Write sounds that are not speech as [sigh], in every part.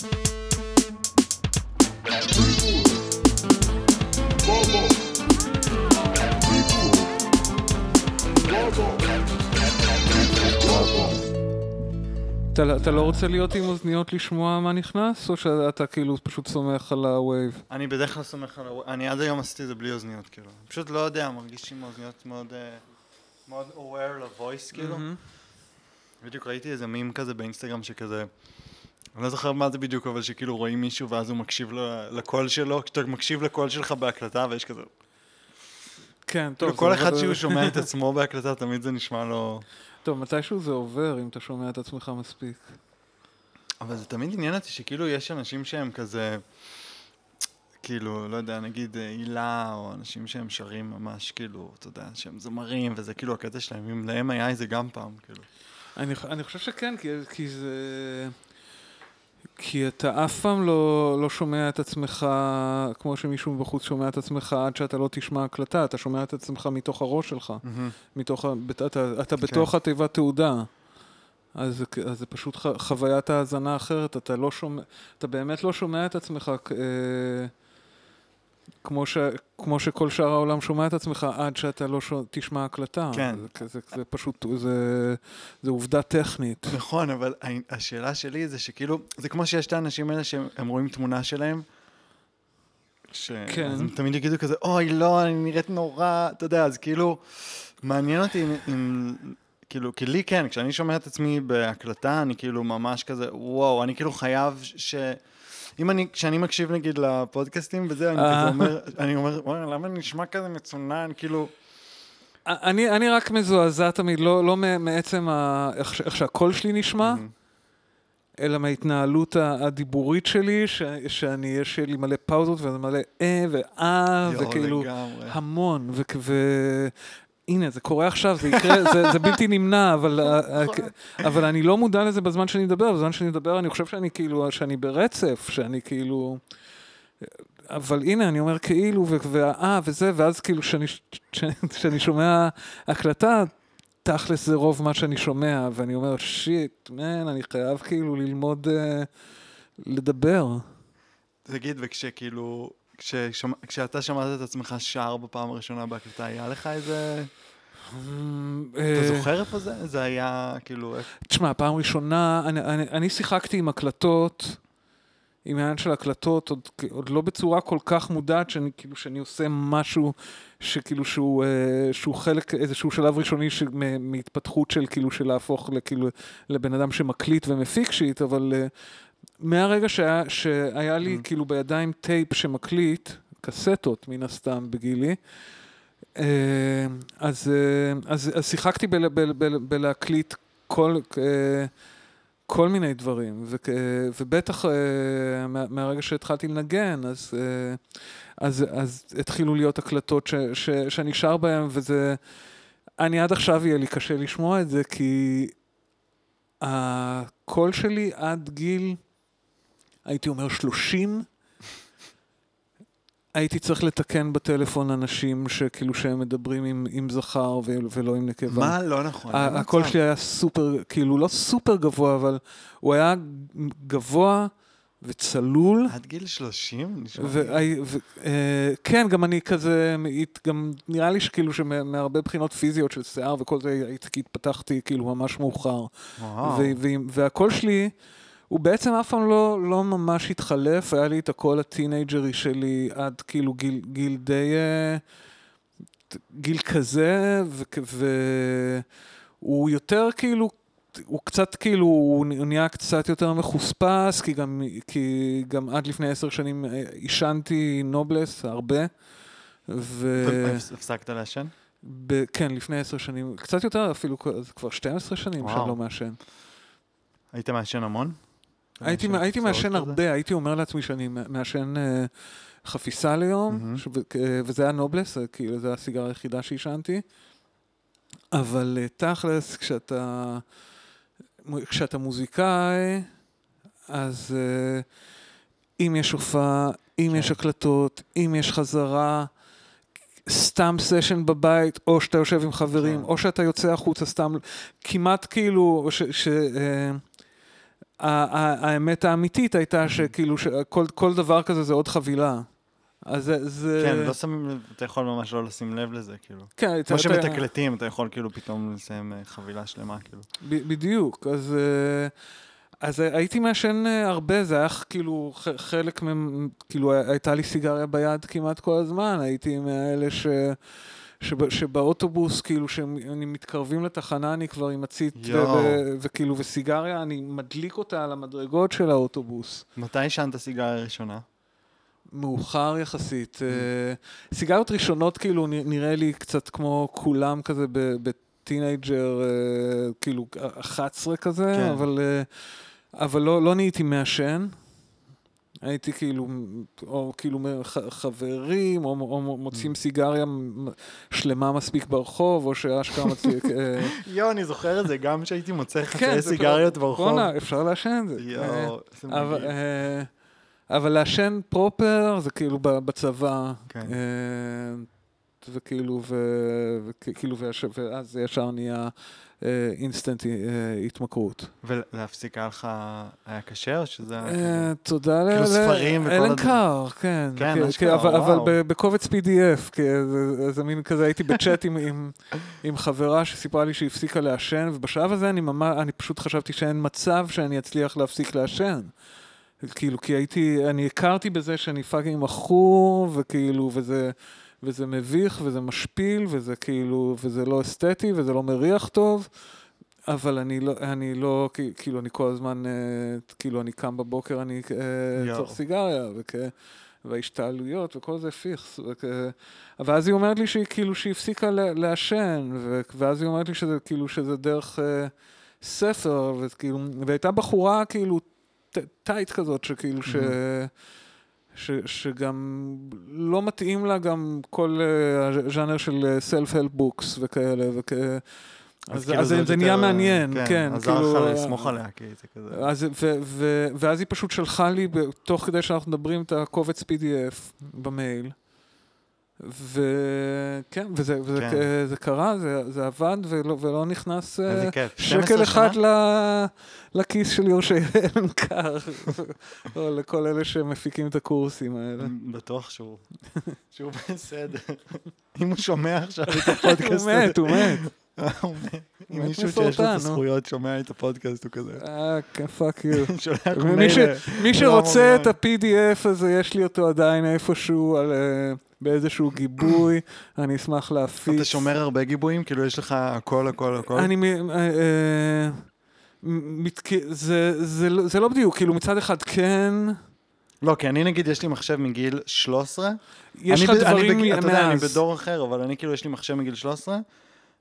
אתה, אתה לא רוצה להיות עם אוזניות לשמוע מה נכנס, או שאתה כאילו פשוט סומך על ה-vibe? אני בדרך כלל סומך על ה-vi... אני עד היום עשיתי את זה בלי אוזניות, כאילו. פשוט לא יודע, מרגיש עם האוזניות מאוד... אה, מאוד aware ל-voice, כאילו. בדיוק ראיתי איזה מים כזה באינסטגרם שכזה... אני לא זוכר מה זה בדיוק, אבל שכאילו רואים מישהו ואז הוא מקשיב לקול שלו, כשאתה מקשיב לקול שלך בהקלטה ויש כזה... כן, טוב. כאילו כל אחד שהוא שומע את [laughs] עצמו בהקלטה, תמיד זה נשמע לו... טוב, מתישהו זה עובר, אם אתה שומע את עצמך מספיק. אבל זה תמיד עניין אותי שכאילו יש אנשים שהם כזה, כאילו, לא יודע, נגיד אה, הילה, או אנשים שהם שרים ממש, כאילו, אתה יודע, שהם זמרים, וזה כאילו הקטע שלהם, אם להם היה איזה גם פעם, כאילו. אני, אני חושב שכן, כי, כי זה... כי אתה אף פעם לא, לא שומע את עצמך כמו שמישהו מבחוץ שומע את עצמך עד שאתה לא תשמע הקלטה, אתה שומע את עצמך מתוך הראש שלך, מתוך ה... בת- אתה, אתה בתוך התיבת תעודה. אז, אז זה פשוט ח, חוויית האזנה אחרת, אתה לא שומע, אתה באמת לא שומע את עצמך אה, כמו, ש, כמו שכל שאר העולם שומע את עצמך עד שאתה לא ש, תשמע הקלטה. כן. זה, זה, זה פשוט, זה, זה עובדה טכנית. נכון, אבל השאלה שלי זה שכאילו, זה כמו שיש את האנשים האלה שהם הם רואים תמונה שלהם, ש... כן. אז הם תמיד יגידו כזה, אוי, לא, אני נראית נורא, אתה יודע, אז כאילו, מעניין אותי אם, אם כאילו, כי לי כן, כשאני שומע את עצמי בהקלטה, אני כאילו ממש כזה, וואו, אני כאילו חייב ש... אם אני, כשאני מקשיב נגיד לפודקאסטים וזה, אני אה. כזה אומר, אני אומר, וואי, למה אני נשמע כזה מצונן, כאילו... אני, אני רק מזועזע תמיד, לא, לא מעצם ה, איך, איך שהקול שלי נשמע, אלא מההתנהלות הדיבורית שלי, ש, שאני, יש לי מלא פאוזות וזה מלא אה ואה, וכאילו לגמרי. המון, ו... ו... הנה, זה קורה עכשיו, זה יקרה, זה, זה בלתי נמנע, אבל, ה- ה- אבל אני לא מודע לזה בזמן שאני מדבר, בזמן שאני מדבר אני חושב שאני כאילו, שאני ברצף, שאני כאילו... אבל הנה, אני אומר כאילו, ואה, וזה, ואז כאילו שאני, שאני שומע הקלטה, תכלס זה רוב מה שאני שומע, ואני אומר, שיט, מן, אני חייב כאילו ללמוד אה, לדבר. תגיד, וכשכאילו, כששומע, כשאתה שמעת את עצמך שר בפעם הראשונה בהקלטה, היה לך איזה... אתה אה, זוכר איפה זה? זה היה כאילו... תשמע, פעם ראשונה, אני, אני, אני שיחקתי עם הקלטות, עם העניין של הקלטות, עוד, עוד לא בצורה כל כך מודעת, שאני כאילו, שאני עושה משהו שכאילו שהוא, אה, שהוא חלק, איזשהו שלב ראשוני ש, מ, מהתפתחות של כאילו, של להפוך לכאילו, לבן אדם שמקליט ומפיק shit, אבל אה, מהרגע שהיה, שהיה לי Mm. כאילו בידיים טייפ שמקליט, קסטות מן הסתם בגילי, אה, אז, אה, אז, אז שיחקתי בל, בל, בל, בלהקליט כל, אה, כל מיני דברים, ו, ובטח מה- מהרגע שהתחלתי לנגן, אז, אז, אז התחילו להיות הקלטות ש, ש, שאני שר בהן, וזה... אני עד עכשיו יהיה לי קשה לשמוע את זה, כי הקול שלי עד גיל, הייתי אומר 30, הייתי צריך לתקן בטלפון אנשים שכאילו שהם מדברים עם, עם זכר ו- ולא עם נקבה. מה לא נכון? ה- הקול. שלי היה סופר, כאילו לא סופר גבוה, אבל הוא היה גבוה וצלול. עד גיל 30? נשמע. ו- ו- אה, כן, גם אני כזה, גם נראה לי שכאילו שמהרבה בחינות פיזיות של שיער וכל זה, התפתחתי כאילו ממש מאוחר. וואו. והקול שלי, הוא בעצם אף פעם לא, לא ממש התחלף, היה לי את הקול הטינג'רי שלי עד כאילו גיל, גיל די... אה, גיל כזה, והוא יותר כאילו, הוא קצת כאילו, הוא נהיה קצת יותר מחוספס, כי גם, כי גם עד לפני עשר שנים אה, עישנתי נובלס הרבה. ו... הפסקת לעשן? ב- כן, לפני עשר שנים, קצת יותר אפילו, כבר 12 שנים וואו. שאני לא מעשן. היית מעשן המון? הייתי, הייתי מעשן כזה? הרבה, הייתי אומר לעצמי שאני מעשן אה, חפיסה ליום, מהמם. ש- אה, וזה היה נובלס, אה, כאילו, זו הסיגרה היחידה שעישנתי. אבל אה, תכלס, כשאתה, כשאתה מוזיקאי, אז אה, אם יש הופעה, אם יש כן. הקלטות, אם יש חזרה, סתם סשן בבית, או שאתה יושב עם חברים, כן. או שאתה יוצא החוצה סתם, כמעט כאילו, ש... ש אה, האמת האמיתית הייתה שכאילו שכל כל דבר כזה זה עוד חבילה. אז זה... זה... כן, לא שמים אתה יכול ממש לא לשים לב לזה, כאילו. כן, כמו שמתקלטים, אתה יכול כאילו פתאום לסיים אה, חבילה שלמה, כאילו. בדיוק, אז... אה, אז הייתי מעשן אה, הרבה, זה היה כאילו חלק מהם, כאילו הייתה לי סיגריה ביד כמעט כל הזמן, הייתי מאלה ש... שב, שבאוטובוס, כאילו, כשאני מתקרבים לתחנה, אני כבר עם הציט, וכאילו, וסיגריה, אני מדליק אותה על המדרגות של האוטובוס. מתי עשנת סיגריה ראשונה? מאוחר יחסית. Mm. סיגריות ראשונות, כאילו, נראה לי קצת כמו כולם כזה בטינג'ר, אה, כאילו, 11 כזה, כן. אבל, אה, אבל לא, לא נהייתי מעשן. הייתי כאילו, או כאילו חברים, או, או מוצאים mm. סיגריה שלמה מספיק ברחוב, או שאשכרה מוצאים... אה, [laughs] יואו, אני זוכר את זה, גם כשהייתי מוצא חצי כן, סיגריות ברחוב. בואנה, אפשר לעשן את זה. יואו, זה מגעיל. אבל לעשן פרופר זה כאילו בצבא. כן. וכאילו, וכאילו, ואז זה ישר נהיה אינסטנט אה, התמכרות. ולהפסיק היה לך, היה קשה או שזה היה אה, תודה כאילו ספרים וכל אלן קאר, כן. כן, אשכרה, וואו. אבל בקובץ PDF, זה מין כזה, הייתי בצ'אט עם חברה שסיפרה לי שהיא הפסיקה לעשן, ובשלב הזה אני פשוט חשבתי שאין מצב שאני אצליח להפסיק לעשן. כאילו, כי הייתי, אני הכרתי בזה שאני fucking מכור, וכאילו, וזה, וזה מביך, וזה משפיל, וזה כאילו, וזה לא אסתטי, וזה לא מריח טוב, אבל אני לא, אני לא, כאילו, אני כל הזמן, אה, כאילו, אני קם בבוקר, אני אה, צריך סיגריה, וכ... וההשתעלויות וכל זה פיכס. וכ... ואז היא אומרת לי שהיא כאילו שהיא הפסיקה לעשן, ואז היא אומרת לי שזה כאילו שזה דרך אה, ספר, וכאילו, והייתה בחורה כאילו טייט כזאת, שכאילו ש... ש, שגם לא מתאים לה גם כל הז'אנר של self-help books וכאלה, וכ... אז, כאילו אז זה, זה נהיה מעניין, כן, כן עזר כאילו... עזר לך לסמוך עליה, כי זה כזה... אז, ו, ו, ואז היא פשוט שלחה לי, תוך כדי שאנחנו מדברים, את הקובץ PDF במייל. וכן, וזה, וזה כן. זה קרה, זה, זה עבד ולא, ולא נכנס אה, שקל אחד ל, לכיס של יורשי אלן קאר, [laughs] או לכל אלה שמפיקים את הקורסים האלה. בטוח שהוא, שהוא בסדר. אם הוא שומע עכשיו את [laughs] הפודקאסט הזה. הוא מת, הוא מת. אם מישהו שיש לו את הזכויות שומע את הפודקאסט הוא כזה. אה, כן, fuck [laughs] you. מי שרוצה את ה-PDF הזה, יש לי אותו עדיין איפשהו על... אה, באיזשהו גיבוי, אני אשמח להפיץ. אתה שומר הרבה גיבויים? כאילו יש לך הכל, הכל, הכל? אני... אה, אה, לא- זה לא בדיוק, כאילו מצד אחד כן... לא, כי אני נגיד, יש לי מחשב מגיל 13. יש לך דברים מאז. אתה יודע, אני בדור אחר, אבל אני כאילו, יש לי מחשב מגיל 13,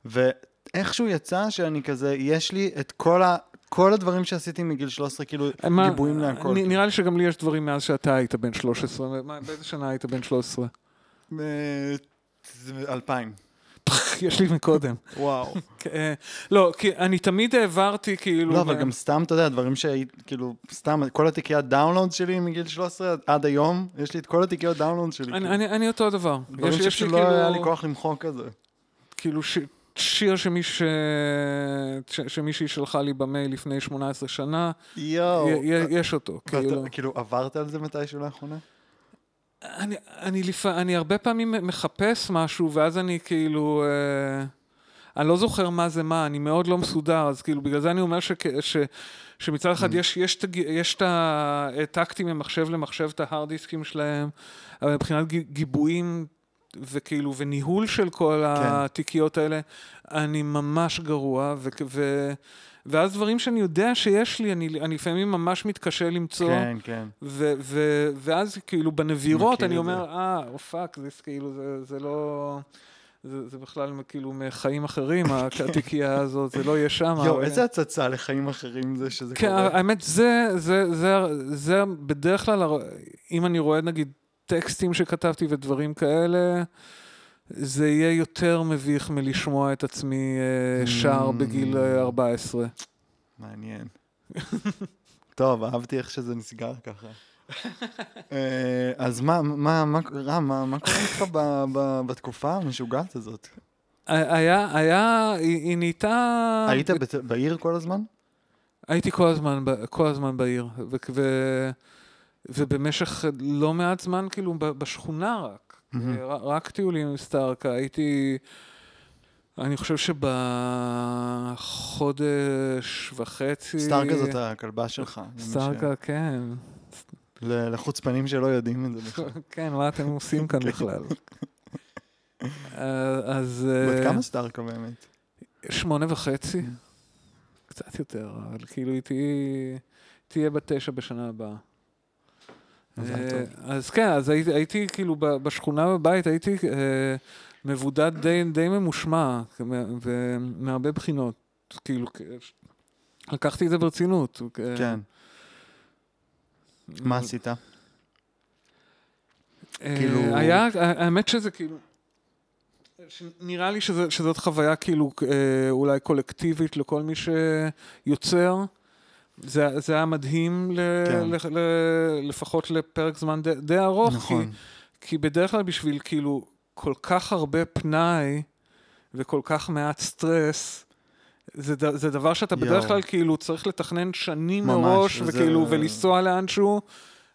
ואיכשהו יצא שאני כזה, יש לי את כל ה... כל הדברים שעשיתי מגיל 13, כאילו, מה, גיבויים להכל. נראה לי שגם לי יש דברים מאז שאתה היית בן 13. באיזה שנה היית בן 13? אלפיים. [laughs] יש לי מקודם. וואו. אה, [laughs] לא, כי אני תמיד העברתי כאילו... לא, אבל גם סתם, אתה יודע, דברים שהיית, כאילו, סתם, כל התיקיית דאונלוד שלי מגיל 13 עד היום, יש לי את כל התיקיות דאונלוד שלי. אני כאילו. אותו דבר. דברים שלא היה לי כאילו- כוח למחוק כזה. כאילו, שיר שמישהי שלחה לי במייל לפני 18 שנה, יש אותו. כאילו. כאילו, עברת על זה מתישהו לאחרונה? אני, אני, לפ... אני הרבה פעמים מחפש משהו, ואז אני כאילו... אה, אני לא זוכר מה זה מה, אני מאוד לא מסודר, אז כאילו, בגלל זה אני אומר ש... ש... שמצד אחד mm. יש, יש, יש את הטקטים ממחשב למחשב, את ההארד דיסקים שלהם, אבל מבחינת גיבויים וכאילו, וניהול של כל כן. התיקיות האלה, אני ממש גרוע, ו... ו... ואז דברים שאני יודע שיש לי, אני, אני לפעמים ממש מתקשה למצוא. כן, כן. ו, ו, ואז כאילו בנבירות אני אומר, אה, או fuck, זה כאילו, זה, זה לא... זה, זה בכלל כאילו מחיים אחרים, התיקייה [laughs] הזאת, זה לא יהיה שם. יואו, איזה הצצה לחיים אחרים זה שזה כן, קורה. כן, האמת, זה, זה, זה, זה בדרך כלל, אם אני רואה נגיד טקסטים שכתבתי ודברים כאלה, זה יהיה יותר מביך מלשמוע את עצמי אה, שר בגיל 14. אה, מעניין. [laughs] טוב, אהבתי איך שזה נסגר ככה. [laughs] אה, אז מה, מה, מה, רם, מה, מה קורה איתך בתקופה המשוגעת הזאת? היה, היה, היא, היא נהייתה... היית בעיר כל הזמן? הייתי כל הזמן, כל הזמן בעיר, ו- ו- ובמשך לא מעט זמן, כאילו, בשכונה רק. ר- רק טיולים עם סטארקה, הייתי... אני חושב שבחודש וחצי... סטארקה זאת הכלבה שלך. ש- סטארקה, כן. ל- לחוצפנים שלא יודעים את זה בכלל. [laughs] כן, מה אתם עושים כאן [laughs] בכלל? אה, אז... בת אה, כמה סטארקה באמת? שמונה וחצי. קצת יותר, אבל כאילו היא תהיה בת תשע בשנה הבאה. אה. אז כן, אז הייתי, הייתי כאילו בשכונה בבית, הייתי אה, מבודד די, די ממושמע, ומהרבה בחינות. כאילו, לקחתי את זה ברצינות. אה, כן. מה עשית? אה, כאילו- היה, האמת שזה כאילו... נראה לי שזה, שזאת חוויה כאילו אה, אולי קולקטיבית לכל מי שיוצר. זה, זה היה מדהים ל, כן. ל, ל, לפחות לפרק זמן די, די ארוך, כי, נכון. כי בדרך כלל בשביל כאילו כל כך הרבה פנאי וכל כך מעט סטרס, זה, ד- זה דבר שאתה יואו. בדרך כלל כאילו צריך לתכנן שנים ממש, מראש, זה- וכאילו, ולנסוע לאנשהו,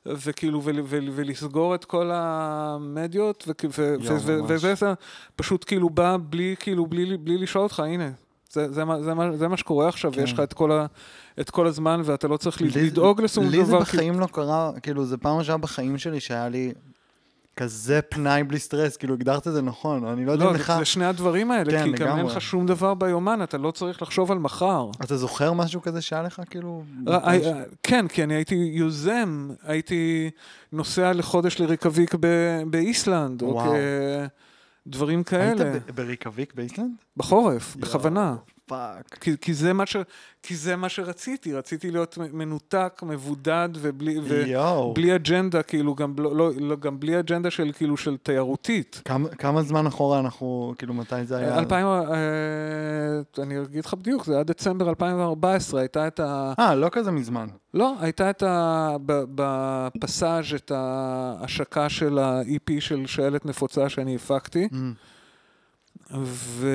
וכאילו, ול, ול, ולסגור את כל המדיות, ו- ו- ו- ממש. וזה זה פשוט כאילו בא בלי, כאילו, בלי, בלי לשאול אותך, הנה. זה, זה, מה, זה, מה, זה מה שקורה עכשיו, כן. ויש לך את כל, ה, את כל הזמן, ואתה לא צריך לי- לדאוג לשום דבר. לי זה בחיים לא קרה, כאילו, זה פעם ראשונה בחיים שלי שהיה לי כזה פנאי בלי סטרס, כאילו, הגדרת את זה נכון, אני לא יודע אם לא, לך... זה שני הדברים האלה, כן, כי גם אין. לך שום דבר ביומן, אתה לא צריך לחשוב על מחר. אתה זוכר משהו כזה שהיה לך, כאילו? ר- אה, כן, כי אני הייתי יוזם, הייתי נוסע לחודש לרייקיאוויק ב- באיסלנד, או וואו. כ- דברים היית כאלה, ב- ברייקיאוויק באיסלנד? בחורף. בכוונה. fuck. כי, כי, זה ש, כי זה מה שרציתי, רציתי להיות מנותק, מבודד ובלי. ובלי אג'נדה, כאילו, גם, לא, לא, גם בלי אג'נדה של, כאילו, של תיירותית. כמה- כמה זמן אחורה אנחנו, כאילו, מתי זה היה? 2000, אה, אני אגיד לך בדיוק, זה היה דצמבר 2014, הייתה את ה... אה, לא כזה מזמן. לא, הייתה את ה... בפסאז' את ההשקה של ה-EP של שעלת נפוצה שאני הפקתי, Mm. ו...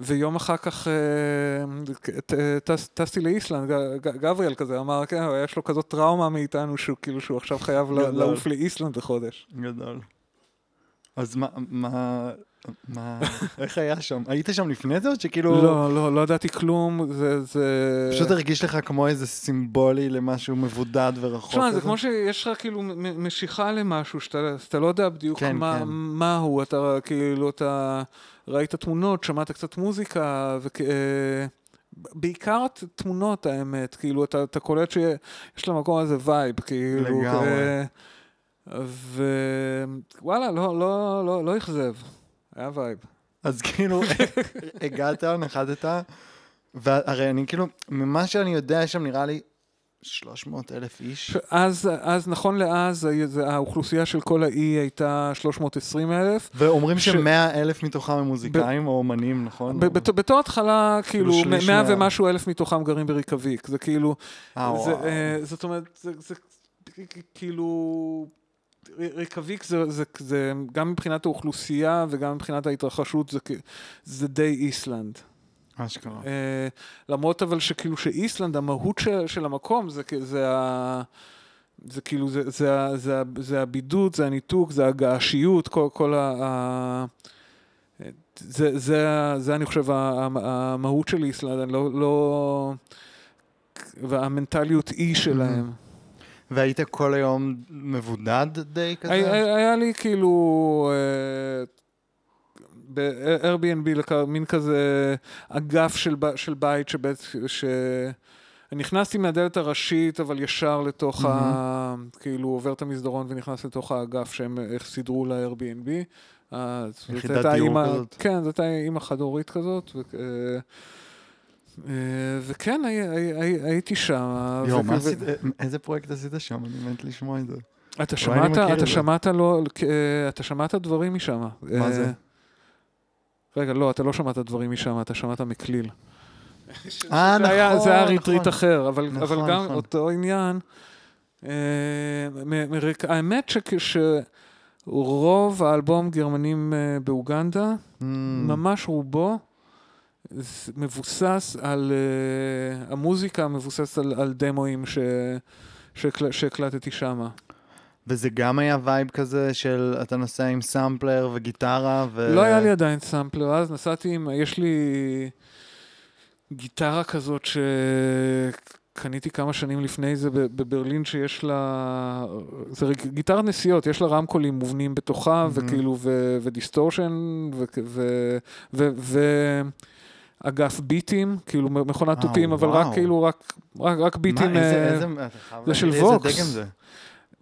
ויום אחר כך אה, טסתי לאיסלנד, גבריאל כזה אמר, כן, יש לו כזאת טראומה מאיתנו, שהוא כאילו שהוא עכשיו חייב. לעוף לאיסלנד לחודש. גדול. אז מה, מה, מה, איך היה שם? היית שם לפני זה או שכאילו... לא, לא, לא ידעתי כלום, זה... זה... פשוט הרגיש לך כמו איזה סימבולי למשהו מבודד ורחוק. תשמע, זה? כמו שיש לך כאילו משיכה למשהו שאתה שאתה לא יודע בדיוק כן, מה, כן. מה הוא, אתה כאילו, אתה ראית תמונות, שמעת קצת מוזיקה, וכ... אה, בעיקר תמונות האמת, כאילו אתה, אתה קולט שיש למקום הזה vibe, כאילו, לגמרי. ווואלה, לא, לא, לא, לא אכזב, היה vibe. אז כאילו, [laughs] הגעת, נחתת, והרי אני כאילו, ממה שאני יודע, יש שם נראה לי 300 אלף איש. אז, אז נכון לאז, האוכלוסייה של כל האי הייתה 320 אלף, ואומרים ש- ש-100 אלף מתוכם הם מוזיקאים או אומנים, נכון? ב- בת- בתור התחלה, כאילו, שליש מאה מה- ומשהו אלף מתוכם גרים בריקביק. זה כאילו, אה, זה. אה, זאת אומרת, זה, זה כאילו, ר- ריקביק זה, זה, זה גם מבחינת האוכלוסייה וגם מבחינת ההתרחשות, זה, זה די איסלנד. אשכרה. אה, למרות אבל שכאילו שאיסלנד, המהות של, של המקום, זה, זה ה... זה כאילו, זה, זה, זה, ה- זה הבידוד, זה הניתוק, זה הגעשיות, כל, כל ה... ה זה, זה, זה, אני חושב, המהות של איסלנד, אני לא, לא... והמנטליות אי שלהם. והיית כל היום מבודד די כזה? היה, היה לי כאילו אה, ב-Airbnb מין כזה אגף של, של בית שבית, ש... נכנסתי מהדלת הראשית, אבל ישר לתוך ה... כאילו עובר את המסדרון ונכנס לתוך האגף שהם איך סידרו ל-Airbnb. זאת יחידת דיור כזאת. כן, זאת הייתה אימא חד-הורית כזאת. ו... אה, אה, וכן, הי, הי, הי, הייתי שם. יואו? איזה פרויקט עשית שם? אני מת לשמוע את זה. אתה שמעת, אתה. שמעת לא, אה, אתה שמעת דברים משם. מה אה, זה? רגע, לא, אתה לא שמעת דברים משם, אתה שמעת מכליל. אה, היה- נכון, זה היה retreat נכון. אחר, אבל, נכון, אבל גם נכון. אותו עניין. אה, מ- האמת שרוב האלבום גרמנים אה, באוגנדה, Mm, ממש רובו, מבוסס על, uh, המוזיקה מבוססת על, על דמואים ש, שהקל, שהקלטתי שמה. וזה גם היה vibe כזה של אתה נוסע עם סאמפלר וגיטרה ו... לא היה לי עדיין סאמפלר, אז נסעתי עם, יש לי גיטרה כזאת שקניתי כמה שנים לפני זה בברלין, שיש לה, זה גיטרת נסיעות, יש לה רמקולים מובנים בתוכה, mm-hmm. וכאילו, ו, ו distortion, ו... ו, ו, ו אגף beatים, כאילו מכונת אה, תופים, אבל רק כאילו, רק, רק, רק beatים, מה, איזה, איזה, זה של ווקס. איזה דגם זה?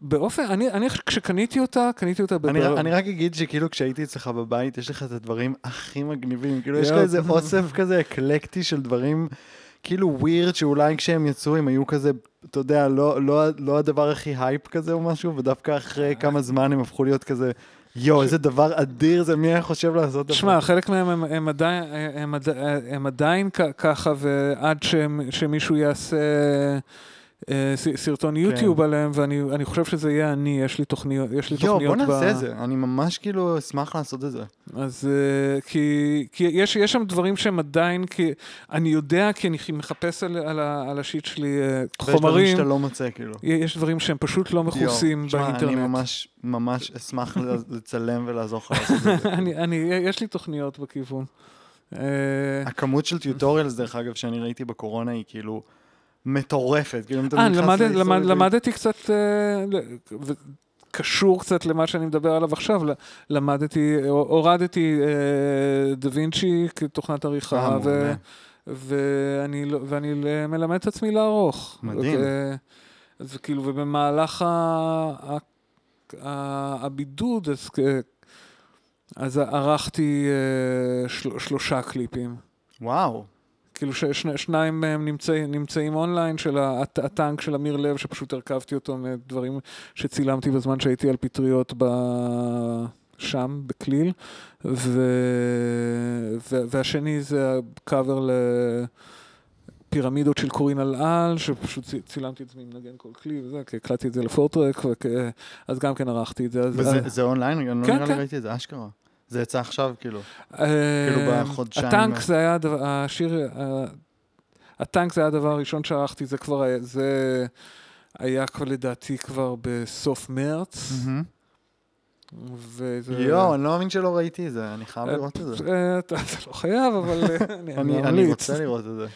באופן, אני, אני כשקניתי אותה, קניתי אותה בבר... אני, אני רק אגיד שכאילו כשהייתי אצלך בבית, יש לך את הדברים הכי מגניבים, כאילו יש לך איזה אוסף כזה אקלקטי של דברים כאילו weird, שאולי כשהם יצאו הם היו כזה, אתה יודע, לא, לא, לא הדבר הכי הייפ כזה או משהו, ודווקא אחרי כמה זמן הם הפכו להיות כזה... יואו, איזה דבר אדיר זה, מי היה חושב לעשות זה? שמע, חלק מהם הם, הם, עדיין, הם, הם עדיין ככה, ועד שמישהו יעשה... אה, סרטון כן. יוטיוב עליהם, ואני חושב שזה יהיה אני, יש לי תוכניות, יש לי יו, תוכניות ב... יואו, בוא נעשה את זה, אני ממש כאילו אשמח לעשות את זה. אז uh, כי, כי יש, יש שם דברים שהם עדיין, כי אני יודע, כי אני מחפש על, על, על השיט שלי uh, חומרים. ויש דברים שאתה לא מוצא, כאילו. יש דברים שהם פשוט לא מכוסים באינטרנט. אני ממש, ממש אשמח [laughs] לצלם ולעזור לך לעשות את זה. [laughs] אני, אני, יש לי תוכניות בכיוון. הכמות של טיוטוריאלס, דרך אגב, שאני ראיתי בקורונה, היא כאילו... מטורפת. כאילו, אה, למד, למד, למדתי קצת, אה, קשור קצת למה שאני מדבר עליו עכשיו, למדתי, הורדתי אה, דה וינצ'י כתוכנת עריכה, ו, ואני, לא, ואני מלמד את עצמי לערוך. מדהים. וכאילו, ובמהלך הבידוד, אז, אז ערכתי של, שלושה קליפים. וואו. כאילו ששניים מהם נמצא, נמצאים אונליין, של הט, הטנק של אמיר לב, שפשוט הרכבתי אותו מדברים שצילמתי בזמן שהייתי על פטריות ב... שם, בכליל, ו... ו... והשני זה הקאבר לפירמידות של קורין על על, שפשוט צילמתי את זה מנגן כל כלי וזה, כי הקלטתי את זה לפורטרק, וכ... אז גם כן ערכתי את זה. וזה אז... זה אונליין? אני לא כן, נראה לי כן. ראיתי את זה, אשכרה. זה יצא עכשיו, כאילו. כאילו אה, בחודשיים. הטנק זה היה השיר, הטנק זה היה הדבר הראשון שערכתי, זה כבר, זה היה כבר לדעתי כבר בסוף מרץ. יואו, אני לא מאמין שלא ראיתי את זה, אני חייב לראות את זה. אה, אתה לא חייב, אבל אני ממליץ. אני רוצה לראות את זה.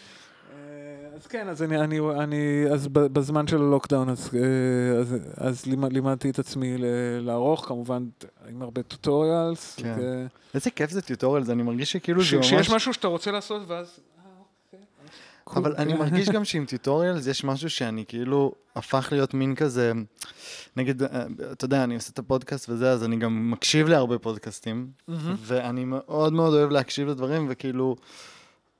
כן, אז אני, אני, אני אז בזמן של הלוקדאון, אז, אה, אז, אז לימד, לימדתי את עצמי לערוך, כמובן עם הרבה טוטוריאלס. כן. ו... איזה כיף זה טוטוריאלס, אני מרגיש שכאילו זה ממש... שיש משהו שאתה רוצה לעשות, ואז... אה, אוקיי. אבל אני [laughs] מרגיש גם שעם טיוטוריאלס יש משהו שאני כאילו הפך להיות מין כזה, נגיד, אה, אתה יודע, אני עושה את הפודקאסט וזה, אז אני גם מקשיב להרבה פודקאסטים, ואני מאוד מאוד אוהב להקשיב לדברים, וכאילו,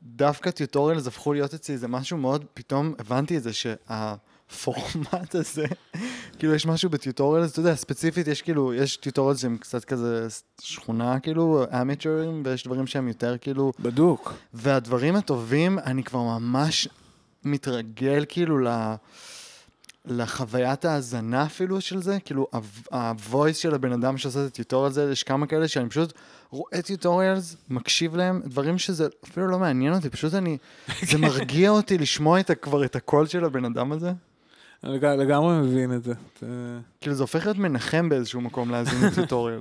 דווקא טיוטוריאלס הפכו להיות אצלי זה משהו מאוד, פתאום הבנתי את זה שהפורמט [laughs] הזה, כאילו יש משהו בטיוטוריאלס, אתה יודע, ספציפית יש כאילו, יש טיוטוריאלס שהם קצת כזה שכונה כאילו, אמיצ'רים, ויש דברים שהם יותר כאילו... בדוק. והדברים הטובים, אני כבר ממש מתרגל כאילו ל... לחוויית ההאזנה אפילו של זה, כאילו הוויס של הבן אדם שעושה את הטיוטוריאל הזה, יש כמה כאלה שאני פשוט רואה טיוטוריאלס, מקשיב להם, דברים שזה אפילו לא מעניין אותי, פשוט אני, זה מרגיע אותי לשמוע את, כבר את הקול של הבן אדם הזה. לגמרי מבין את זה. כאילו זה הופך להיות מנחם באיזשהו מקום להאזין [laughs] לטוטוריאל.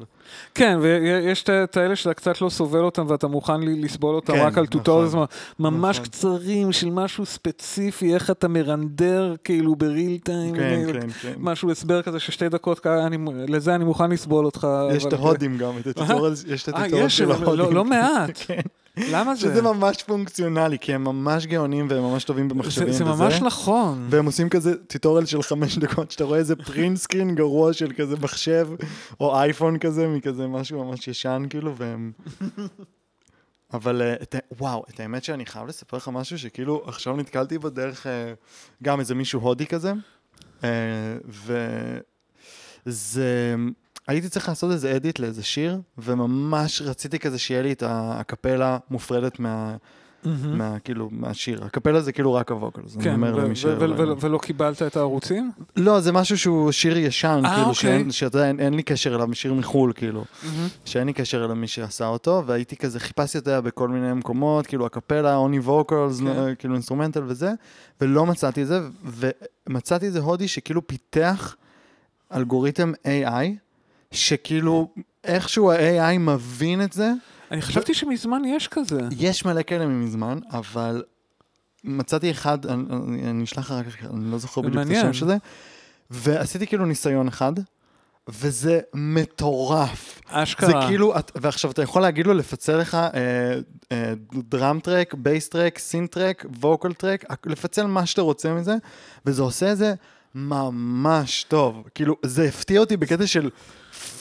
כן, ויש את האלה שאתה קצת לא סובל אותם ואתה מוכן לסבול אותם רק על טוטוריאלס נכון. ממש נכון. קצרים של משהו ספציפי, איך אתה מרנדר כאילו ב real time, כן, כן, כן. משהו הסבר כזה ששתי דקות, לזה אני מוכן לסבול אותך. יש את ההודים גם, את [laughs] ה tutorials, יש את ה tutorials של ההודים. לא, לא מעט. [laughs] למה זה? שזה ממש פונקציונלי, כי הם ממש גאונים והם ממש טובים במחשבים וזה. זה ממש נכון. והם עושים כזה tutorial של חמש דקות, שאתה רואה איזה print screen גרוע של כזה מחשב, או אייפון כזה, מכזה משהו ממש ישן כאילו, והם... [laughs] אבל uh, את, וואו, את האמת שאני חייב לספר לך משהו שכאילו עכשיו נתקלתי בדרך uh, גם איזה מישהו הודי כזה, uh, וזה הייתי צריך לעשות איזה אדיט לאיזה שיר, וממש רציתי כזה שיהיה לי את הקפלה מופרדת מה, מה, כאילו, מהשיר. הקפלה זה כאילו רק הווקלס, אני כן, אומר למי ש... ולא קיבלת את הערוצים? לא, זה משהו שהוא שיר ישן, אה, כאילו, אוקיי. שאתה יודע, אין- אין לי קשר אליו, שיר מחו"ל, כאילו. שאין לי קשר למי שעשה אותו, והייתי כזה, חיפשתי אותה בכל מיני מקומות, כאילו אקפלה, only vocals, כן. כאילו instrumental וזה, ולא מצאתי את זה, ומצאתי איזה הודי שכאילו פיתח אלגוריתם AI, שכאילו איכשהו ה-AI מבין את זה. אני חשבתי שמזמן יש כזה. יש מלא כאלה מזמן, אבל מצאתי אחד, אני, אני, אני אשלח לך רק, אני לא זוכר בדיוק את. השם של זה, ועשיתי כאילו ניסיון אחד, וזה מטורף. אשכרה. זה כאילו, את- ועכשיו אתה יכול להגיד לו לפצל לך אה, אה, drum track, bass track, synth track, vocal track, לפצל מה שאתה רוצה מזה, וזה עושה את זה ממש טוב. כאילו, זה הפתיע אותי בקטע של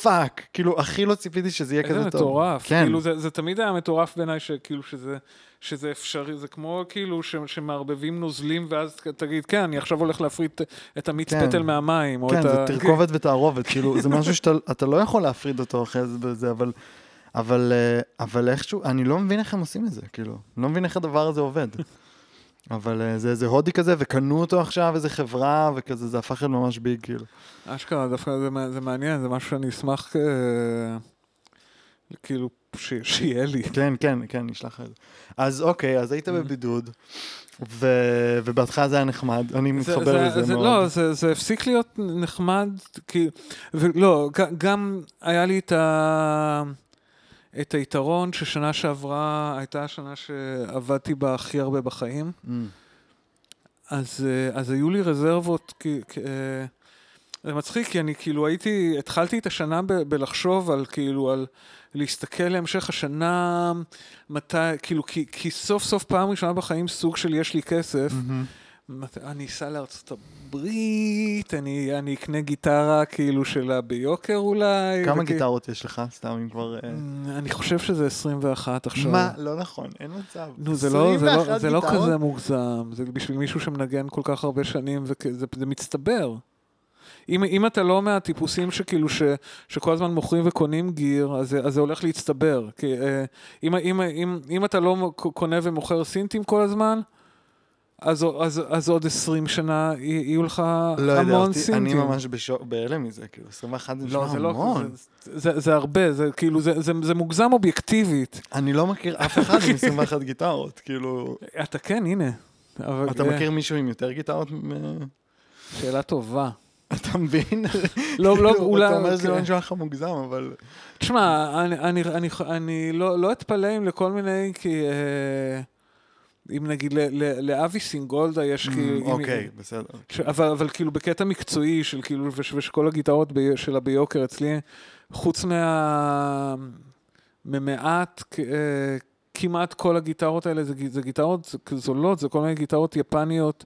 fuck, כאילו, הכי לא ציפיתי שזה יהיה איזה כזה טוב. מטורף. כן. כאילו, זה, זה תמיד היה מטורף בעיניי, שכאילו שזה, שזה אפשרי, זה כמו כאילו ש, שמערבבים נוזלים, ואז תגיד, כן, אני עכשיו הולך להפריד את המיץ כן. פטל מהמים, או כן, את זה ה... תרכובת [laughs] ותערובת, כאילו, זה משהו שאתה אתה לא יכול להפריד אותו אחרי זה אבל, אבל, אה, אבל איכשהו, אני לא מבין איך הם עושים את זה, כאילו, אני לא מבין איך הדבר הזה עובד. אבל אה, זה איזה הודי כזה, וקנו אותו עכשיו איזה חברה, וכזה, זה הפך להיות ממש ביג, כאילו. אשכרה, דווקא זה, זה מעניין, זה משהו שאני אשמח, אה, כאילו, ש, שיהיה לי. כן, כן, כן, לך את זה. אז אוקיי, אז היית בבידוד, ו... ובהתחלה זה היה נחמד, אני מתחבר לזה זה, מאוד. לא, זה, זה הפסיק להיות נחמד, כי... ולא, גם היה לי את, ה, את היתרון ששנה שעברה הייתה השנה שעבדתי בה הכי הרבה בחיים. Mm, אז, אה, אז היו לי רזרבות, כי, כי, אה, זה מצחיק, כי אני כאילו הייתי, התחלתי את השנה ב, בלחשוב על כאילו, על להסתכל להמשך השנה, מתי, כאילו, כי, כי סוף סוף פעם ראשונה בחיים סוג של יש לי כסף, מהמם. אני אסע לארצות הברית, אני, אני אקנה גיטרה כאילו שלה ביוקר אולי. כמה וכי- גיטרות יש לך, סתם, אם כבר... אה, Mm, אני חושב שזה 21 עכשיו. מה? לא נכון, אין מצב. נו, זה לא, זה, לא, 21 זה לא? כזה מוגזם, זה בשביל מישהו שמנגן כל כך הרבה שנים, וזה זה מצטבר. אם, אם אתה לא מהטיפוסים שכאילו, ש, שכל הזמן מוכרים וקונים גיר, אז, אז זה הולך להצטבר. כי אה, אם, אם, אם, אם אתה לא קונה ומוכר סינטים כל הזמן, אז, אז, אז עוד 20 שנה יהיו לך לא יודע, המון אותי- סינטים. אני ממש בשוק- בהלם מזה, כאילו, 21 זה לא, נשמע זה לא, המון. זה, זה, זה הרבה, זה כאילו, זה, זה, זה מוגזם אובייקטיבית. אני לא מכיר אף אחד עם 21 גיטרות, כאילו... אתה כן, הנה. אבל, אתה אה, מכיר מישהו עם יותר גיטרות? שאלה טובה. אתה מבין? לא, לא, כאילו, אולי... אתה אומר שזה. לא נשמע לך מוגזם, אבל... תשמע, אני, לא, לא אתפלא אם לכל מיני, כי... אם נגיד לאבי סינגולדה יש כאילו... אוקיי, בסדר. אבל, אבל כאילו בקטע מקצועי של כאילו, וש, ושכל הגיטרות שלה ביוקר אצלי, חוץ מה... ממעט, אה, כמעט כל הגיטרות האלה זה, גיטרות זולות, זה כל מיני גיטרות יפניות,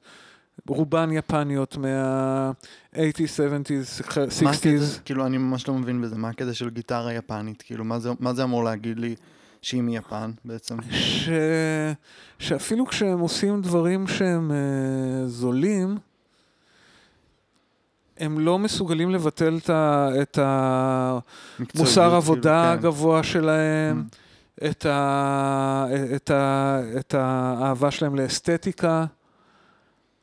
רובן יפניות מה-80's, 70's, מה הקטע? 60's. כאילו, אני ממש לא מבין בזה. מה הקטע של גיטרה יפנית? כאילו, מה זה- מה זה אמור להגיד לי שהיא מיפן בעצם? ש... שאפילו כשהם עושים דברים שהם uh, זולים, הם לא מסוגלים לבטל את, ה... את המוסר כאילו, עבודה כן. הגבוה שלהם, Mm. את, ה... את, ה... את האהבה שלהם לאסתטיקה,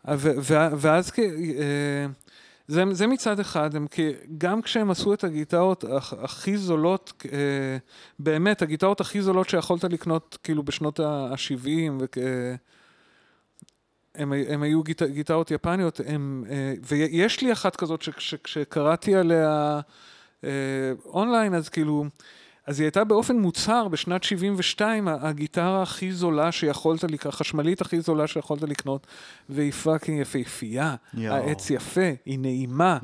ו... ו... ואז כ... אה, זה, זה מצד אחד, הם כי גם כשהם עשו את הגיטרות הכ- הכי זולות, אה, באמת, הגיטרות הכי זולות שיכולת לקנות כאילו בשנות ה-70, הם, הם היו גיט, גיטרות יפניות, הם, אה, ויש לי אחת כזאת שכשקראתי עליה אה, אונליין, אז כאילו, אז היא הייתה באופן מוצהר בשנת 72 ה- הגיטרה הכי זולה שיכולת לקנות, החשמלית הכי זולה שיכולת לקנות, והיא fucking יפהפייה. העץ יפה, היא נעימה,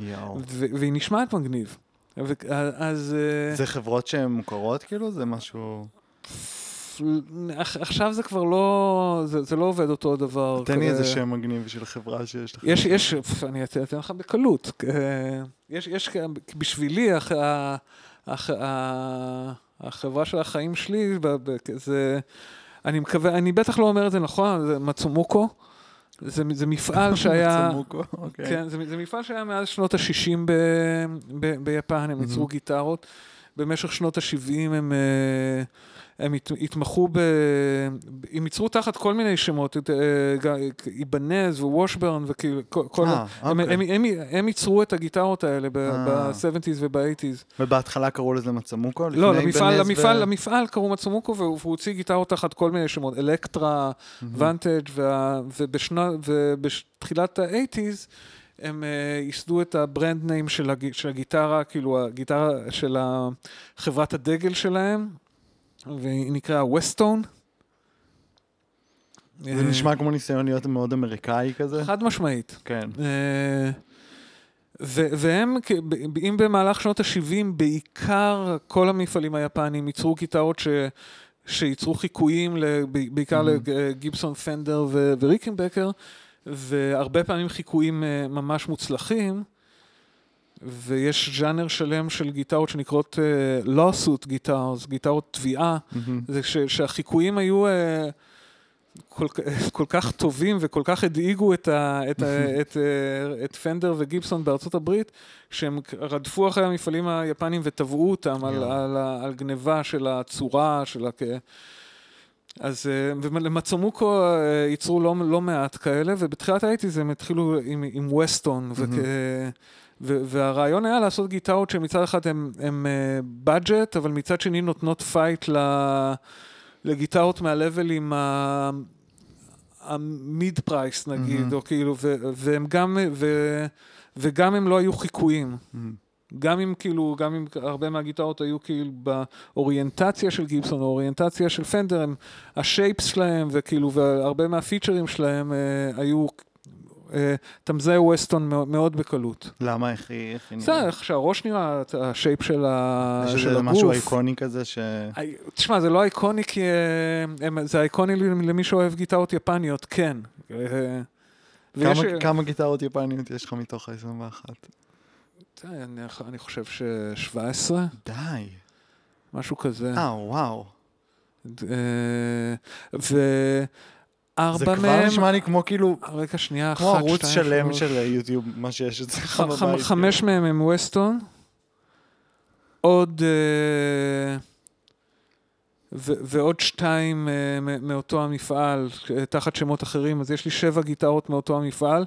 והיא נשמעת מגניב. אז... אה, זה חברות שהן מוכרות, כאילו? זה משהו... עכ- עכשיו זה כבר לא, זה, זה לא עובד אותו דבר. תן לי כזה. איזה שם מגניב של חברה שיש לך. יש, יש, אני אתן לך בקלות. יש, יש, בשבילי, הח, ה- החברה של החיים שלי, זה, אני מקווה, אני בטח לא אומר את זה נכון, זה מצומוקו. זה, זה מפעל [laughs] שהיה, צמוקו, אוקיי. כן, זה, זה מפעל שהיה מאז שנות ה-60 ב, ב, ביפן, הם ייצרו גיטרות. במשך שנות ה-70 הם, אה, הם הת, התמחו ב... הם ייצרו תחת כל מיני שמות, אה, איבנז ווושברן וכאילו, כל, אה, הם, אוקיי. הם, הם, הם ייצרו את הגיטרות האלה אה. ב-70's וב-80's. ובהתחלה קראו לזה מצומוקו? לא, למפעל, למפעל, ו- למפעל קראו מצומוקו והוא הוציא גיטרות תחת כל מיני שמות, אלקטרה, Vantage וה- ובשנה- ובתחילת ה-80's הם אה, ייסדו את ה brand name של, הג, של הגיטרה, כאילו הגיטרה של חברת הדגל שלהם, והיא נקראה ווסטון. זה נשמע כמו ניסיון להיות מאוד אמריקאי כזה. חד משמעית. כן. אה, ו- והם, אם במהלך שנות ה-70, בעיקר כל המפעלים היפניים ייצרו גיטרות ש... שייצרו חיקויים, בעיקר Mhm. לגיבסון פנדר ו- וריקנבקר, והרבה פעמים חיקויים אה, ממש מוצלחים, ויש ז'אנר שלם של גיטרות שנקראות uh, lawsuit גיטרס, גיטרות תביעה, מהמם. זה ש- שהחיקויים היו אה, כל, [laughs] כל כך טובים וכל כך הדאיגו את, ה, את, ה, את, אה, את פנדר וגיבסון בארצות הברית, שהם רדפו אחרי המפעלים היפנים ותבעו אותם על, יואו. על, ה- על גניבה של הצורה, של הכ... אז אה, ולמצומוקו אה, ייצרו לא, לא מעט כאלה, ובתחילת האייטיז הם התחילו עם, עם ווסטון, וכ... והרעיון היה לעשות גיטרות שמצד אחד הם budget, אבל מצד שני נותנות fight לגיטרות מה labelים ה- ה mid price נגיד, מהמם. או כאילו, ו- והם גם, ו- וגם הם לא היו חיקויים. מהמם. גם אם כאילו, גם אם הרבה מהגיטרות היו כאילו באוריינטציה של גיבסון, או אוריינטציה של פנדר, הם, ה shapes שלהם, וכאילו, והרבה מה featureים שלהם אה, היו אה, תמזי ווסטון מאוד, בקלות. למה? איך היא... היא זה נראית? איך שהראש נראה, השייפ של. יש איזה הגוף. משהו איקוני כזה ש... תשמע, זה לא איקוני כי... אה, זה איקוני למי שאוהב גיטרות יפניות, כן. אה, ויש... כמה- גיטרות יפניות יש לך מתוך ה-21? אה, אני- אני חושב ש-17, די. משהו כזה. אה, וואו. אה, וארבע זה מהם... כבר נשמע לי כמו כאילו... רגע, שנייה, אחת, כמו ערוץ שתיים, שלם. של יוטיוב, מה שיש אצלך בבית. חמש מהם הם ווסטון, עוד... אה, ועוד שתיים אה, מאותו המפעל, אה, תחת שמות אחרים, אז יש לי שבע גיטרות מאותו המפעל.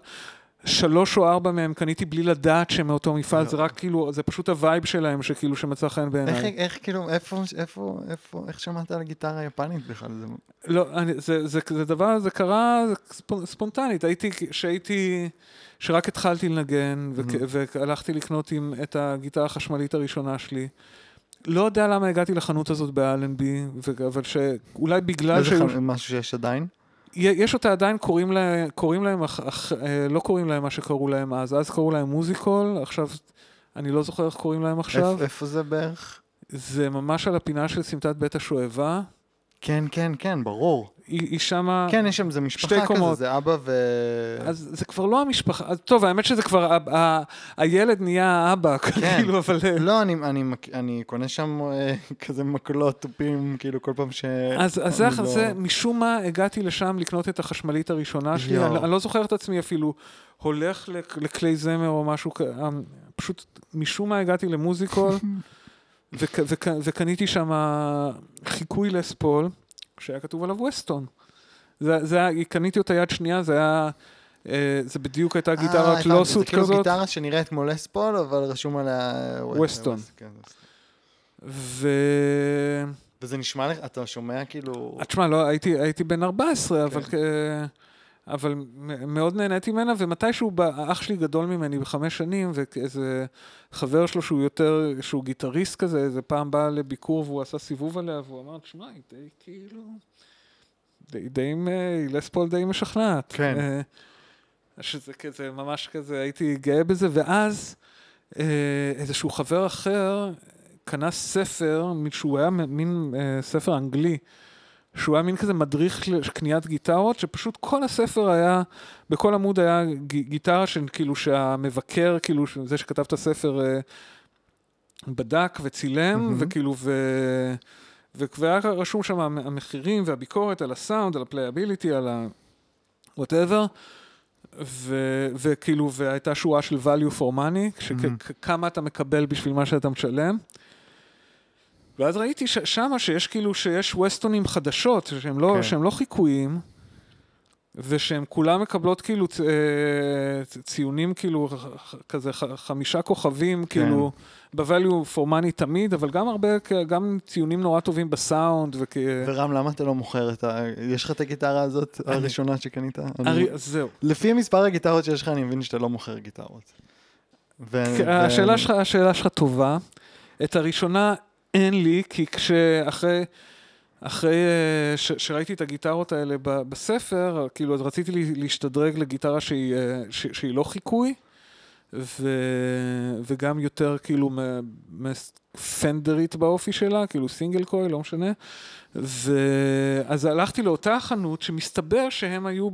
שלוש או ארבע מהם קניתי בלי לדעת שהם מאותו מפעל, זה רק כאילו, זה פשוט ה vibe שלהם שכאילו שמצא חן איך, בעיניי. איך כאילו, איפה, איפה, איפה, איך שמעת על הגיטרה היפנית בכלל? זה... לא, אני, זה, זה, זה דבר, זה קרה זה ספונ- ספונטנית. הייתי, כשהייתי, שרק התחלתי לנגן, וכ. והלכתי לקנות עם, את הגיטרה החשמלית הראשונה שלי. לא יודע למה הגעתי לחנות הזאת באלנבי, אבל שאולי בגלל איזה שהיו... ח... משהו שיש עדיין? יש אותה עדיין, קוראים להם, קוראים להם, אח, אח, אה, לא קוראים להם מה שקראו להם אז, אז קראו להם מוזיקול, עכשיו, אני לא זוכר איך קוראים להם עכשיו. איפ, איפה זה בערך? זה ממש על הפינה של סמטת בית השואבה. כן, כן, כן, ברור. היא, היא שמה... כן, יש שם איזה משפחה שתי כזה. זה אבא ו... אז זה כבר לא המשפחה, אז טוב, האמת שזה כבר, ה- ה- הילד נהיה האבא, [laughs] כאילו, אבל... אה, לא, אני, אני, אני קונה שם אה, [laughs] כזה מקלות תופים, כאילו כל פעם ש... אז, אז זה, לא- זה, משום מה הגעתי לשם לקנות את החשמלית הראשונה שלי. אני, אני לא זוכר את עצמי אפילו הולך לכלי זמר או משהו, אה, פשוט משום מה הגעתי למוזיקול, [laughs] וק, וק, וקניתי שם חיקוי לספול, שהיה כתוב עליו ווסטון. זה, זה היה, קניתי אותה יד שנייה, זה היה, אה, זה בדיוק הייתה אה, גיטרת הבנתי, לוסוט זה כאילו כזאת. גיטרה שנראית כמו לספול, אבל רשום עליה... ווסטון. כן, ו... וזה נשמע לך, אתה שומע כאילו... אה, תשמע, לא, הייתי, הייתי בן 14, אבל, כן. כ- אבל מאוד נהניתי ממנה, ומתישהו בא, אח שלי גדול ממני בחמש שנים, ואיזה חבר שלו שהוא יותר, שהוא גיטריסט כזה, איזה פעם בא לביקור והוא עשה סיבוב עליה, והוא אמר, תשמע, היא די כאילו... די, די, מ- היא לספול די משכנעת. כן. אה, שזה כזה, ממש כזה, הייתי גאה בזה, ואז אה, איזשהו חבר אחר קנה ספר, שהוא היה מין אה, ספר אנגלי, שהוא היה מין כזה מדריך לקניית גיטרות, שפשוט כל הספר היה, בכל עמוד היה גיטרה שכאילו שהמבקר, כאילו זה שכתב את הספר, אה, בדק וצילם, מהמם. וכאילו, ו... והיה רשום שם המ- המחירים והביקורת על הסאונד, על ה playability, על ה... whatever. ו- וכאילו, והייתה שורה של value for money. שכמה אתה מקבל בשביל מה שאתה משלם. ואז ראיתי ש- שמה שיש כאילו, שיש ווסטונים חדשות, שהם לא, כן. שהם לא חיקויים, ושהן כולן מקבלות כאילו צ- אה, ציונים כאילו כזה ח- חמישה כוכבים, כאילו, ב-value for money תמיד, אבל גם הרבה, גם ציונים נורא טובים בסאונד, וכ... ורם, למה אתה לא מוכר את ה... יש לך את הגיטרה הזאת, אני- הראשונה שקנית? אני- הרי- זהו. לפי מספר הגיטרות שיש לך, אני מבין שאתה לא מוכר גיטרות. ו- כן, ו- השאלה שלך, השאלה שלך טובה. את הראשונה אין לי, כי כשאחרי... אחרי אה, ש, שראיתי את הגיטרות האלה בספר, כאילו, אז רציתי להשתדרג לגיטרה שהיא, אה, שהיא לא חיקוי, ו, וגם יותר כאילו פנדרית באופי שלה, כאילו סינגל קוי, לא משנה. ואז הלכתי לאותה חנות שמסתבר שהם היו,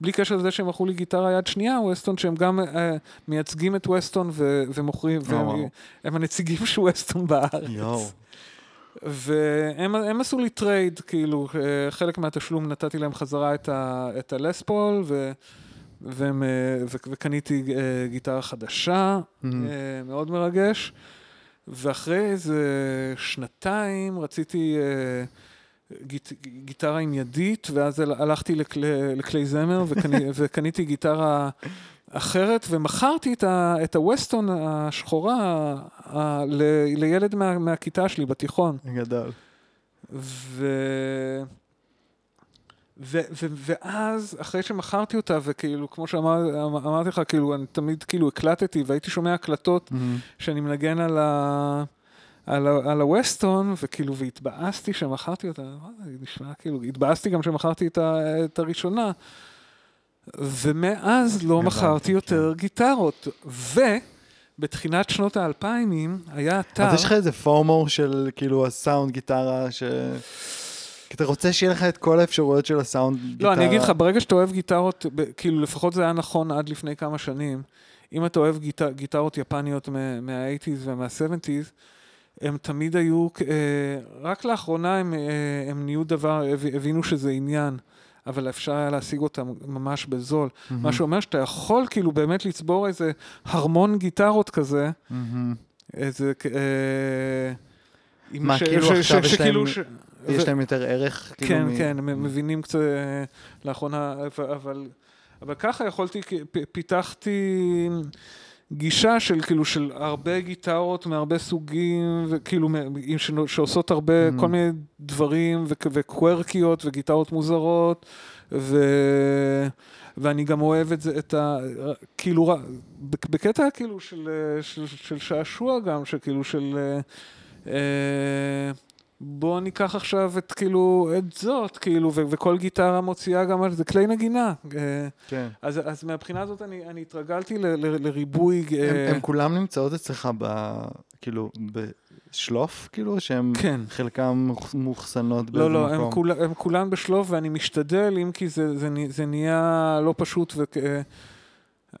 בלי קשר לזה שהם מכרו לי גיטרה יד שנייה, ווסטון, שהם גם אה, מייצגים את ווסטון ו- ומוכרים, וואו. והם הם הנציגים של ווסטון בארץ. יואו. והם הם עשו לי trade, כאילו, אה, חלק מהתשלום נתתי להם חזרה את, ה, את הלס פול, ו, והם, אה, ו, וקניתי אה, גיטרה חדשה, Mhm. אה, מאוד מרגש. ואחרי איזה שנתיים רציתי גיט, גיטרה עם ידית, ואז הל- הלכתי לכלי, לכלי זמר וקני, [laughs] וקניתי גיטרה אחרת, ומכרתי את, ה, את הווסטון השחורה ה, ל, לילד מה, מהכיתה שלי בתיכון. גדול. ו... ו- ו- ואז, אחרי שמכרתי אותה, וכאילו, כמו שאמרתי לך, כאילו, אני תמיד כאילו הקלטתי, והייתי שומע הקלטות שאני מנגן על ה... על, ה- על הווסטון, וכאילו, והתבאסתי שמכרתי אותה, נשמע כאילו, התבאסתי גם שמכרתי את, ה, את הראשונה, ומאז לא מכרתי יותר גיטרות, ובתחילת שנות האלפיימים היה אתר... אז יש לך איזה פורמו של כאילו הסאונד גיטרה, ש... כי אתה רוצה שיהיה לך את כל האפשרויות של הסאונד גיטרה. לא, אני אגיד לך, ברגע שאתה אוהב גיטרות, כאילו לפחות זה היה נכון עד לפני כמה שנים, אם אתה אוהב גיט, גיטרות יפניות מה- מה-80's ומה-70's, הם תמיד היו, אה, רק לאחרונה הם, אה, הם נהיו דבר, הב- הבינו שזה עניין, אבל אפשר היה להשיג אותם ממש בזול. מהמם. מה שאומר שאתה יכול כאילו באמת לצבור איזה הרמון גיטרות כזה, מהמם. איזה... אה, מה, ש- כאילו ש- עכשיו ש- יש להם- ש- יש להם יותר ערך? כאילו, כן, כן, הם מבינים קצת אה, לאחרונה, אבל- ככה יכולתי, פיתחתי גישה של כאילו של הרבה גיטרות מהרבה סוגים, וכאילו שעושות הרבה, Mhm. כל מיני דברים, וקוורקיות, וגיטרות מוזרות, ו... ואני גם אוהב את זה, את ה... כאילו, בקטע כאילו של, אה, של, של שעשוע גם, שכאילו של... אה, אה, בוא ניקח עכשיו את כאילו, את זאת, כאילו, ו- וכל גיטרה מוציאה גם על זה כלי נגינה. אה, כן. אז, אז מהבחינה הזאת אני, אני התרגלתי ל, ל, לריבוי... אה, הם הם כולם נמצאות אצלך ב... כאילו, בשלוף, כאילו, שהם כן. חלקם מאוחסנות באיזה לא, מקום? לא, הם, כול, הם כולם בשלוף ואני משתדל, אם כי זה, זה, נה- זה נהיה לא פשוט ו...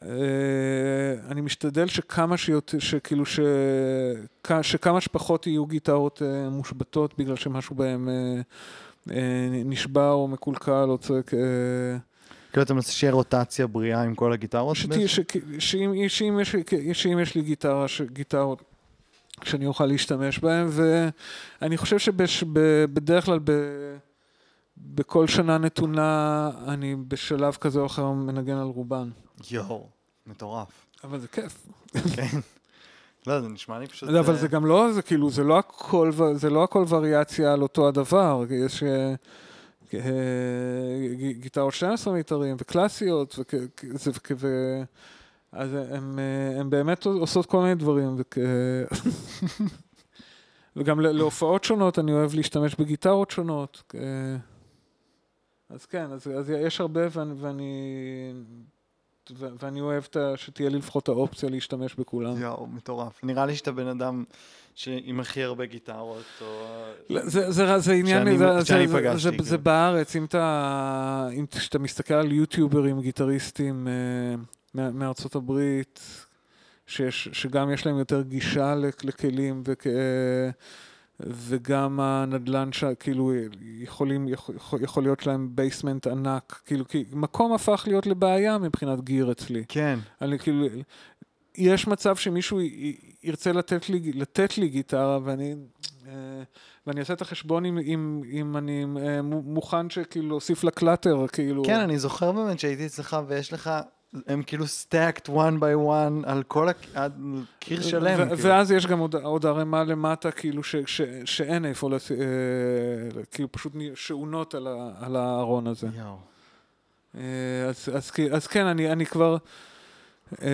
אה, אני משתדל שכמה שיותר, שכאילו ש... שכמה שפחות יהיו גיטרות אה, מושבתות בגלל שמשהו בהם אה, אה, נשבע או מקולקל או צועק. כאילו, אתה מנסה שיהיה רוטציה בריאה עם כל הגיטרות? שתהיה-? ש- שאם שאם יש, שאם יש לי גיטרה, ש- גיטרות שאני אוכל להשתמש בהן, ואני חושב שבדרך כלל ב, בכל שנה נתונה אני בשלב כזה או אחר מנגן על רובן. יואו, מטורף. אבל זה כיף. כן. לא, זה נשמע לי פשוט... אבל אה, זה גם לא, זה כאילו, זה לא הכל, זה לא הכל וריאציה על אותו הדבר. יש אה, אה, גיטרות 12 מיתרים וקלאסיות, ו- אז אה, הם באמת עושות כל מיני דברים. [laughs] וגם להופעות שונות אני אוהב להשתמש בגיטרות שונות. אה, אז כן, אז, אז יש הרבה ואני, ואני, ואני אוהב שתהיה לי לפחות האופציה להשתמש בכולם. יואו, מטורף. נראה לי שאתה בן אדם עם הכי הרבה גיטרות, או... לא, זה, זה, זה עניין, שאני- זה, שאני זה, פגשתי, זה. זה בארץ, אם אתה, אם כשאתה מסתכל על יוטיוברים, גיטריסטים אה, מארצות הברית, שיש, שגם יש להם יותר גישה לכ- לכלים, וכ, אה, וגם הנדל"ן, ש- כאילו, יכולים, יכול, יכול להיות להם basement ענק, כאילו, כי מקום הפך להיות לבעיה מבחינת gear אצלי. כן. אני כאילו, יש מצב שמישהו י- ירצה לתת לי, לתת לי גיטרה, ואני אה, ואני אעשה את החשבון אם, אם, אם אני אה, מוכן שכאילו להוסיף ל clutter, כאילו... כן, אני זוכר באמת שהייתי אצלך ויש לך, הם כאילו stacked one by one על כל הק... עד קיר שלם. ו- כאילו. ואז יש גם עוד, עוד ערימה למטה, כאילו, ש, ש, שאין איפה. אה, כאילו, פשוט שעונות על, ה, על הארון הזה. אה, אז, אז, כי- אז כן, אני, אני כבר... אה,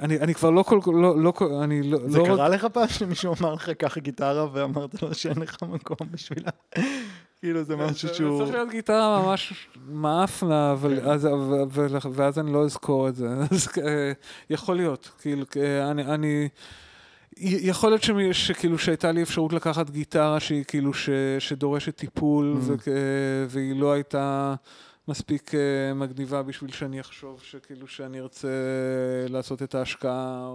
אני, אני כבר לא כל... לא, לא, כל- אני לא... זה לא קרה לך פעם שמישהו אמר לך קח גיטרה ואמרת לו שאין לך מקום בשבילה? כאילו זה משהו שהוא... צריך להיות גיטרה ממש מאפנה, כן. ואז אני לא אזכור את זה. [laughs] אה, יכול להיות, כאילו, אה, אני... יכול להיות שמי- שכאילו שהייתה לי אפשרות לקחת גיטרה שהיא כאילו ש, שדורשת טיפול Mm. ו, והיא לא הייתה מספיק אה, מגניבה בשביל שאני אחשוב שכאילו שאני ארצה לעשות את ההשקעה.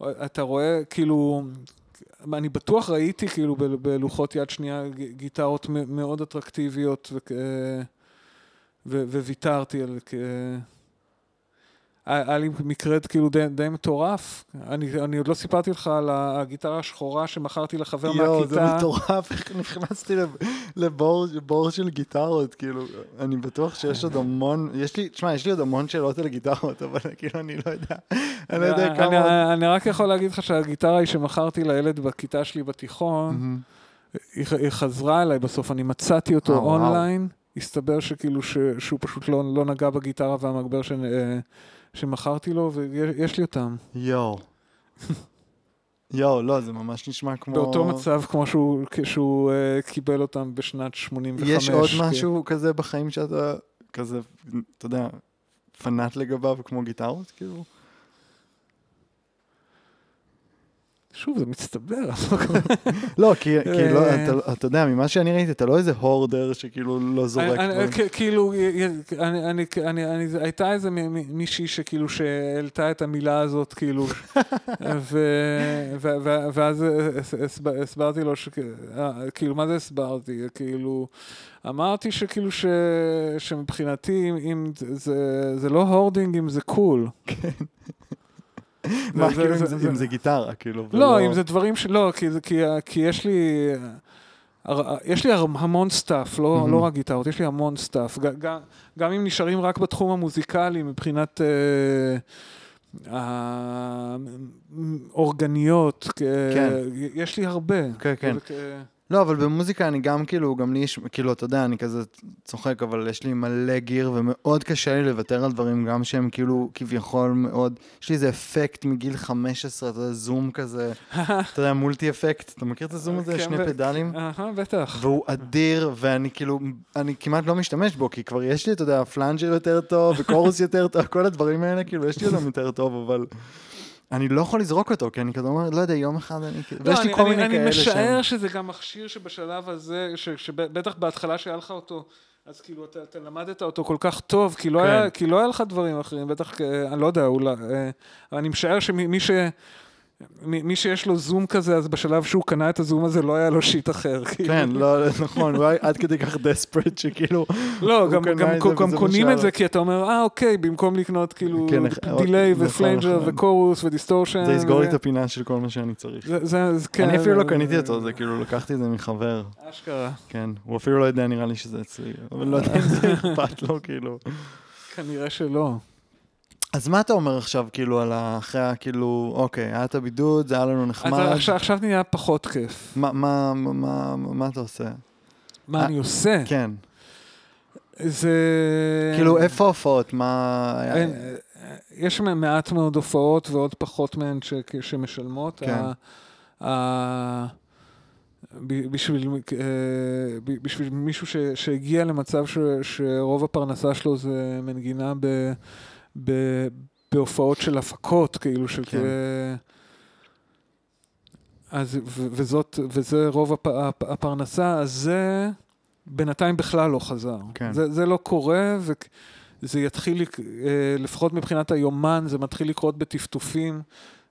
או, אתה רואה כאילו, אני בטוח ראיתי כאילו ב- בלוחות יד שנייה גיטרות מאוד אטרקטיביות ו, ו, וויתרתי על... היה לי מקרה כאילו די, די מטורף. אני, אני עוד לא סיפרתי לך על הגיטרה השחורה שמכרתי לחבר יואו, זה מהכיתה. מטורף, איך נכנסתי לב- לבור בור של גיטרות, כאילו, אני בטוח שיש עוד המון, יש לי, תשמע, יש לי עוד המון שאלות על גיטרות, אבל כאילו, אני לא יודע, אני לא יודע כמה... אני, אני רק יכול להגיד לך שהגיטרה היא שמכרתי לילד בכיתה שלי בתיכון. היא, היא חזרה אליי בסוף, אני מצאתי אותו אה. אונליין, הסתבר שכאילו ש, שהוא פשוט לא, לא נגע בגיטרה והמגבר ש, שמכרתי לו, ויש לי אותם. יואו. [laughs] יואו, לא, זה ממש נשמע כמו... באותו מצב כמו שהוא, כשהוא אה, קיבל אותם בשנת 85. יש עוד כן. משהו כזה בחיים שאתה, כזה, אתה יודע, פנאט לגביו כמו גיטרות, כאילו? שוב, זה מצטבר. לא, כי, כי לא, אה. אתה, יודע, ממה שאני ראיתי, אתה לא איזה הורדר שכאילו לא זורק כאילו, י- י- אני, אני, אני, אני, הייתה איזה מישהי שכאילו שהעלתה את המילה הזאת, כאילו, ואז הס- הסב- הסברתי לו, אה, כאילו, מה זה הסברתי? כאילו, אמרתי שכאילו ש, שמבחינתי, אם, זה, זה לא הורדינג, אם זה קול. [laughs] מה, כאילו, אם זה- גיטרה, כאילו. לא, ולא- אם זה דברים ש... לא, כי, יש לי... הר- יש לי המון stuff, לא, מהמם. לא רק גיטרות, יש לי המון stuff. גם, גם אם נשארים רק בתחום המוזיקלי, מבחינת אה, האגרנות, כן. יש לי הרבה. כן, כן. וכ- לא, אבל במוזיקה אני גם כאילו, גם לי יש, כאילו, אתה יודע, אני כזה צוחק, אבל יש לי מלא gear, ומאוד קשה לי לוותר על דברים, גם שהם כאילו כביכול מאוד, יש לי איזה אפקט מגיל 15, אתה יודע, זום כזה, [laughs] אתה יודע, multi effect, אתה מכיר את הזום הזה? כן, שני פדלים? אהה, בטח. והוא אדיר, ואני כאילו, אני כמעט לא משתמש בו, כי כבר יש לי, אתה יודע, flanger יותר טוב, ו chorus יותר טוב, כל הדברים האלה, כאילו, יש לי אותם יותר טוב, אבל אני לא יכול לזרוק אותו, כי אני כזה אומר, לא יודע, יום אחד אני לא, ויש לי אני- כל אני- מיני אני כאלה שהם... משער שזה גם מכשיר שבשלב הזה, ש- שבטח בהתחלה שהיה לך אותו, אז כאילו אתה, אתה למדת אותו כל כך טוב, כי לא, כן. היה, כי לא היה לך דברים אחרים, בטח, אני לא יודע, אולי, אה, אני משער שמי ש... מי שיש לו זום כזה, אז בשלב שהוא קנה את הזום הזה, לא היה לו shit אחר. כאילו. כן, לא, נכון, הוא היה עד כדי כך desperate שכאילו, לא, גם, גם, גם קונים את זה. כי אתה אומר, אה, אוקיי, במקום לקנות כאילו כן, delay נכון. ו chorus ו distortion. זה יסגור לי את הפינה של כל מה שאני צריך. כן. אני אפילו לא קניתי אותו, זה כאילו, לקחתי את זה מחבר, אשכרה, כן, הוא אפילו לא יודע, נראה לי שזה אצלי, אבל לא יודע אם זה אכפת לו, כאילו. כנראה שלא. אז מה אתה אומר עכשיו, כאילו, על אחרי. כאילו, אוקיי, היה את הבידוד, זה היה לנו אז נחמד. עכשיו, עכשיו נהיה פחות כיף. מה- מה- מה- מה מה אתה עושה? מה אה, אני עושה? כן. זה... כאילו, איפה ההופעות? מה... אין, יש מעט מאוד הופעות ועוד פחות מהן ש- שמשלמות. כן. ה- ה- בשביל, אה, בשביל מישהו ש, שהגיע למצב ש, שרוב הפרנסה שלו זה מנגינה ב, ב, בהופעות של הפקות, כאילו של... כן. אה, אז, ו, וזאת, וזה רוב הפ, הפ, הפרנסה, אז זה בינתיים בכלל לא חזר. כן. זה, זה לא קורה, וזה יתחיל, אה, לפחות מבחינת היומן, זה מתחיל לקרות בטפטופים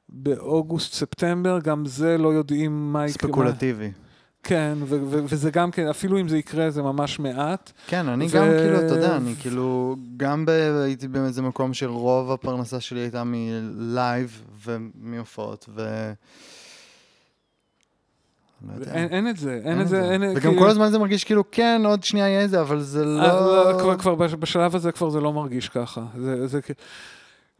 באוגוסט-ספטמבר, גם זה לא יודעים מה יקרה. ספקולטיבי. כן, ו- ו- וזה גם כן, אפילו אם זה יקרה, זה ממש מעט. כן, אני ו- גם כאילו, אתה יודע, אני כאילו, גם ב... הייתי באיזה מקום שרוב הפרנסה שלי הייתה מ live ומהופעות, ו... לא. אין, אין את זה, אין אין את זה, אין... וגם כאילו- כל הזמן זה מרגיש כאילו, כן, עוד שנייה יהיה זה, אבל זה אה, לא... לא, כבר, כבר בש- בשלב הזה כבר זה לא מרגיש ככה. זה, זה,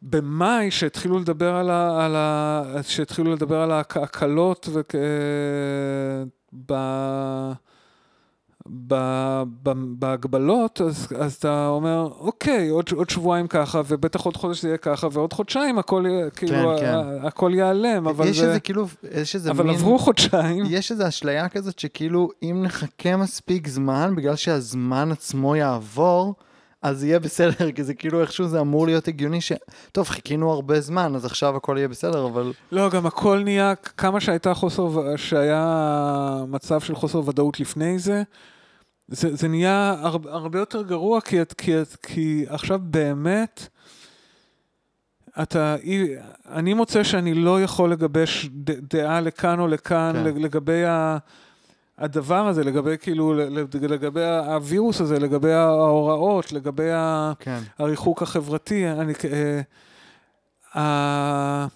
במאי, שהתחילו לדבר על ה... על ה שהתחילו לדבר על ההק- ההקלות וכ... ב... ב, ב, בהגבלות, אז, אז אתה אומר, אוקיי, עוד, עוד שבועיים ככה, ובטח עוד חודש זה יהיה ככה, ועוד חודשיים הכל, יהיה- כאילו, כן. ה- הכל ייעלם, אבל יש זה... איזה כאילו, יש איזה אבל מין... עברו חודשיים. יש איזו אשליה כזאת שכאילו, אם נחכה מספיק זמן, בגלל שהזמן עצמו יעבור, אז יהיה בסדר, כי זה כאילו איכשהו זה אמור להיות הגיוני ש... טוב, חיכינו הרבה זמן, אז עכשיו הכל יהיה בסדר, אבל... לא, גם הכל נהיה, כמה שהייתה חוסר, שהיה מצב של חוסר ודאות לפני זה, זה, זה נהיה הרבה, הרבה יותר גרוע, כי, כי, כי עכשיו באמת, אתה, אני מוצא שאני לא יכול לגבש דעה לכאן או לכאן. כן. לגבי ה... הדבר הזה, לגבי כאילו, לגבי הווירוס הזה, לגבי ההוראות, לגבי. כן. הריחוק החברתי, אני, אה,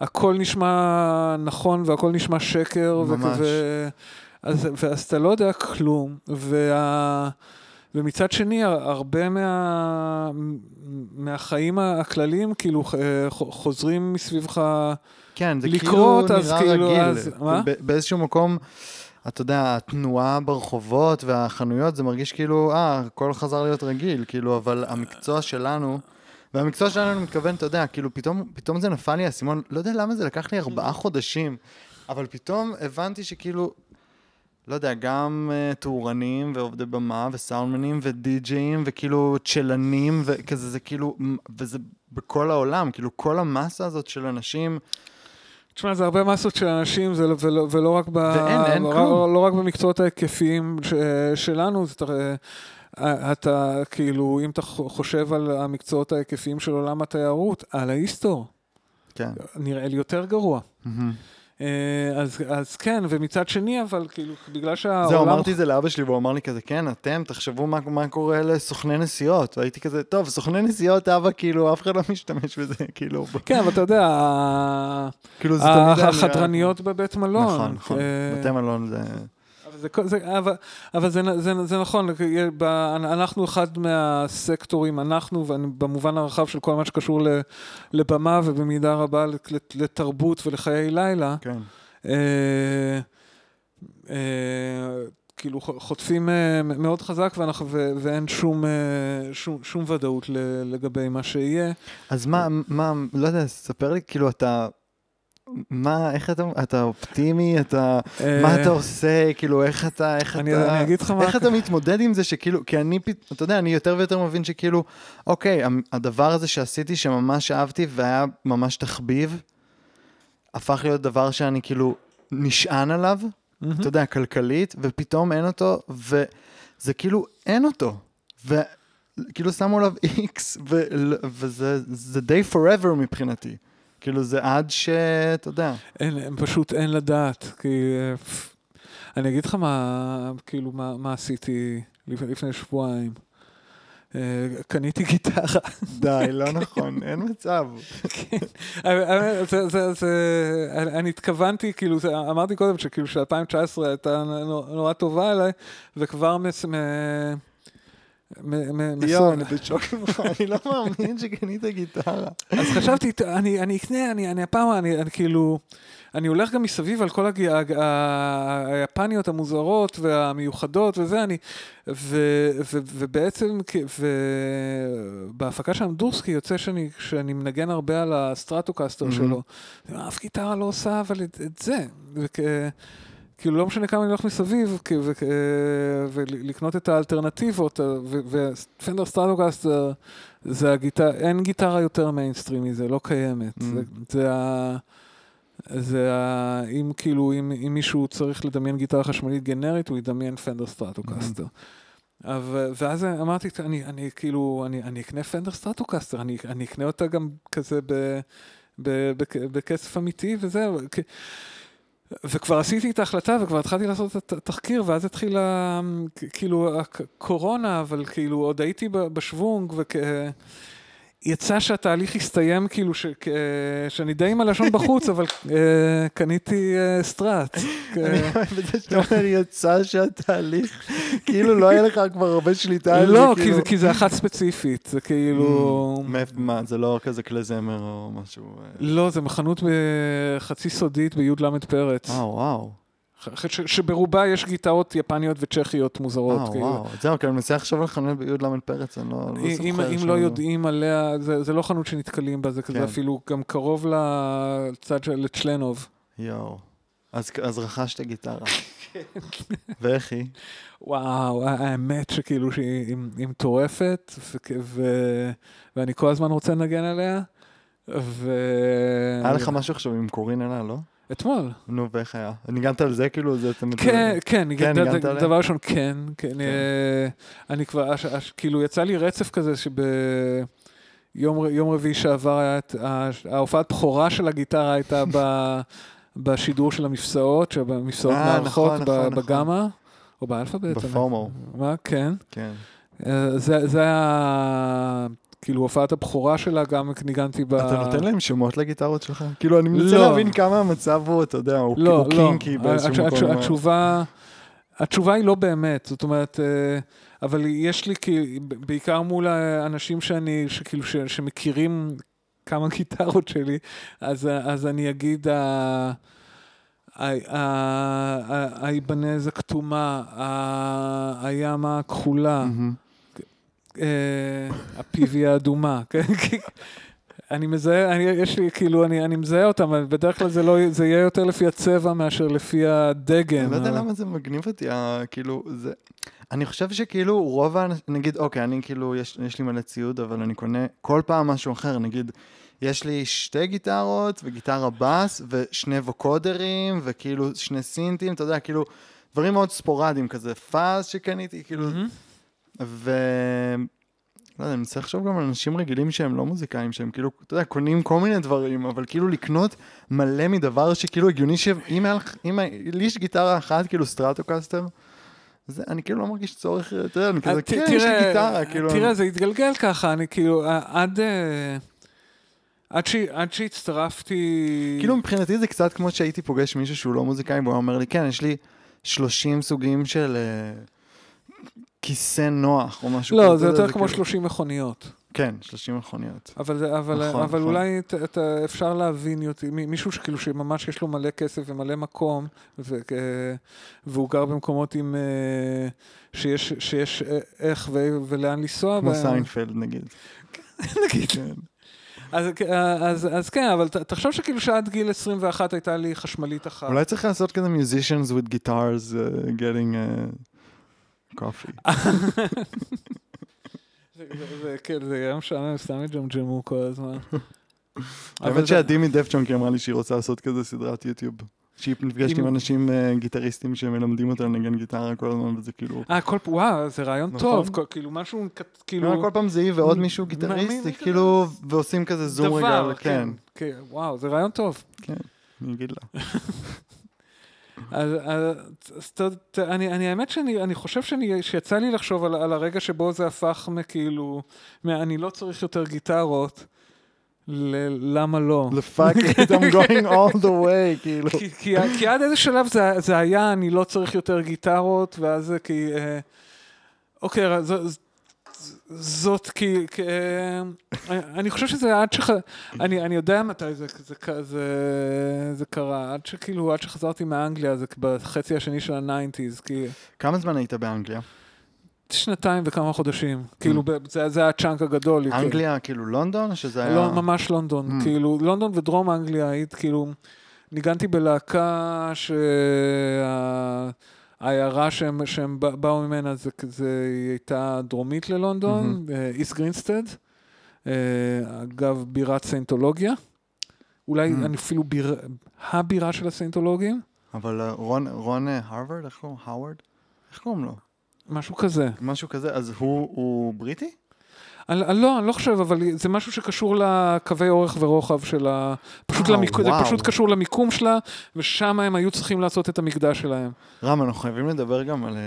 הכל נשמע נכון והכל נשמע שקר. ממש. וכזה, אז, ואז אתה לא יודע כלום, וה, ומצד שני, הרבה מה, מהחיים הכלליים כאילו אה, חוזרים מסביבך, כן, זה לקרות, כאילו אז נראה כאילו, רגיל. אז- מה? ב- באיזשהו מקום, אתה יודע, התנועה ברחובות והחנויות, זה מרגיש כאילו, אה, הכל חזר להיות רגיל, כאילו, אבל המקצוע שלנו, והמקצוע שלנו, אני מתכוון, אתה יודע, כאילו, פתאום, פתאום זה נפל לי האסימון, לא יודע למה זה לקח לי ארבעה חודשים, אבל פתאום הבנתי שכאילו, לא יודע, גם uh, טורנים ועובדי במה וסאונדמנים ודי-ג'אים וכאילו צ'לנים וכזה, זה כאילו, וזה בכל העולם, כאילו כל המסה הזאת של אנשים, תשמע, זה הרבה מסות של אנשים, זה, לא- ולא, ולא, רק ב, ואין, אין לא, כלום. לא רק במקצועות ההיקפיים ש, שלנו, זה, אתה, אתה כאילו, אם אתה חושב על המקצועות ההיקפיים של עולם התיירות, על ההיסטור, כן. נראה לי יותר גרוע. מהמם. אה, אז, אז כן, ומצד שני, אבל כאילו, בגלל שהעולם... זהו, אמרתי את זה לאבא שלי, והוא אמר לי כזה, כן, אתם, תחשבו מה, מה קורה לסוכני נסיעות. והייתי כזה, טוב, סוכני נסיעות, אבא, כאילו, אף אחד לא משתמש בזה, [laughs] כאילו, כן, אבל אתה יודע, כאילו, זה תמיד החדרניות בבית מלון. נכון, נכון, אה, בתי מלון זה... זה, זה, אבל, אבל זה, זה, זה נכון, אנחנו אחד מהסקטורים, אנחנו, ואני במובן הרחב של כל מה שקשור לבמה ובמידה רבה לת- לתרבות ולחיי לילה, כן. אה, אה, כאילו חוטפים אה, מאוד חזק ואנחנו, ו, ואין שום, אה, שום, שום ודאות ל, לגבי מה שיהיה. אז מה, מה, לא יודע, ספר לי, כאילו, אתה... מה, איך אתה, אתה אופטימי, אתה, אה, מה אתה עושה, כאילו, איך אתה, איך אני, אתה, אני אגיד לך מה... איך אתה מתמודד עם זה שכאילו, כי אני, אתה יודע, אני יותר ויותר מבין שכאילו, אוקיי, הדבר הזה שעשיתי שממש אהבתי והיה ממש תחביב, הפך להיות דבר שאני כאילו נשען עליו, מהמם. אתה יודע, כלכלית, ופתאום אין אותו, וזה כאילו, אין אותו. וכאילו שמו עליו [laughs] איקס, וזה זה די forever מבחינתי. כאילו זה עד ש... אתה יודע. אין, פשוט אין לדעת, כי... אה. אני אגיד לך מה, כאילו, מה, מה עשיתי לפני, לפני שבועיים. אה, קניתי גיטרה. די, לא נכון, אין מצב. כן. זה, אני, התכוונתי, כאילו, אמרתי קודם שכאילו ש-2019 הייתה נור- נורא טובה אליי, וכבר יואו, אני בשוק ממך, אני לא מאמין שקנית גיטרה. אז חשבתי, "ט- אני, אני אקנה, אני, אני הפעם, אני, אני כאילו, אני הולך גם מסביב על כל היפניות המוזרות והמיוחדות וזה, אני, ובעצם, ובהפקה של אמדורסקי יוצא שאני, שאני מנגן הרבה על הסטרטוקסטר. שלו. אף גיטרה לא עושה, אבל את זה. כאילו לא משנה כמה אני הולך מסביב, כ- וכ- ולקנות את האלטרנטיבות, ו- ופנדר סטרטוקסטר זה הגיטרה, אין גיטרה יותר מיינסטרים מזה, לא קיימת. Mm. זה, ה... זה ה... אם כאילו, אם, אם מישהו צריך לדמיין גיטרה חשמלית גנרית, הוא ידמיין פנדר סטרטוקסטר. אבל, ואז אמרתי, אני, אני כאילו, אני, אני אקנה פנדר סטרטוקסטר, אני, אני אקנה אותה גם כזה ב, ב, בכ- בכסף אמיתי וזהו. וכבר עשיתי את ההחלטה וכבר התחלתי לעשות את התחקיר, ואז התחילה כאילו הקורונה, אבל כאילו עוד הייתי בשוונג, וכ... יצא שהתהליך הסתיים כאילו ש... שאני די עם הלשון בחוץ, אבל אה, קניתי אה, סטראט. [laughs] אני אוהב את זה שאתה אומר, יצא שהתהליך, כאילו לא היה לך כבר הרבה שליטה על זה, לא, כאילו... כי זה אחת ספציפית, זה כאילו... מה, זה לא כזה כלי זמר או משהו... אה? לא, זה מחנות חצי סודית בי"ל פרץ. אה, וואו. ש- שברובה יש גיטרות יפניות וצ'כיות מוזרות. אה, כאילו. וואו. זהו, כי אני מנסה לחשוב על חנות בי"ל פרץ, אני לא לא זוכר. אם, אם. לא יודעים עליה, זה, זה לא חנות שנתקלים בה, זה כזה כן. אפילו גם קרוב לצד של צ'לנוב. יואו. אז, אז רכשת גיטרה. [laughs] כן. ואיך היא? וואו, האמת שכאילו שהיא היא- היא מטורפת, ו- ואני כל הזמן רוצה לנגן עליה. ו... היה לך משהו עכשיו עם קורין אלה, לא? אתמול. נו, ואיך היה? ניגנת על זה כאילו? זה אתה כן, כן, כן, ניגנת עליה? דבר ראשון, כן, כן, אה, אני כבר, כאילו יצא לי רצף כזה שביום ר- יום רביעי שעבר היה את ה- ההופעת בכורה של הגיטרה הייתה [laughs] ב- בשידור של המפסעות, שבמפסעות אה, מארחות נכון, נכון, נכון. בגמא, או באלפא בעצם. בפורמו. מה, כן. כן. אה, זה זה היה כאילו הופעת הבכורה שלה, גם ניגנתי ב... אתה נותן להם שמות לגיטרות שלך? כאילו, אני מנסה לא. להבין כמה המצב הוא, אתה יודע, הוא לא, הוא לא. קינקי באיזשהו התש- מקום. התשובה, התשובה היא לא באמת, זאת אומרת, אה, אבל יש לי, כי בעיקר מול האנשים שאני, שכאילו, ש- שמכירים כמה [laughs] גיטרות שלי, אז, אז אני אגיד, האיבנז הכתומה, הימה הכחולה, מהמם. אה, הפיבי האדומה, [laughs] כן? כי אני מזהה, אני, יש לי, כאילו, אני, אני מזהה אותם, אבל בדרך כלל זה, לא, זה יהיה יותר לפי הצבע מאשר לפי הדגם. אני לא יודע למה זה מגניב אותי, כאילו, זה... אני חושב שכאילו רוב האנשים, נגיד, אוקיי, אני כאילו, יש, יש לי מלא ציוד, אבל אני קונה כל פעם משהו אחר, נגיד, יש לי שתי גיטרות וגיטרה בס ושני ווקודרים וכאילו שני סינטים, אתה יודע, כאילו, דברים מאוד ספורדיים כזה, fuzz שקניתי, כאילו, מהמם. ו... לא יודע, אני מנסה לחשוב גם על אנשים רגילים שהם לא מוזיקאים, שהם כאילו, אתה יודע, קונים כל מיני דברים, אבל כאילו לקנות מלא מדבר שכאילו הגיוני שאם היה לך, אם לי יש גיטרה אחת, כאילו סטרטוקסטר, זה, אני כאילו לא מרגיש צורך, אתה יודע, אני כזה, אה, ת- כן, יש לי גיטרה, כאילו, תראה, זה התגלגל ככה, אני כאילו, אה, עד... אה, עד ש- עד שהצטרפתי... כאילו מבחינתי זה קצת כמו שהייתי פוגש מישהו שהוא לא מוזיקאי, והוא אומר לי, כן, יש לי 30 סוגים של אה, כיסא נוח, או משהו לא, כזה, זה אתה יודע, יותר כמו כאילו- 30 מכוניות. כן, 30 מכוניות. אבל, זה- אבל, נכון, אבל נכון. אולי ת- ת- אפשר להבין יותר, מי- מישהו שכאילו שממש יש לו מלא כסף ומלא מקום, ו, אה, והוא גר במקומות עם, אה, שיש, שיש אה, איך ו, ולאן לנסוע. כמו ו- סיינפלד נגיד. [laughs] נגיד. כן. אז, אז, אז כן, אבל ת- תחשוב שכאילו שעד גיל 21 הייתה לי חשמלית אחת. אולי צריך לעשות כזה musicians with guitars uh, getting uh, coffee. זה, כן, זה היה משעמם, סתם יג'מג'מו כל הזמן. האמת שעדי מדף צ'ונקי אמרה לי שהיא רוצה לעשות כזה סדרת יוטיוב. שהיא נפגשת עם- אנשים אה, גיטריסטים שמלמדים אותה לנגן גיטרה כל הזמן, וזה כאילו... אה, כל פעם, וואו, זה רעיון נכון. טוב, כאילו משהו, כאילו... לא, כל פעם זה היא ועוד מישהו גיטריסט, כאילו, ועושים כזה זום רגע, על- כן, כן, וואו, זה רעיון טוב. אני אגיד לה. [laughs] אז, אז, ת- ת- אני, אני, האמת שאני אני חושב שאני, שיצא לי לחשוב על, על הרגע שבו זה הפך מכאילו, אני לא צריך יותר גיטרות, ל- למה לא? The fuck it, I'm going all the way, כאילו. כי, כי, כי עד איזה שלב זה, זה היה, אני לא צריך יותר גיטרות, ואז זה כי... אה, אוקיי, ז, ז, זאת כי... כי אה, אני חושב שזה עד שח... אני, אני יודע מתי זה, זה, זה, זה, קרה, עד שכאילו, עד שחזרתי מאנגליה, זה בחצי השני של ה nineties, כי כמה זמן היית באנגליה? שנתיים וכמה חודשים, כאילו, ב- זה, זה היה ה chunk הגדול. לי, כאילו. אנגליה, כאילו לונדון, שזה היה... לא, ממש לונדון. Mm. כאילו, לונדון ודרום אנגליה, היית כאילו... ניגנתי בלהקה שהעיירה שהם, שהם בא- באו ממנה, זה, זה היא הייתה דרומית ללונדון, איסט גרינסטד. אה, אגב, בירת סיינטולוגיה. אולי Mm. אני אפילו ביר... הבירה של הסיינטולוגים, אבל אה, רון, רון אה, הרווארד, איך קוראים? האוורד? איך קוראים לו? משהו כזה. משהו כזה, אז הוא הוא בריטי? אני, אני לא, אני לא חושב, אבל זה משהו שקשור לקווי אורך ורוחב של ה... פשוט אה, למיקום, זה. פשוט קשור למיקום שלה, ושם הם היו צריכים לעשות את המקדש שלהם. רם, אנחנו חייבים לדבר גם על, אה,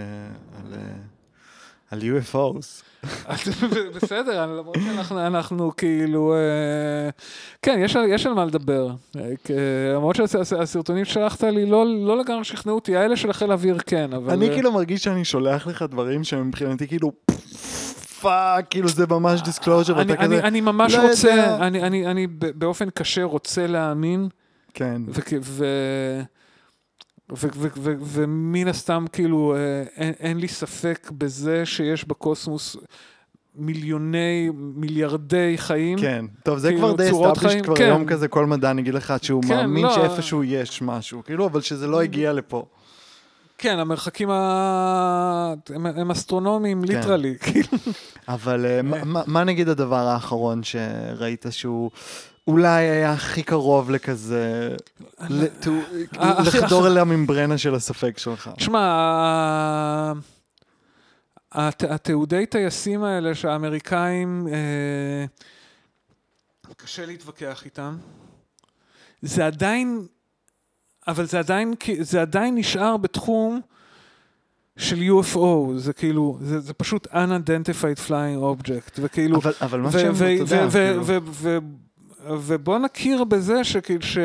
על, אה, על UFOs. [laughs] בסדר, למרות שאנחנו אנחנו כאילו, אה, כן, יש, יש על מה לדבר. אה, למרות שהסרטונים ששלחת לי לא, לא לגמרי שכנעו אותי, האלה של חיל האוויר כן, אבל... אני כאילו מרגיש שאני שולח לך דברים שהם מבחינתי כאילו... פאק, כאילו זה ממש disclosure, ואתה כזה... אני ממש לא רוצה, אני, אני, אני באופן קשה רוצה להאמין. כן. ומן הסתם, כאילו, אה, אין, אין לי ספק בזה שיש בקוסמוס מיליוני, מיליארדי חיים. כן, טוב, זה כאילו, כבר די established כבר כן. היום כזה, כל מדען יגיד לך שהוא כן, מאמין לא. שאיפשהו יש משהו, כאילו, אבל שזה לא הגיע לפה. כן, המרחקים ה... הם, הם אסטרונומיים, כן. ליטרלי. [laughs] כאילו. אבל uh, מה, מה נגיד הדבר האחרון שראית שהוא אולי היה הכי קרוב לכזה, לחדור אל הממברנה של הספק שלך. שמע, התיעודי טייסים האלה שהאמריקאים, אה, קשה להתווכח איתם. זה עדיין, אבל זה עדיין, זה עדיין נשאר בתחום של UFO, זה כאילו, זה, זה פשוט unidentified flying object, וכאילו... אבל, אבל מה שהם, אתה יודע, כאילו... ובוא נכיר בזה שכאילו ש...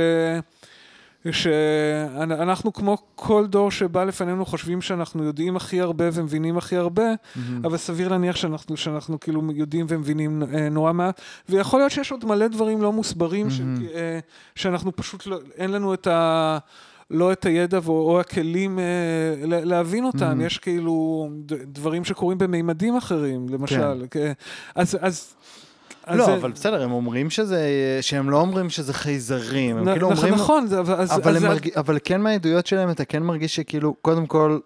שאנחנו כמו כל דור שבא לפנינו חושבים שאנחנו יודעים הכי הרבה ומבינים הכי הרבה, mm-hmm. אבל סביר להניח שאנחנו, שאנחנו כאילו יודעים ומבינים אה, נורא מעט, ויכול להיות שיש עוד מלא דברים לא מוסברים, mm-hmm. ש, אה, שאנחנו פשוט, לא, אין לנו את ה... לא את הידע או, או הכלים אה, להבין אותם, mm-hmm. יש כאילו דברים שקורים במימדים אחרים, למשל. כן. אז, אז לא, זה... אבל בסדר, הם אומרים שזה, שהם לא אומרים שזה חייזרים, הם נ, כאילו אומרים... נכון, אבל, אז, אבל, אז, מרג... אבל כן מהעדויות שלהם אתה כן מרגיש שכאילו, קודם כל,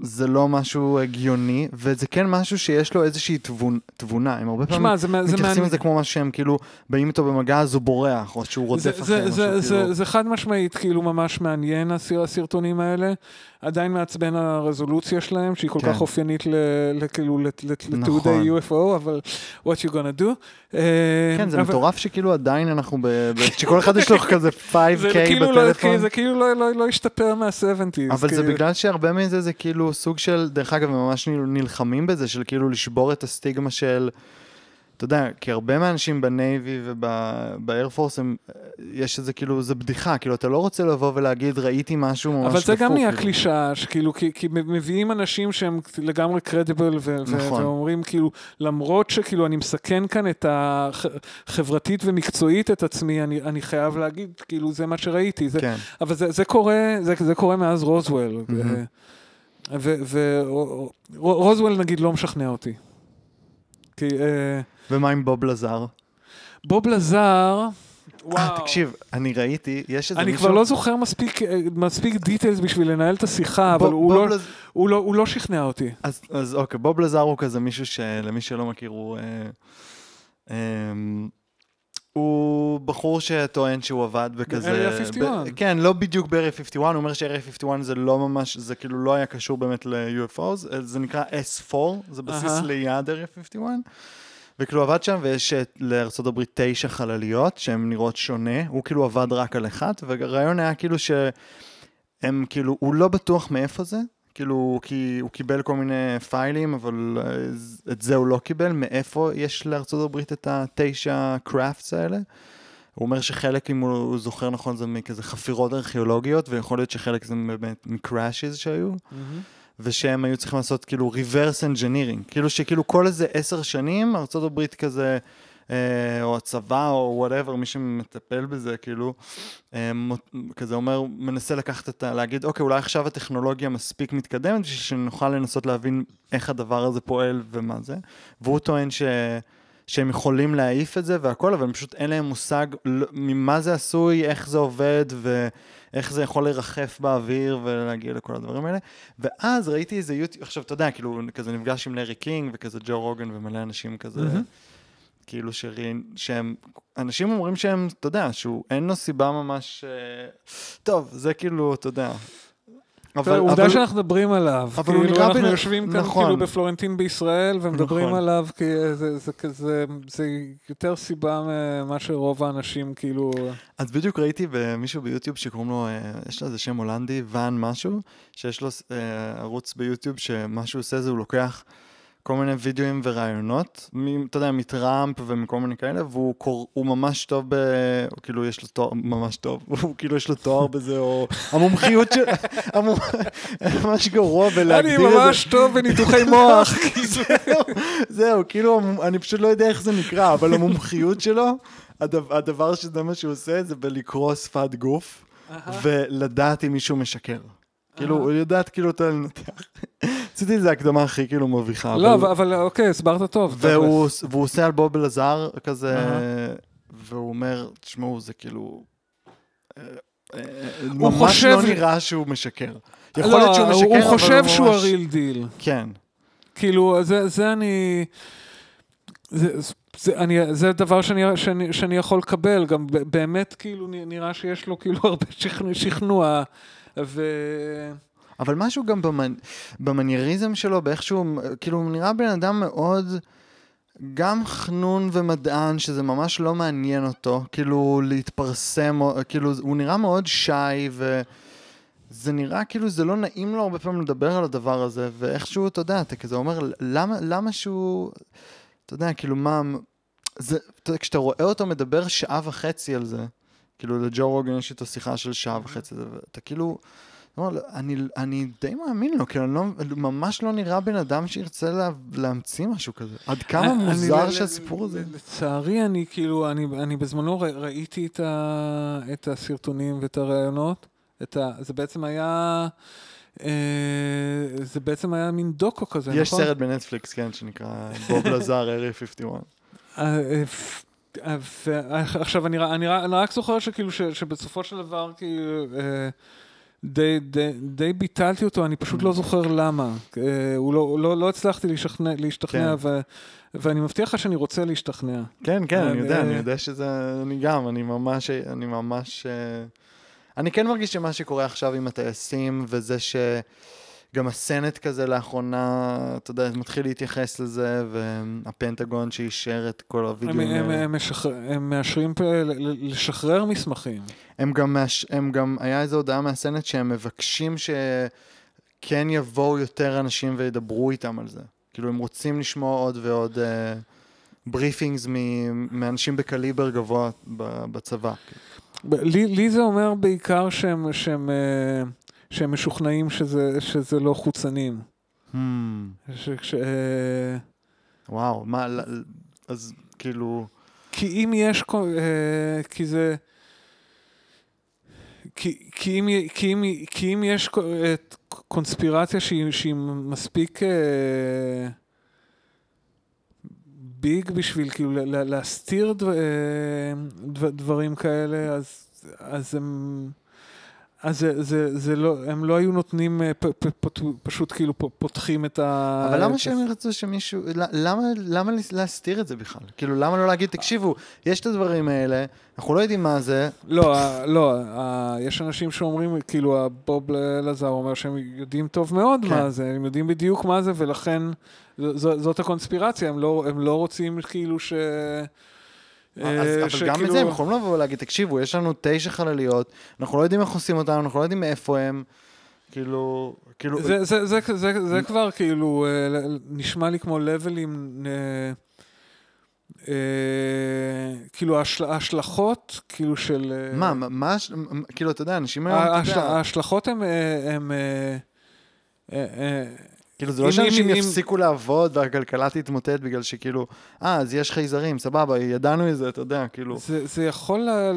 זה לא משהו הגיוני, וזה כן משהו שיש לו איזושהי תבונ... תבונה. הם הרבה פעמים זה, מתייחסים לזה כמו משהו שהם כאילו באים איתו במגע אז הוא בורח, או שהוא רודף אחריהם. זה, זה, זה, כאילו... זה חד משמעית כאילו ממש מעניין הסרטונים האלה. עדיין מעצבן הרזולוציה שלהם, שהיא כל כן. כך אופיינית כאילו לתיעודי נכון. UFO, אבל what you gonna do. אה, כן, זה אבל... מטורף שכאילו עדיין אנחנו, ב... שכל אחד יש לו [laughs] כזה 5K כאילו לא- בטלפון. לא, זה כאילו לא, לא, לא השתפר מה-70's. אבל זה בגלל שהרבה מזה זה כאילו סוג של, דרך אגב, הם ממש נלחמים בזה, של כאילו לשבור את הסטיגמה של... אתה יודע, כי הרבה מהאנשים בנייבי ובאיירפורס, יש איזה כאילו, זה בדיחה, כאילו, אתה לא רוצה לבוא ולהגיד, ראיתי משהו ממש דפוק. אבל זה דפוק, גם נהיה כאילו. קלישאה, שכאילו, כי, כי מביאים אנשים שהם לגמרי קרדיבל, ו- נכון. ואומרים, כאילו, למרות שכאילו אני מסכן כאן את החברתית ומקצועית את עצמי, אני, אני חייב להגיד, כאילו, זה מה שראיתי. זה, כן. אבל זה, זה קורה, זה, זה קורה מאז רוזוול. Mm-hmm. ורוזוול, נגיד, לא משכנע אותי. כי... אה, ומה עם בוב לזר? בוב לזר... אה, תקשיב, אני ראיתי, יש איזה מישהו... אני כבר לא זוכר מספיק, אה, מספיק דיטיילס בשביל לנהל את השיחה, אבל הוא, לא, לז... הוא, לא, הוא לא שכנע אותי. אז, אז אוקיי, בוב לזר הוא כזה מישהו שלמי שלא מכיר, הוא... אה, אה, הוא בחור שטוען שהוא עבד בכזה... ב-Area 51. ב- כן, לא בדיוק ב-Area 51, הוא אומר ש-Area 51 זה לא ממש, זה כאילו לא היה קשור באמת ל-UFOs, זה נקרא S4, זה בסיס uh-huh. ליד Area 51. וכאילו עבד שם, ויש הברית תשע חלליות, שהן נראות שונה, הוא כאילו עבד רק על אחת, והרעיון היה כאילו שהם כאילו, הוא לא בטוח מאיפה זה, כאילו, כי הוא קיבל כל מיני פיילים, אבל אה, את זה הוא לא קיבל, מאיפה יש לארצות הברית את התשע קראפטס האלה. הוא אומר שחלק, אם הוא זוכר נכון, זה מכזה חפירות ארכיאולוגיות, ויכול להיות שחלק זה באמת מקראשיז שהיו. Mm-hmm. ושהם היו צריכים לעשות כאילו reverse engineering, כאילו שכאילו כל איזה עשר שנים ארה"ב כזה, אה, או הצבא או whatever, מי שמטפל בזה, כאילו, אה, כזה אומר, מנסה לקחת את ה... להגיד, אוקיי, אולי עכשיו הטכנולוגיה מספיק מתקדמת, בשביל שנוכל לנסות להבין איך הדבר הזה פועל ומה זה, והוא טוען ש... שהם יכולים להעיף את זה והכל, אבל פשוט אין להם מושג ממה זה עשוי, איך זה עובד, ו... איך זה יכול לרחף באוויר ולהגיע לכל הדברים האלה. ואז ראיתי איזה יוטיוב, עכשיו אתה יודע, כאילו, כזה נפגש עם לארי קינג וכזה ג'ו רוגן ומלא אנשים כזה, mm-hmm. כאילו שרים, שהם, אנשים אומרים שהם, אתה יודע, שהוא, אין לו סיבה ממש, אה, טוב, זה כאילו, אתה יודע. אבל, עובדה אבל, שאנחנו מדברים עליו. אבל הוא כאילו, אנחנו בן- יושבים כאן נכון. כאילו בפלורנטין בישראל ומדברים נכון. עליו, כי זה- זה כזה, זה יותר סיבה ממה שרוב האנשים כאילו... אז בדיוק ראיתי במישהו ביוטיוב שקוראים לו, אה, יש לו איזה שם הולנדי, ואן משהו, שיש לו אה, ערוץ ביוטיוב שמה שהוא עושה זה הוא לוקח כל מיני וידאוים ורעיונות, מ- אתה יודע, מטראמפ ומכל מיני כאלה, והוא קור, ממש טוב ב... הוא כאילו יש לו תואר ממש טוב, [laughs] הוא כאילו יש לו תואר בזה, או המומחיות של... [laughs] המומ- [laughs] ממש גרוע בלהגדיר אני את זה. ממש טוב בניתוחי מוח. זהו, זהו, כאילו, אני פשוט לא יודע איך זה נקרא, אבל המומחיות שלו, הדבר, הדבר שזה מה שהוא עושה, זה בלקרוא שפת גוף, ולדעת אם מישהו משקר. כאילו, הוא יודעת כאילו אתה לנתח. עשיתי איזה הקדמה הכי כאילו מביכה. לא, אבל- אבל אוקיי, הסברת טוב. והוא, והוא עושה על בוב אלעזר כזה. והוא אומר, תשמעו, זה כאילו... אה, אה, הוא ממש חושב- לא נראה שהוא משקר. יכול לא, להיות שהוא משקר, הוא אבל חושב שהוא ממש- הריל דיל. כן. כאילו, זה, זה אני... זה, זה, אני, זה דבר שאני, שאני, שאני יכול לקבל, גם באמת כאילו נראה שיש לו כאילו [laughs] הרבה שכנוע, שכנוע ו... אבל משהו גם במנ... במנייריזם שלו, באיכשהו, כאילו, הוא נראה בן אדם מאוד, גם חנון ומדען, שזה ממש לא מעניין אותו, כאילו, להתפרסם, כאילו, הוא נראה מאוד שי, וזה נראה כאילו זה לא נעים לו הרבה פעמים לדבר על הדבר הזה, ואיכשהו, אתה יודע, אתה כזה אומר, למה, למה שהוא, אתה יודע, כאילו, מה, זה, אתה יודע, כשאתה רואה אותו מדבר שעה וחצי על זה, כאילו, לג'ו רוגן יש איתו שיחה של שעה וחצי, ואתה כאילו... אני, אני די מאמין לו, כי אני לא, ממש לא נראה בן אדם שירצה לה, להמציא משהו כזה. עד כמה אני- מוזר אני- שהסיפור הזה. לצערי, אני כאילו, אני, אני בזמנו ר- ראיתי את, ה, את הסרטונים ואת הראיונות. את ה, זה בעצם היה... אה, זה בעצם היה מין דוקו כזה, יש נכון? סרט בנטפליקס, כן, שנקרא בוב לזר, ארי 51. אה, אה, אה, ועכשיו, אני, אני, אני רק זוכר שכאילו, ש, שבסופו של דבר, כאילו, אה, די, די, די ביטלתי אותו, אני פשוט לא זוכר למה. אה, הוא לא, לא, לא הצלחתי להשתכנע, להשתכנע כן. ו, ואני מבטיח לך שאני רוצה להשתכנע. כן, כן, אני אני- יודע, אני יודע שזה... אני גם, אני ממש... אני ממש... אה, אני כן מרגיש שמה שקורה עכשיו עם הטייסים, וזה שגם הסנט כזה לאחרונה, אתה יודע, מתחיל להתייחס לזה, והפנטגון שאישר את כל הם, הווידאוים הם. הם, משחרר, הם מאשרים ל- לשחרר מסמכים. הם גם, מש... הם גם, היה איזו הודעה מהסנט שהם מבקשים שכן יבואו יותר אנשים וידברו איתם על זה. כאילו, הם רוצים לשמוע עוד ועוד בריפינגס מ... מאנשים בקליבר גבוה. בצבא. לי, לי זה אומר בעיקר שהם, שהם, אה, שהם משוכנעים שזה, שזה לא חוצנים. Hmm, ש, ש, אה, וואו, מה, אז כאילו, כי אם יש, אה, כי זה... כי, כי, אם, כי, אם, כי אם יש אה, קונספירציה שהיא, שהיא מספיק אה, ביג בשביל כאילו לה- לה- להסתיר דבר, אה, דבר, דברים כאלה, אז, אז הם... אז זה, זה, זה לא, הם לא היו נותנים, אה, פ, פ, פ, פשוט כאילו פותחים את ה... אבל למה שהם ירצו שמישהו, ל- למה, למה להסתיר את זה בכלל? כאילו, למה לא להגיד, תקשיבו, יש את הדברים האלה, אנחנו לא יודעים מה זה, לא, ה- לא, ה- יש אנשים שאומרים, כאילו, הבוב אלעזר אומר שהם יודעים טוב מאוד כן. מה זה, הם יודעים בדיוק מה זה, ולכן ז- זאת הקונספירציה, הם לא, הם לא רוצים כאילו ש... אה, אז, אבל שכאילו- גם את זה הם יכולים לבוא ולהגיד, תקשיבו, יש לנו תשע חלליות, אנחנו לא יודעים איך עושים אותם, אנחנו לא יודעים מאיפה הם, כאילו, כאילו, זה, זה, זה, זה, זה, זה כבר כאילו אה, נשמע לי כמו לבלים, אה, אה, כאילו ההשל- ההשלכות, כאילו של... אה, מה, מה, כאילו, אתה יודע, אנשים היום, ההשלכות הן... כאילו, זה לא שאנשים יפסיקו לעבוד והכלכלה תתמוטט בגלל שכאילו, אה, אז יש חייזרים, סבבה, ידענו את זה, אתה יודע, כאילו, זה, זה יכול לה,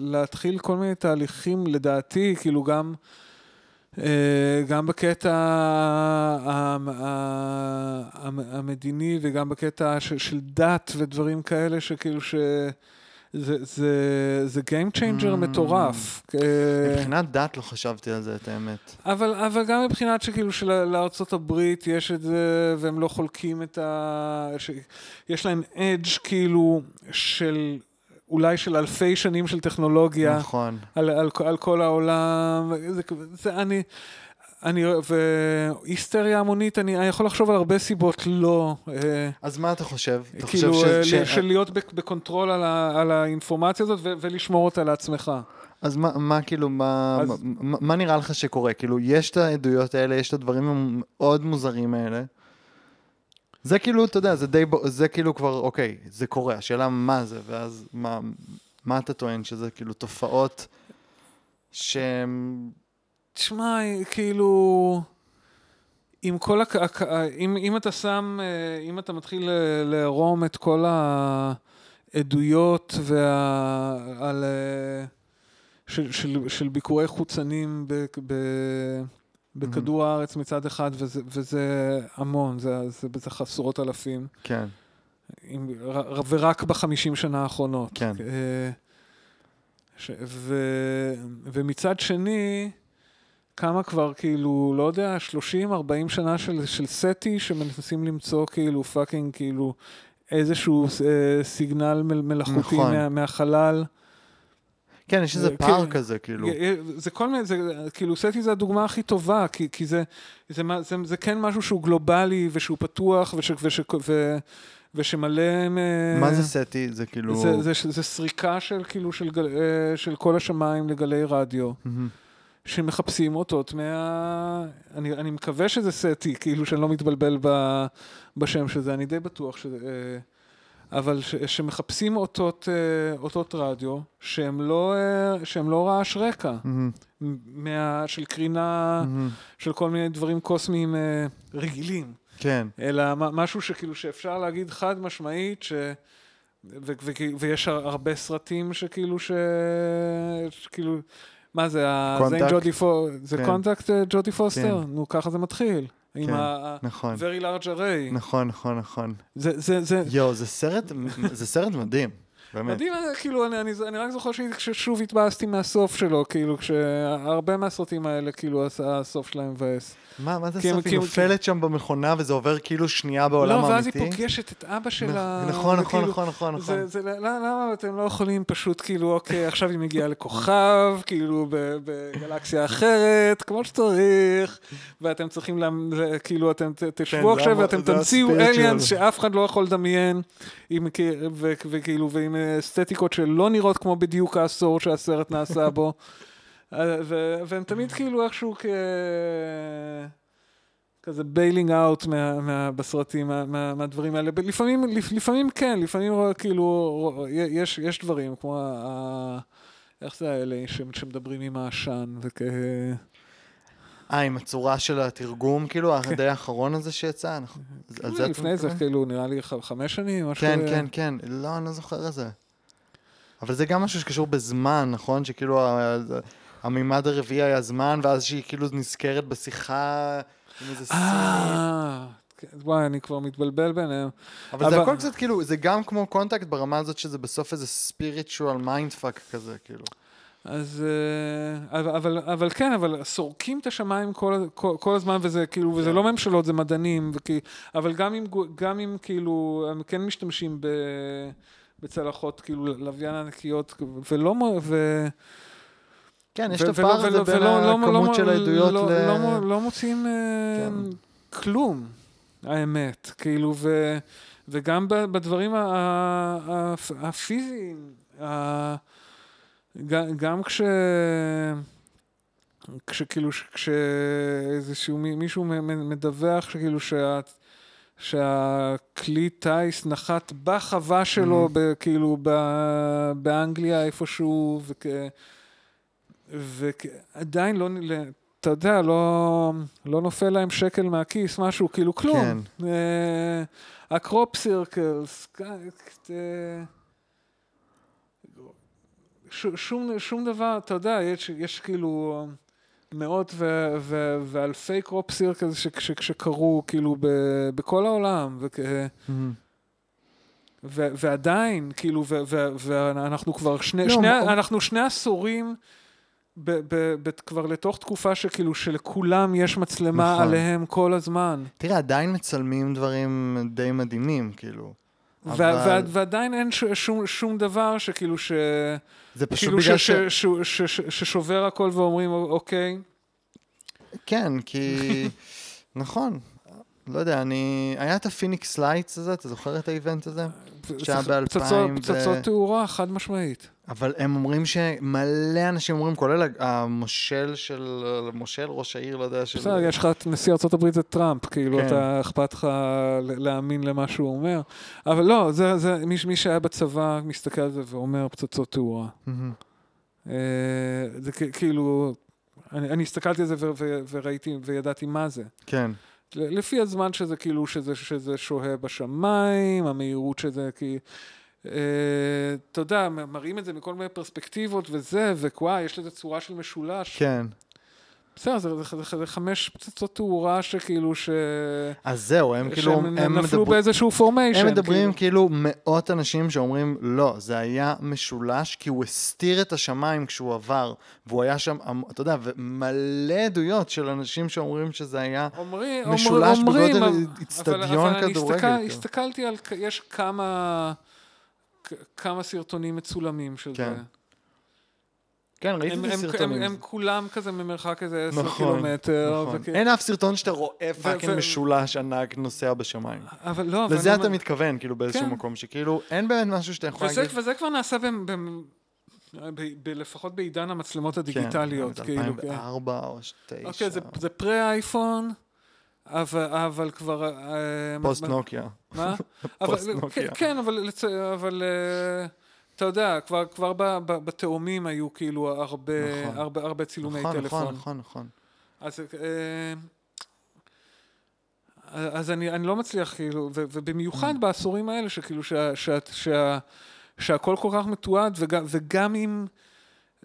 להתחיל כל מיני תהליכים, לדעתי, כאילו גם, אה, גם בקטע המדיני וגם בקטע של, של דת ודברים כאלה, שכאילו ש... זה, זה, זה Game Changer Mm. מטורף. אה, מבחינת דת לא חשבתי על זה, את האמת. אבל, אבל גם מבחינת שכאילו שלארצות הברית יש את זה, והם לא חולקים את ה... ש... יש להם אדג' כאילו של אולי של אלפי שנים של טכנולוגיה נכון. על, על, על כל העולם. זה, זה אני... אני, והיסטריה המונית, אני, אני יכול לחשוב על הרבה סיבות לא. אה, אז מה אתה חושב? אתה כאילו, חושב אה, ש... ש... של להיות בק- ב control על, ה, על האינפורמציה הזאת ולשמור אותה לעצמך. אז מה, מה כאילו, מה, אז- מה, מה נראה לך שקורה? כאילו, יש את העדויות האלה, יש את הדברים המאוד מוזרים האלה. זה כאילו, אתה יודע, זה די, זה כאילו כבר, אוקיי, זה קורה, השאלה מה זה, ואז מה, מה אתה טוען שזה כאילו תופעות שהן... תשמע, כאילו, עם כל הק... הק- אם, אם אתה שם, אה, אם אתה מתחיל ל- לערום את כל העדויות וה... על... אה, של, של, של ביקורי חוצנים ב, ב, בכדור הארץ מצד אחד, וזה, וזה המון, זה, זה בטח עשרות אלפים, כן, עם, ר, ורק בחמישים שנה האחרונות. כן. אה, ש, ו, ומצד שני, כמה כבר, כאילו, לא יודע, 30-40 שנה של, של SETI, שמנסים למצוא כאילו fucking, כאילו, איזשהו אה, signal מל, מלאכותי נכון. מה, מהחלל. כן, יש איזה אה, פער כן. כזה, כאילו. זה כל מיני, זה, כאילו SETI זה הדוגמה הכי טובה, כי, כי זה, זה, מה- זה, זה כן משהו שהוא גלובלי ושהוא פתוח וש, וש, ו, ושמלא... מ- מה זה SETI? זה כאילו... זה, זה, זה סריקה של כאילו של, אה, של כל השמיים לגלי רדיו, מהמם. שמחפשים אותות מה... אני, אני מקווה שזה סטי, כאילו שאני לא מתבלבל ב, בשם של זה, אני די בטוח שזה... אה, אבל ש, שמחפשים אותות, אה, אותות רדיו שהם לא, אה, שהם לא רעש רקע, מהמם. מה, של קרינה, מהמם. של כל מיני דברים קוסמיים רגילים. כן, אלא משהו שכאילו שאפשר להגיד חד משמעית ש... ו- ו- ויש הר- הרבה סרטים שכאילו ש... שכאילו... מה זה, זה עם קונטקט? ג'ודי פו... זה כן. קונטקט אה, ג'ודי פוסטר? כן. נו, ככה זה מתחיל. עם כן, ה... נכון. Very large array. נכון, נכון, נכון. זה, זה, זה... יואו, זה סרט, זה סרט מדהים, באמת. מדהים, אה, כאילו, אני, אני, אני רק זוכר ששוב התבאסתי מהסוף שלו, כאילו, כשהרבה מהסרטים האלה, כאילו, הס- הסוף שלהם מבאס. מה, מה זה כי הם- סוף? כי היא הם- נופלת שם במכונה וזה עובר כאילו שנייה בעולם לא, ואז היא האמיתי? פוגשת את אבא שלה. נכון, נכון, וכאילו, נכון, נכון, נכון. זה, זה, למה, למה אתם לא יכולים פשוט, כאילו, אוקיי, עכשיו היא מגיעה לכוכב, כאילו, בגלקסיה אחרת, כמו שצריך, ואתם צריכים, כאילו, אתם תשבו זה עכשיו ואתם תמציאו. aliens שאף אחד לא יכול לדמיין, וכאילו, ועם אסתטיקות שלא נראות כמו בדיוק העשור שהסרט נעשה בו. אה, ו- והם תמיד כאילו איכשהו כ... כזה bailing out מה, מה, בסרטים, מה, מה, מהדברים האלה. לפעמים, לפ, לפעמים כן, לפעמים כאילו, יש, יש דברים, כמו ה... איך זה האלה שמדברים עם העשן וכ... אה, עם הצורה של התרגום, כאילו, הדי האחרון הזה שיצא? אנחנו- על זה לפני זה? כאילו, נראה לי חמש שנים, משהו... כן. כן, כן. לא, אני לא זוכר את זה. אבל זה גם משהו שקשור בזמן, נכון? שכאילו המימד הרביעי היה זמן, ואז שהיא כאילו נזכרת בשיחה עם איזה. אה, כן, וואי, אני כבר מתבלבל ביניהם. אבל זה הכל קצת כאילו, זה גם כמו קונטקט ברמה הזאת שזה בסוף איזה spiritual mindfuck כזה, כאילו. אז, אה, אבל, אבל, אבל כן, אבל סורקים את השמיים כל, כל, כל הזמן, וזה כאילו, וזה כן. לא ממשלות, זה מדענים, וכי, אבל גם אם, גם אם כאילו, הם כן משתמשים ב, בצלחות, כאילו, לוויין ענקיות, ולא, ו... כן, יש את הפער הזה בין ולא- לא- הכמות לא- של העדויות לא, ל... לא, לא, לא מוצאים אה, כן. כלום, האמת, כאילו, וגם בדברים ה- ה- ה- הפיזיים, ה- ג- גם כש... כשכאילו, כשאיזשהו מי- מישהו מדווח שכאילו שה... שהכלי טיס נחת בחווה שלו, ב, כאילו ב- באנגליה איפשהו, וכ... ועדיין לא, אתה יודע, לא, לא נופל להם שקל מהכיס, משהו, כאילו כלום. כן. אה, ה crop circles, שום, שום דבר, אתה יודע, יש, יש כאילו מאות ו, ו, ואלפי crop circles ש, ש, שקרו כאילו ב, בכל העולם, וכ, מהמם. ו, ועדיין, כאילו, ו, ו, ואנחנו כבר שני, לא, שני, מה- אנחנו שני עשורים ב, ב, ב, כבר לתוך תקופה שכאילו שלכולם יש מצלמה נכון. עליהם כל הזמן. תראה, עדיין מצלמים דברים די מדהימים, כאילו. אבל וע- ועדיין אין ש- שום, שום דבר שכאילו ש... זה פשוט כאילו בגלל ש- ש- ש- ש- ששובר הכל ואומרים, אוקיי, כן, כי... [laughs] נכון. לא יודע, אני... היה את ה Phoenix Lights הזה, אתה זוכר את ה event הזה? שהיה ב-2000 פצצות- ו- פצצות תאורה, חד משמעית. אבל הם אומרים שמלא אנשים אומרים, כולל המושל של... מושל, ראש העיר, לא יודע, של... בסדר, יש לך את נשיא ארה"ב זה טראמפ, כאילו, כן. אתה, אכפת לך להאמין למה שהוא אומר. אבל לא, זה, זה, מי, מי שהיה בצבא מסתכל על זה ואומר פצצות תאורה. אה, זה כאילו, אני, אני הסתכלתי על זה ו- ו- וראיתי וידעתי מה זה. כן. לפי הזמן שזה כאילו, שזה, שזה שוהה בשמיים, המהירות שזה כי... אה, אתה יודע, מראים את זה מכל מיני פרספקטיבות וזה, ווואי, יש לזה צורה של משולש. כן. בסדר, זה, זה, זה, זה חמש פצצות תאורה שכאילו ש... אז זהו, הם כאילו... שהם הם נפלו מדבר- באיזשהו פורמיישן. הם מדברים כאילו מאות אנשים שאומרים, לא, זה היה משולש כי הוא הסתיר את השמיים כשהוא עבר, והוא היה שם, אתה יודע, ומלא עדויות של אנשים שאומרים שזה היה... אומרים, משולש אומרים, בגודל אצטדיון אבל- אבל אני כדורגל, הסתכל- כאילו. הסתכלתי על, יש כמה, כמה סרטונים מצולמים של כן, זה. כן, ראיתי הם, את הם, הסרטונים. הם, הם כולם כזה ממרחק איזה עשר נכון, קילומטר. נכון. וכי- אין אף סרטון שאתה רואה fucking ו- משולש ענק נוסע בשמיים. אבל לא, אבל לזה אני אתה אומר- מתכוון, כאילו באיזשהו כן. מקום, שכאילו אין באמת משהו שאתה יכול וזה, להגיד... וזה כבר נעשה ב, ב, ב, ב, לפחות בעידן המצלמות הדיגיטליות. כן, כאילו, כן. 2004 או 2009. אוקיי, זה, זה pre-iPhone, אבל, אבל כבר... אה, פוסט מה- נוקיה. מה? [laughs] פוסט נוקיה. כן, כן, אבל, לצ... אבל אה, אתה יודע, כבר, כבר בתאומים היו כאילו הרבה, נכון. הרבה, הרבה צילומי נכון, טלפון. נכון, נכון, נכון. אז, אה, אז אני, אני לא מצליח, כאילו, ו, ובמיוחד בעשורים האלה, שכאילו, שה, שה, שה, שהכל כל כך מתועד, וגם, וגם אם,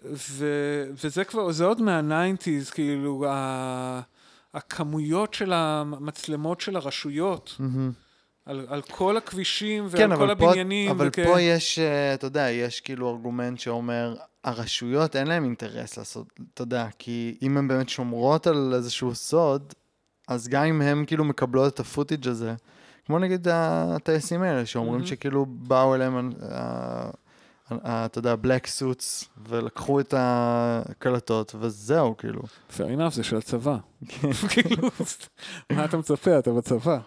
ו, וזה כבר, זה עוד מהניינטיז, כאילו, ה, הכמויות של המצלמות של הרשויות, מהמם. על, על כל הכבישים ועל כן, כל הבניינים. אבל וכ- פה יש, אה, אתה יודע, יש כאילו ארגומנט שאומר, הרשויות אין להם אינטרס לעשות, אתה יודע, כי אם הן באמת שומרות על איזשהו סוד, אז גם אם הן כאילו מקבלות את הפוטיג' הזה, כמו נגיד הטייסים האלה, שאומרים מהמם. שכאילו באו אליהם, אה, אתה יודע, בלק סוטס, ולקחו את הקלטות, וזהו, כאילו. fair enough, זה של הצבא. [laughs] כאילו, מה אתה מצפה? אתה בצבא.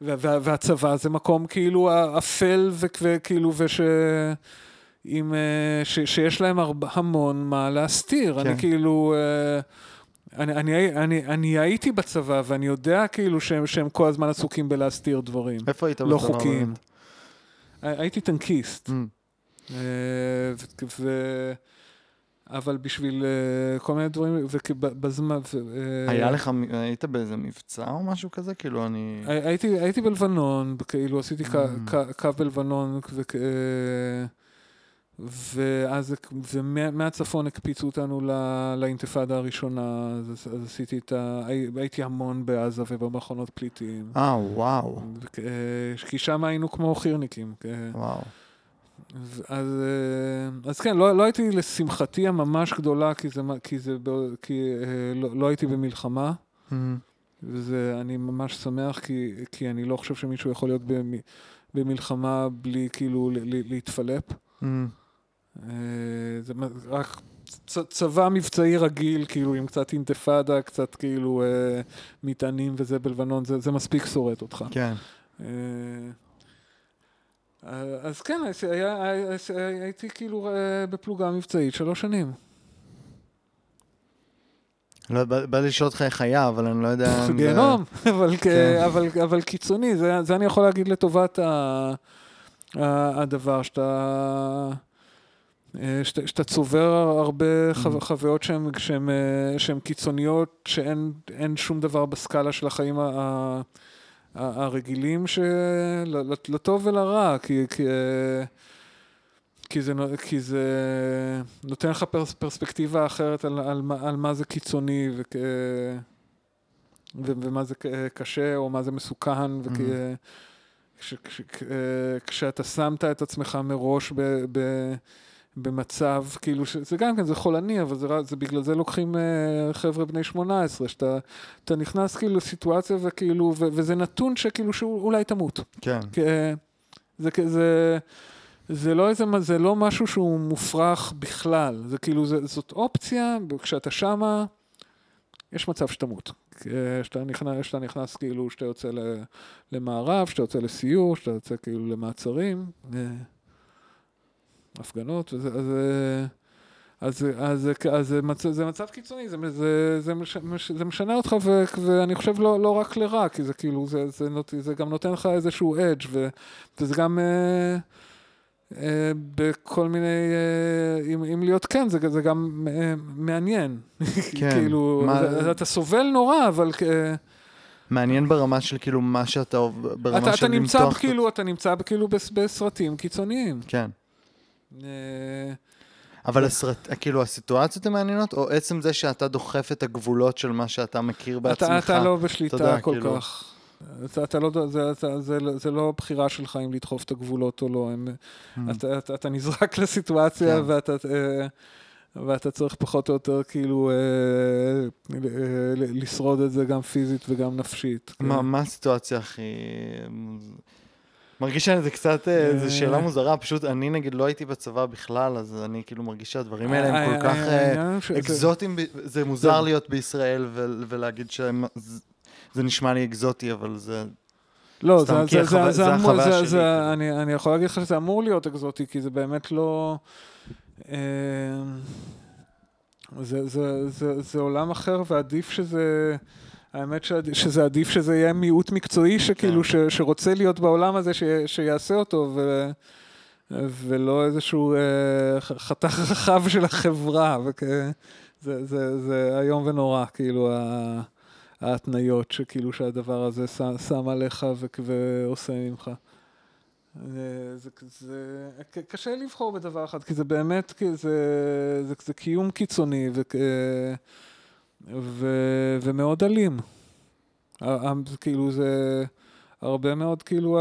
וה- והצבא זה מקום כאילו אפל וכ- וכאילו וש... עם, אה, ש, שיש להם הרבה, המון מה להסתיר. כן. אני כאילו... אה, אני, אני, אני, אני הייתי בצבא ואני יודע כאילו שהם, שהם כל הזמן עסוקים בלהסתיר דברים. איפה היית לא בצבא, חוקיים. באמת? הי- הייתי טנקיסט. Mm. אה, ו- ו... אבל בשביל אה, כל מיני דברים, ובזמן... היה לך, היית באיזה מבצע או משהו כזה? כאילו, אני... הייתי, הייתי בלבנון, כאילו עשיתי Mm. קו- בלבנון, אה, ואז ומהצפון הקפיצו אותנו ל- לאינתיפאדה הראשונה, אז, אז עשיתי את ה... הי- הייתי המון בעזה ובמחנות פליטים. אה, וואו. אה, כי שם היינו כמו חי"רניקים. וואו. אז, אה, אז כן, לא, לא הייתי לשמחתי הממש גדולה, כי, זה, כי, זה, כי אה, לא, לא הייתי במלחמה. מהמם. וזה, אני ממש שמח, כי, כי אני לא חושב שמישהו יכול להיות במ, במלחמה בלי כאילו ל, ל, להתפלפ. מהמם. אה, זה רק צ, צבא מבצעי רגיל, כאילו עם קצת אינתיפאדה, קצת כאילו אה, מטענים וזה בלבנון, זה, זה מספיק שורט אותך. כן. אה, אה, אז כן, היה, הייתי כאילו אה, בפלוגה מבצעית שלוש שנים. לא, בא בא לי לשאול אותך איך היה, אבל אני לא יודע... זה- גיהנום, [laughs] אבל, כ- כן. אבל, אבל קיצוני, זה, זה אני יכול להגיד לטובת ה, ה, הדבר, שאתה, אה, שאתה, שאתה צובר הרבה חו, Mhm. חוויות שהן, שהן, אה, שהן קיצוניות, שאין אין שום דבר בסקאלה של החיים ה, ה- הרגילים, של, לטוב ולרע, כי... כי אה, כי זה, כי זה נותן לך פרס, פרספקטיבה אחרת על, על, על מה זה קיצוני וכ, ו, ומה זה ק- קשה או מה זה מסוכן. וכ, Mhm. כש, כש, כ- כשאתה שמת את עצמך מראש ב, ב, במצב, כאילו, ש- זה גם כן, זה חולני, אבל זה, זה בגלל זה לוקחים אה, חבר'ה בני 18, שאתה אתה נכנס כאילו לסיטואציה וכאילו, ו, וזה נתון שכאילו שאולי תמות. כן. כ- זה כזה, זה לא איזה, זה לא משהו שהוא מופרך בכלל, זה כאילו, זה, זאת אופציה, כשאתה שמה, יש מצב שתמות. אה, שאתה נכנס, שאתה נכנס כאילו, שאתה יוצא למערב, שאתה יוצא לסיור, שאתה יוצא כאילו למעצרים, אה, הפגנות, וזה, אז, אז, אז, אז זה, מצב, זה מצב קיצוני, זה, זה, זה, מש, זה משנה אותך, ו, ואני חושב לא, לא רק לרע, כי זה כאילו, זה, זה, זה, זה גם נותן לך איזשהו אדג', וזה גם... Uh, אה, בכל מיני, אה, אם, אם להיות כן, זה, זה גם אה, מעניין. כן. [laughs] כאילו, מה... זה, אתה סובל נורא, אבל... מעניין ברמה של כאילו מה שאתה, ברמה אתה, של אתה נמצא למתוח... כאילו, אתה נמצא כאילו בסרטים קיצוניים. כן. אבל הסרט, כאילו הסיטואציות הן מעניינות, או עצם זה שאתה דוחף את הגבולות של מה שאתה מכיר בעצמך? אתה, אתה לא בשליטה יודע, כל כאילו... כך. אתה, אתה לא, זה, זה, זה, זה לא בחירה שלך אם לדחוף את הגבולות או לא, הם, mm. אתה, אתה, אתה נזרק [laughs] לסיטואציה כן. ואתה, אה, ואתה צריך פחות או יותר כאילו אה, לשרוד את זה גם פיזית וגם נפשית. מה, כן. מה הסיטואציה הכי... מרגישה שזה קצת, אה, זו שאלה מוזרה, פשוט אני נגיד לא הייתי בצבא בכלל, אז אני כאילו מרגיש שהדברים האלה הם כל כך אקזוטיים, זה מוזר להיות בישראל ולהגיד שהם... זה נשמע לי אקזוטי, אבל זה... לא, זה, זה, זה, זה, אמור, זה, זה, זה, אני, אני יכול להגיד לך שזה אמור להיות אקזוטי, כי זה באמת לא... אה, זה, זה, זה, זה עולם אחר, ועדיף שזה... האמת שזה עדיף שזה יהיה מיעוט מקצועי שכאילו, כן. ש, שרוצה להיות בעולם הזה, ש, שיעשה אותו, ו, ולא איזשהו אה, חתך רחב של החברה. וכ, זה, זה, זה איום ונורא, כאילו. ההתניות שכאילו שהדבר הזה שם, שם עליך ועושה ממך. זה, זה, זה קשה לבחור בדבר אחד, כי זה באמת, כי זה, זה, זה קיום קיצוני ו, ו, ומאוד אלים. כאילו זה הרבה מאוד כאילו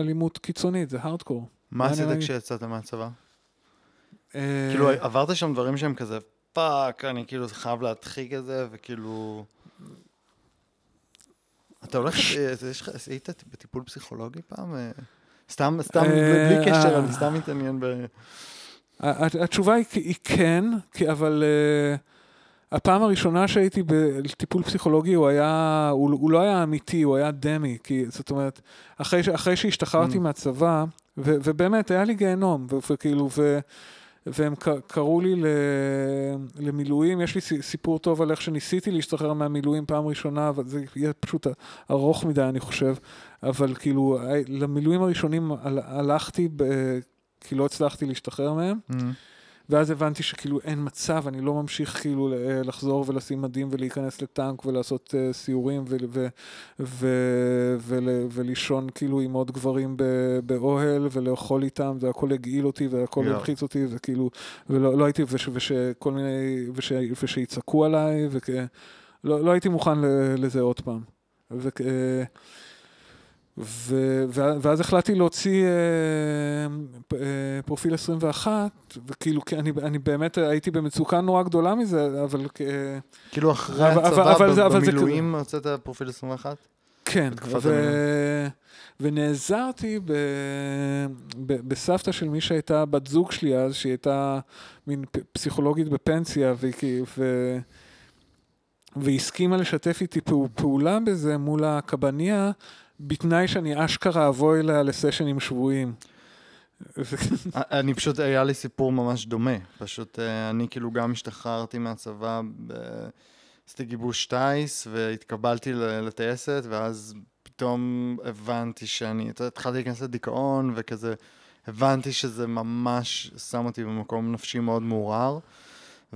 אלימות קיצונית, זה הארדקור. מה עשית כשיצאת מהצבא? אה, כאילו עברת שם דברים שהם כזה fuck, אני כאילו חייב להדחיק את זה, וכאילו... אתה הולך, אה, יש לך, היית בטיפול פסיכולוגי פעם? אה, סתם, סתם, בלי קשר, אני סתם מתעניין ב... התשובה היא כן, אבל הפעם הראשונה שהייתי בטיפול פסיכולוגי הוא היה, הוא לא היה אמיתי, הוא היה דמי, כי זאת אומרת, אחרי שהשתחררתי mm. מהצבא, ובאמת, היה לי גיהנום, וכאילו, והם קראו לי למילואים, יש לי סיפור טוב על איך שניסיתי להשתחרר מהמילואים פעם ראשונה, אבל זה יהיה פשוט ארוך מדי אני חושב, אבל כאילו למילואים הראשונים הלכתי, כי לא הצלחתי להשתחרר מהם. Mm-hmm. ואז הבנתי שכאילו אין מצב, אני לא ממשיך כאילו אה, לחזור ולשים מדים ולהיכנס לטנק ולעשות uh, סיורים ו- ו- ו- ו- ולישון כאילו עם עוד גברים באוהל ולאכול איתם, זה הכל הגעיל אותי והכל הלחיץ yeah. אותי, וכאילו, ולא לא הייתי, וש, ושכל מיני, וש, ושיצעקו עליי, וכ... לא, לא הייתי מוכן לזה עוד פעם. וכ... ו, ואז החלטתי להוציא אה, אה, פרופיל 21, וכאילו, אני, אני באמת הייתי במצוקה נורא גדולה מזה, אבל... כאילו אחרי אבל, הצבא אבל, אבל, במילואים הוצאת פרופיל 21? כן, ו... ונעזרתי ב... ב... בסבתא של מי שהייתה בת זוג שלי אז, שהיא הייתה מין פסיכולוגית בפנסיה, ו... ו... והסכימה לשתף איתי פעולה בזה מול הקבניה. בתנאי שאני אשכרה אבוא אליה לסשנים שבויים. אני פשוט, היה לי סיפור ממש דומה. פשוט אה, אני כאילו גם השתחררתי מהצבא, עשיתי גיבוש טיס והתקבלתי לטייסת, ואז פתאום הבנתי שאני, אתה יודע, התחלתי להיכנס לדיכאון וכזה, הבנתי שזה ממש שם אותי במקום נפשי מאוד מעורער.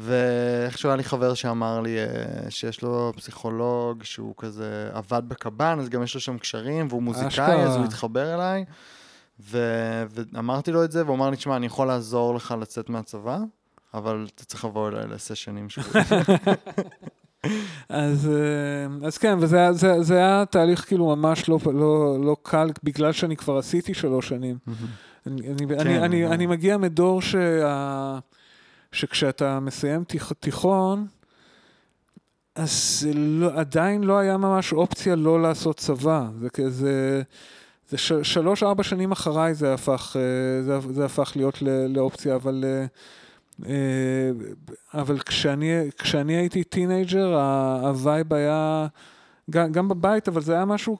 ואיכשהו היה לי חבר שאמר לי uh, שיש לו פסיכולוג שהוא כזה עבד בקב"ן, אז גם יש לו שם קשרים, והוא מוזיקאי, אז הוא התחבר אליי. ו- ואמרתי לו את זה, והוא אמר לי, תשמע, אני יכול לעזור לך לצאת מהצבא, אבל אתה צריך לבוא אליי לסשנים שבועים. [laughs] אז, אה, אז כן, וזה זה, זה היה תהליך כאילו ממש לא, לא, לא קל, בגלל שאני כבר עשיתי שלוש שנים. אני, אני, כן, אני, אני, אני מגיע מדור שה... שכשאתה מסיים תיכ, תיכון, אז זה לא, עדיין לא היה ממש אופציה לא לעשות צבא. זה כזה... זה ש, שלוש-ארבע שנים אחריי זה הפך, אה, זה, זה הפך להיות ל, לאופציה, אבל, אה, אה, אבל כשאני, כשאני הייתי teenager, ה vibe היה... גם, גם בבית, אבל זה היה משהו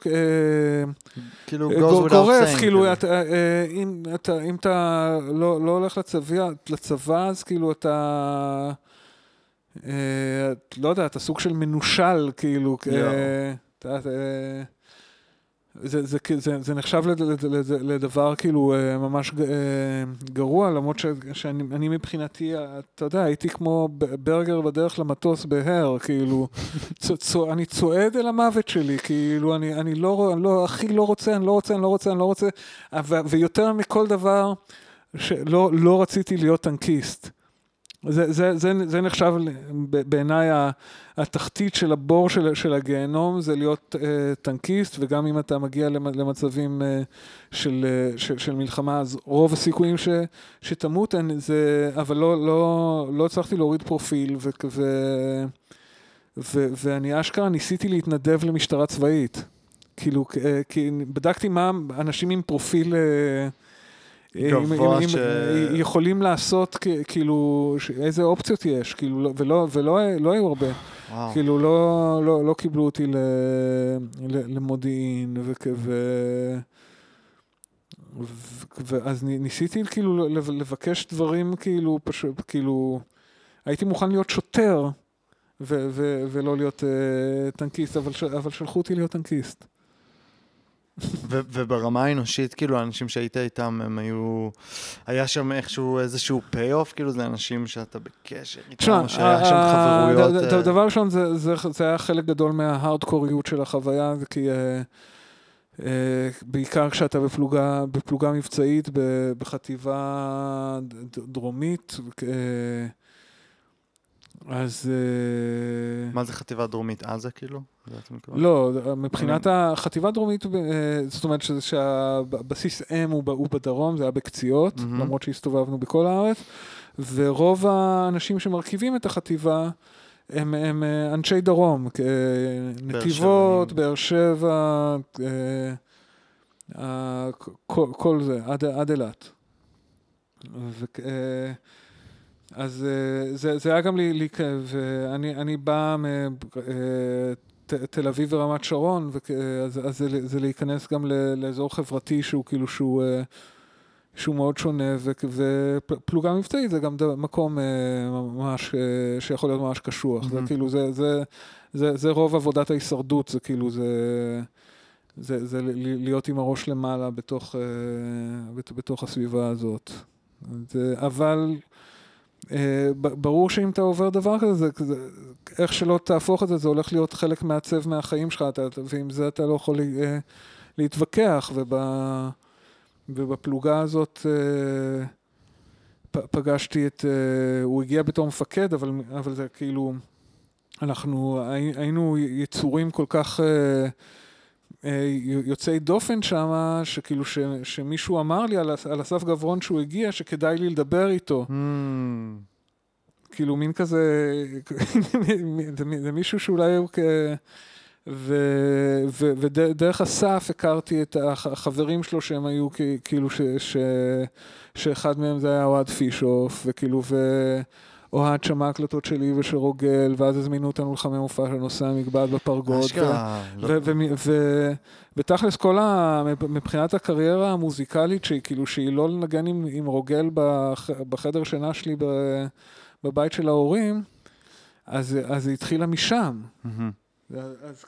כאילו גור, גורף, כאילו, אתה, אם, אתה, לא, לא הולך לצבא, לצבא, אז כאילו אתה, לא יודע, אתה סוג של מנושל, כאילו, Yeah. זה, זה, זה, זה נחשב לד, לד, לד, לדבר כאילו אה, ממש אה, גרוע, למרות ש, שאני אני מבחינתי, אתה יודע, הייתי כמו ברגר בדרך למטוס בהר, כאילו, [laughs] צ, צ, אני צועד אל המוות שלי, כאילו, אני, אני לא, לא, הכי לא רוצה, אני לא רוצה, אני לא רוצה, אני לא רוצה, ויותר מכל דבר, שלא לא רציתי להיות טנקיסט. זה, זה, זה, זה נחשב בעיניי התחתית של הבור של, של הגיהנום, זה להיות uh, טנקיסט, וגם אם אתה מגיע למצבים uh, של, uh, של, של מלחמה, אז רוב הסיכויים ש, שתמות, אני, זה, אבל לא, לא, לא הצלחתי להוריד פרופיל, ו, ו, ו, ואני אשכרה ניסיתי להתנדב למשטרה צבאית. כאילו, כי בדקתי מה אנשים עם פרופיל... Uh, גבוה אם, ש... אם יכולים לעשות, כאילו, איזה אופציות יש, כאילו, לא- ולא, ולא לא היו הרבה. וואו. כאילו, לא, לא, לא קיבלו אותי ל, ל, למודיעין, ו, ו, ו, ואז ניסיתי כאילו לבקש דברים, כאילו, פשוט, כאילו, הייתי מוכן להיות שוטר, ו, ו, ולא להיות uh, טנקיסט, אבל, אבל שלחו אותי להיות טנקיסט. ו- וברמה האנושית, כאילו, האנשים שהיית איתם, הם היו... היה שם איכשהו איזשהו payoff, כאילו, זה אנשים שאתה בקשר איתם, שהיה שם חברויות... אה, דבר ראשון, זה, היה חלק גדול מההארדקוריות של החוויה, כי... אה, אה, בעיקר כשאתה בפלוגה, בפלוגה מבצעית בחטיבה דרומית, אז... מה זה חטיבה דרומית? עזה כאילו? לא, מבחינת החטיבה הדרומית, אה, זאת אומרת שהבסיס אם הוא בדרום, זה היה בקציעות, למרות שהסתובבנו בכל הארץ, ורוב האנשים שמרכיבים את החטיבה הם, הם אה, אנשי דרום, נתיבות, באר שבע, אה, כל, זה, עד אילת. אז זה, זה היה גם לי, לי ואני אני בא תל אביב ורמת שרון, אז, אז זה, זה להיכנס גם לאזור חברתי שהוא כאילו שהוא, אה, שהוא מאוד שונה, ופלוגה מבצעית זה גם מקום אה, ממש, אה, שיכול להיות ממש קשוח. Mm-hmm. זה כאילו, זה, זה, זה, זה רוב עבודת ההישרדות, זה כאילו, זה, זה, זה להיות עם הראש למעלה בתוך, בתוך הסביבה הזאת. זה, אבל... ברור שאם אתה עובר דבר כזה, זה, זה, איך שלא תהפוך את זה, זה הולך להיות חלק מעצב מהחיים שלך, אתה, ועם זה אתה לא יכול לה, להתווכח, וב, ובפלוגה הזאת פ, פגשתי את, הוא הגיע בתור מפקד, אבל, אבל זה כאילו, אנחנו היינו יצורים כל כך יוצאי דופן שם, שכאילו ש, שמישהו אמר לי על, על אסף גברון שהוא הגיע, שכדאי לי לדבר איתו. Mm. כאילו מין כזה, [laughs] זה מישהו שאולי הוא כ... ו, ו, ודרך אסף הכרתי את החברים שלו שהם היו כאילו ש, ש, שאחד מהם זה היה אוהד פישוף, וכאילו, ואוהד שמע הקלטות שלי ושל רוגל, ואז הזמינו אותנו לחמי מופע של נושא המגבעת בפרגוד. אשכרה. ותכלס כל ה... מבחינת הקריירה המוזיקלית, שהיא כאילו, שהיא לא לנגן עם, עם רוגל בח, בחדר שינה שלי ב... בבית של ההורים, אז, אז היא התחילה משם. Mm-hmm. אז, אז,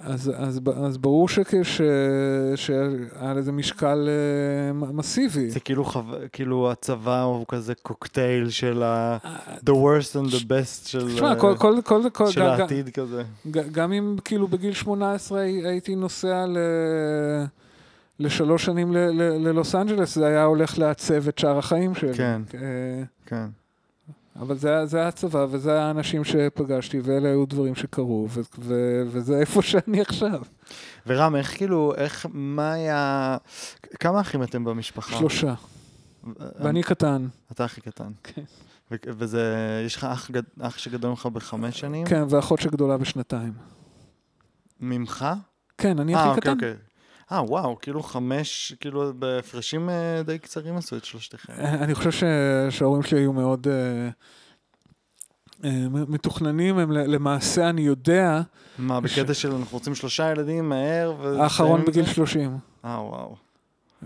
אז, אז ברור שהיה לזה משקל אה, מסיבי. זה כאילו, חו... כאילו הצבא הוא כזה קוקטייל של ה... the worst and the best של, שמה, כל, כל, כל, כל, של העתיד כזה. גם אם כאילו בגיל 18 הייתי נוסע ל... לשלוש שנים ללוס אנג'לס, זה היה הולך לעצב את שאר החיים שלי. כן, כן. אבל זה, זה היה הצבא, וזה האנשים שפגשתי, ואלה היו דברים שקרו, ו- ו- וזה איפה [laughs] שאני עכשיו. ורם, איך כאילו, איך, מה היה... כמה אחים אתם במשפחה? שלושה. ואני קטן. אתה הכי קטן. כן. וזה, יש לך אח, אח שגדול ממך בחמש שנים? כן, ואחות שגדולה בשנתיים. ממך? כן, אני הכי אוקיי, קטן. אוקיי. אה, וואו, כאילו חמש, כאילו בהפרשים אה, די קצרים עשו את שלושתכם. אני חושב ש... שההורים שלי היו מאוד אה, אה, מתוכננים, הם למעשה, אני יודע, מה, בקטע של אנחנו רוצים שלושה ילדים מהר? ו- האחרון בגיל? 30. אה, וואו.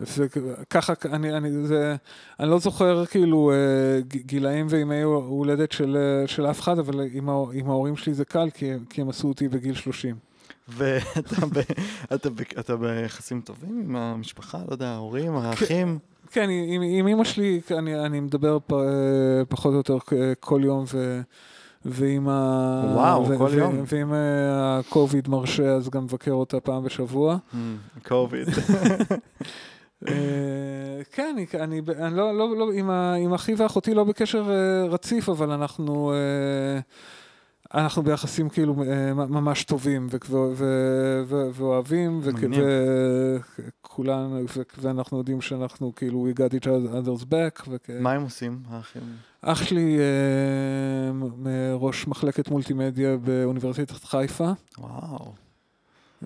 זה ככה, אני, אני, זה, אני לא זוכר כאילו אה, גילאים וימי הולדת של, אה, של אף אחד, אבל עם, עם ההורים שלי זה קל, כי, כי הם עשו אותי בגיל 30. ואתה ביחסים טובים עם המשפחה? לא יודע, ההורים, האחים? כן, עם, עם אמא שלי אני, אני מדבר פ, אה, פחות או יותר כל יום, ו, ועם ה... וואו, ו, כל ו, יום. ואם אה, הקוביד מרשה, אז גם מבקר אותה פעם בשבוע. קוביד. [laughs] אה, כן, אני, אני, אני לא, לא, לא, עם, ה, עם אחי ואחותי לא בקשר אה, רציף, אבל אנחנו, אה, אנחנו ביחסים כאילו אה, ממש טובים ואוהבים, וכ- מגניב. וכולנו, ו, ואנחנו יודעים שאנחנו כאילו we got each other's back. מה הם עושים, האחים? אח שלי אה, ראש מחלקת מולטימדיה באוניברסיטת חיפה. וואו.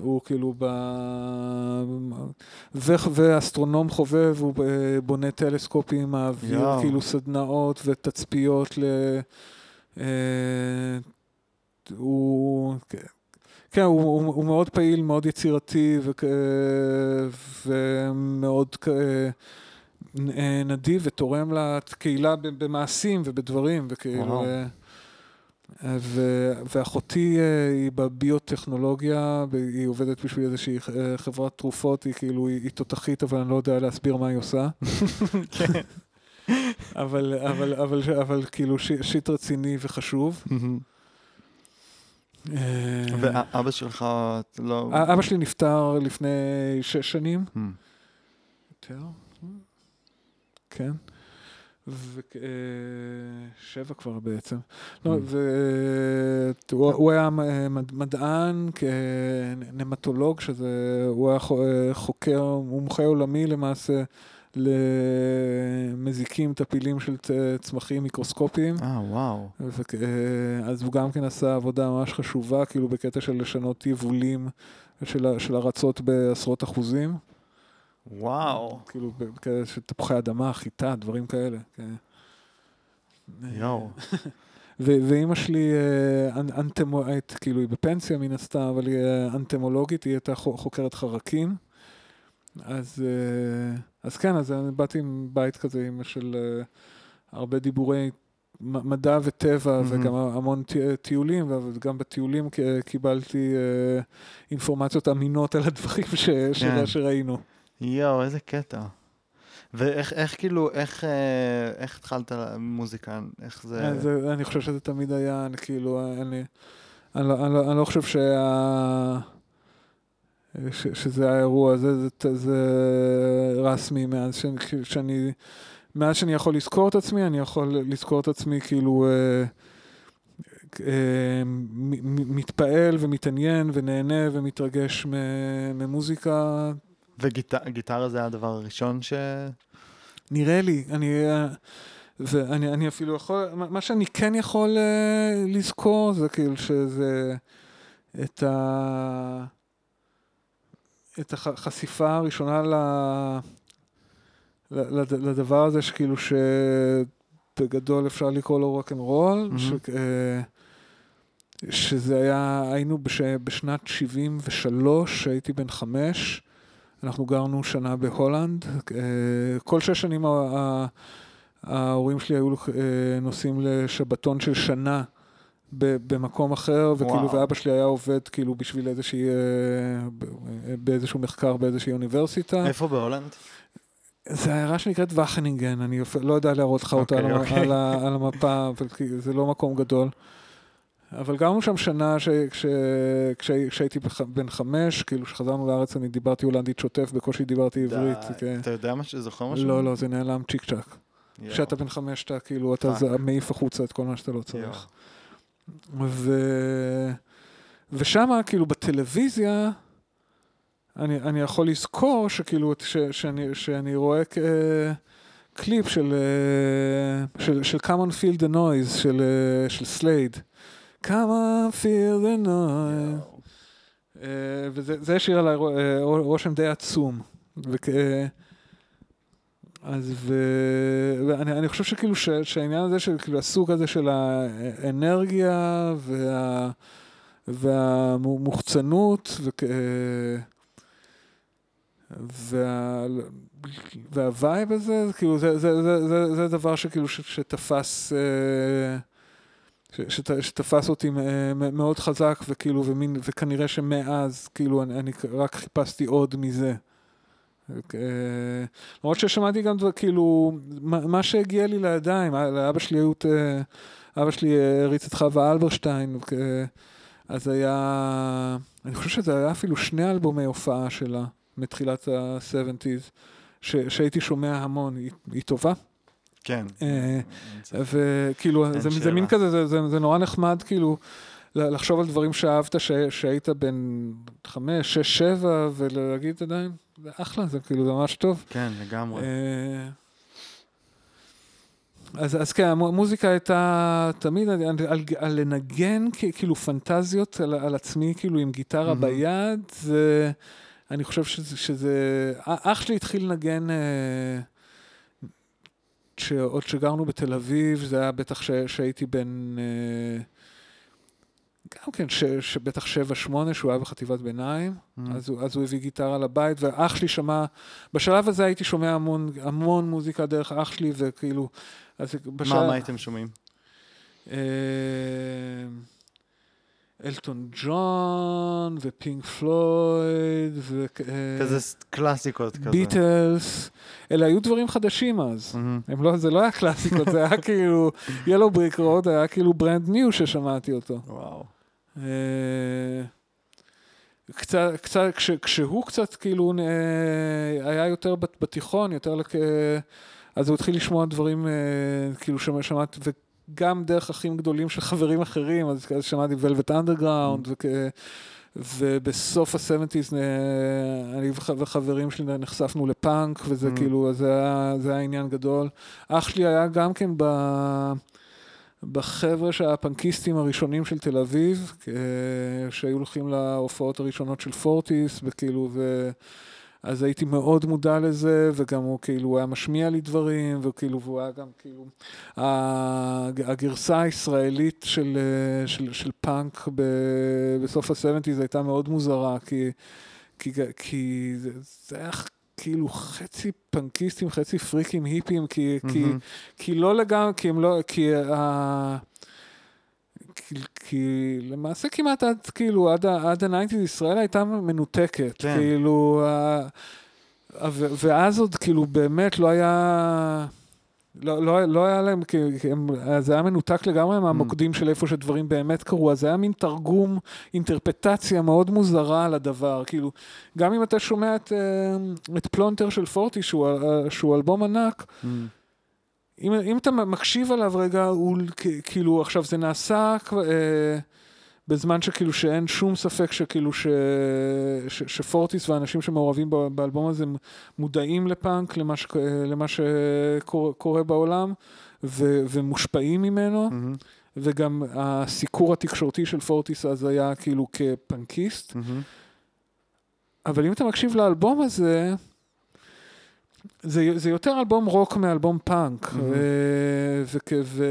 הוא כאילו ב... ו... ואסטרונום חובב, הוא ב- בונה טלסקופים יואו. כאילו סדנאות ותצפיות ל... הוא... כן, הוא, הוא, הוא מאוד פעיל, מאוד יצירתי וכ... ומאוד כ... אה, נדיב ותורם לקהילה במעשים ובדברים, וכאילו... אה, ו- ואחותי אה, היא בביוטכנולוגיה, היא עובדת בשביל איזושהי חברת תרופות, היא כאילו, היא היא תותחית, אבל אני לא יודע להסביר מה היא עושה. [laughs] אבל, אבל, אבל, אבל כאילו ש- שיט רציני וחשוב. אה, ואבא שלך לא... א- אבא שלי נפטר לפני שש שנים. Hmm. יותר? כן. אה, שבע כבר בעצם. לא, Mm. והוא הוא היה מדען, נמטולוג, שזה, הוא היה חו- אה, חוקר, מומחה עולמי למעשה למזיקים טפילים של צמחים מיקרוסקופיים. אה, וואו. וכ- אה, אז הוא גם כן עשה עבודה ממש חשובה, כאילו בקטע של לשנות יבולים של, של ארצות בעשרות אחוזים. וואו. כאילו בכאלה של תפוחי אדמה, חיטה, דברים כאלה. כן. יואו. [laughs] ו- ואימא שלי אה, אנ- אנטמואית, כאילו היא בפנסיה מן הסתם, אבל היא אה, אנטמולוגית, היא הייתה חו- חוקרת חרקים. אז, אה, אז כן, אז אני באתי עם בית כזה עם של אה, הרבה דיבורי מדע וטבע מהמם. וגם המון טי- טיולים, וגם בטיולים קיבלתי אה, אינפורמציות אמינות על הדברים ש- כן. שראינו. יואו, איזה קטע. ואיך, איך כאילו, איך, איך התחלת מוזיקה? איך זה... אז אה, אני חושב שזה תמיד היה, אני כאילו, אני, אני, לא, אני, לא, אני לא חושב שה... ש, שזה האירוע הזה, זה, זה, זה רסמי מאז שאני, שאני, מאז שאני יכול לזכור את עצמי, אני יכול לזכור את עצמי כאילו אה, אה, מ- מתפעל ומתעניין ונהנה ומתרגש מ- ממוזיקה. וגיטרה זה הדבר הראשון ש... נראה לי, אני, אה, ואני אני אפילו יכול, מה מה שאני כן יכול אה, לזכור זה כאילו שזה את, ה, את החשיפה הראשונה ל, ל- לד- לדבר הזה שכאילו שבגדול אפשר לקרוא לו rock and roll. ש- שזה היה, היינו בש, בשנת 73, הייתי בן חמש, אנחנו גרנו שנה בהולנד. אה, כל שש שנים ההורים שלי היו אה, נוסעים לשבתון של שנה במקום אחר, וכאילו, וואו. ואבא שלי היה עובד כאילו בשביל איזושהי, אה, ב- באיזשהו מחקר באיזושהי אוניברסיטה. איפה בהולנד? זה עיירה שנקראת וכנינגן, אני לא יודע להראות לך אותה על, אוקיי, אוקיי. על, על המפה, אבל זה לא מקום גדול. אבל גרנו שם שנה ש, כש, כש, כשהייתי בן חמש, כאילו כשחזרנו לארץ אני דיברתי הולנדית שוטף, בקושי דיברתי עברית. די. כן. אתה יודע משהו? זוכר משהו? לא, לא, זה נעלם צ'יק צ'אק. כשאתה בן חמש, אתה כאילו, אתה מעיף החוצה את כל מה שאתה לא. צריך. ו... ושם, כאילו, בטלוויזיה, אני, אני יכול לזכור שכאילו, ש, שאני, שאני רואה כ... קליפ של, אה, של, של Come on feel the noise של, אה, של Slade. Come on feel the noise. יואו. אה, וזה השאיר עליי רושם די עצום. וכ... אז ו... ואני אני חושב שכאילו ש... שהעניין הזה של כאילו הסוג הזה של האנרגיה וה... והמוחצנות וכ... וה... והווייב הזה, כאילו זה, זה, זה, זה, זה דבר שכאילו ש... שתפס ש... שת... שתפס אותי מאוד חזק וכאילו ומין וכנראה שמאז כאילו אני, אני רק חיפשתי עוד מזה. אה, למרות ששמעתי גם דבר, כאילו, מה שהגיע לי לידיים, אה, לאבא שלי היו, אבא שלי הריץ את חווה אלברשטיין, אז היה, אני חושב שזה היה אפילו שני אלבומי הופעה שלה, מתחילת ה-70's, שהייתי שומע המון, היא, היא טובה. כן. אה, וכאילו, זה מין כזה, זה נורא נחמד, כאילו. לחשוב על דברים שאהבת שהיית בן חמש, שש, שבע, ולהגיד עדיין, זה אחלה, זה כאילו, ממש טוב. כן, לגמרי. אה, אז, אז כן, המוזיקה הייתה תמיד על, על, על לנגן כאילו פנטזיות על, על עצמי, כאילו עם גיטרה mm-hmm. ביד, זה, אני חושב שזה, שזה, אח שלי התחיל לנגן אה, שעוד שגרנו בתל אביב, זה היה בטח שהייתי בן... אה, גם כן, ש, שבטח שבע, שמונה, שהוא היה בחטיבת ביניים, mm. אז, הוא, אז הוא הביא גיטרה לבית, ואח שלי שמע, בשלב הזה הייתי שומע המון, המון מוזיקה דרך אח שלי, וכאילו, אז בשלב... מה, מה הייתם שומעים? אה, אלטון ג'ון, ופינק פלויד, ו... אה, כזה קלאסיקות כזה. ביטלס, אלה היו דברים חדשים אז. Mm-hmm. לא, זה לא היה קלאסיקות, זה היה [laughs] כאילו, Yellow Brick Road היה כאילו brand new ששמעתי אותו. וואו. אה, קצת, קצת, כש, כשהוא קצת כאילו אה, היה יותר בתיכון, יותר לק... אז הוא התחיל לשמוע דברים, כאילו שמעתי, וגם דרך אחים גדולים של חברים אחרים, אז, אז שמעתי Velvet Underground, mm. ובסוף ה-70's אני וחברים שלי נחשפנו לפאנק, וזה mm. כאילו, זה היה, זה היה עניין גדול. אח שלי היה גם כן ב... בחבר'ה שהפנקיסטים הראשונים של תל אביב, שהיו הולכים להופעות הראשונות של פורטיס, וכאילו, ו... אז הייתי מאוד מודע לזה, וגם הוא כאילו, הוא היה משמיע לי דברים, וכאילו, והוא היה גם כאילו, הגרסה הישראלית של, של, של פאנק ב, בסוף ה-70's הייתה מאוד מוזרה, כי, כי, כי זה, זה היה כאילו חצי פנקיסטים, חצי פריקים היפים, כי, mm-hmm. כי, כי לא לגמרי, כי הם לא, כי ה... כי, כי למעשה כמעט עד, כאילו, עד, עד ה-90's ישראל הייתה מנותקת. כן. כאילו, ה, ואז עוד, כאילו, באמת לא היה... לא, לא, לא היה להם, כי הם, זה היה מנותק לגמרי מהמוקדים mm. של איפה שדברים באמת קרו, אז זה היה מין תרגום, אינטרפטציה מאוד מוזרה על הדבר, כאילו, גם אם אתה שומע את, אה, את פלונטר של פורטי, שהוא, אה, שהוא אלבום ענק, mm. אם, אם אתה מקשיב עליו רגע, הוא כאילו, עכשיו זה נעשה אה, בזמן שכאילו שאין שום ספק שכאילו ש, ש, שפורטיס והאנשים שמעורבים באלבום הזה מודעים לפאנק, למה, ש, למה שקורה בעולם, ו, ומושפעים ממנו, mm-hmm. וגם הסיקור התקשורתי של פורטיס אז היה כאילו כפאנקיסט. Mm-hmm. אבל אם אתה מקשיב לאלבום הזה, זה, זה יותר אלבום רוק מאלבום פאנק. Mm-hmm. ו, ו,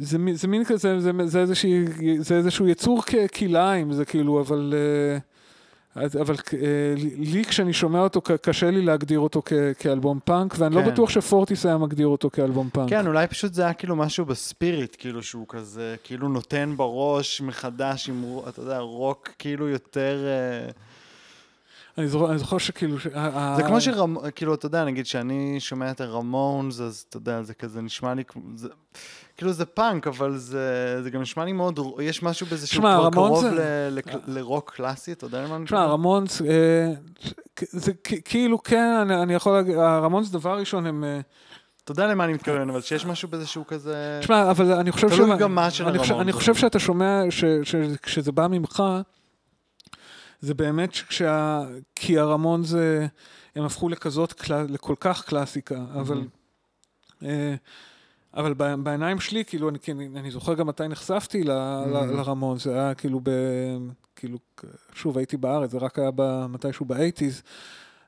זה, זה מין כזה, זה, זה, איזושהי, זה איזשהו יצור כלאיים, זה כאילו, אבל... אבל לי כשאני שומע אותו קשה לי להגדיר אותו כ- כאלבום פאנק ואני לא כן. לא בטוח שפורטיס היה מגדיר אותו כאלבום פאנק. כן, אולי פשוט זה היה כאילו משהו ב spirit, כאילו שהוא כזה, כאילו נותן בראש מחדש עם, אתה יודע, רוק כאילו יותר... Uh... אני זוכר, אני זוכר שכאילו... זה כמו שרמ... כאילו, אתה יודע, נגיד שאני שומע את ה Ramones, אז אתה יודע, זה כזה נשמע לי... זה... כאילו זה פאנק, אבל זה, זה גם נשמע לי מאוד, יש משהו בזה שהוא כבר קרוב זה... ל, ל, לרוק קלאסי, אתה יודע מה אני תשמע, רמונס, אה, זה כאילו כן, אני, אני יכול להגיד, הרמונס דבר ראשון הם... אה, אתה יודע למה אני מתכוון, אבל שיש משהו בזה שהוא כזה... תשמע, אבל אני חושב ש... תלוי גם מה של הרמונס. אני חושב שאתה שומע, שכשזה בא ממך, זה באמת שכשה... כי הרמון זה... הם הפכו לכזאת. לכל כך קלאסיקה, אבל... אה, אבל בעיניים שלי, כאילו, אני, אני, אני זוכר גם מתי נחשפתי ל. ל, לרמון, זה היה כאילו ב... כאילו, שוב, הייתי בארץ, זה רק היה מתישהו באייטיז,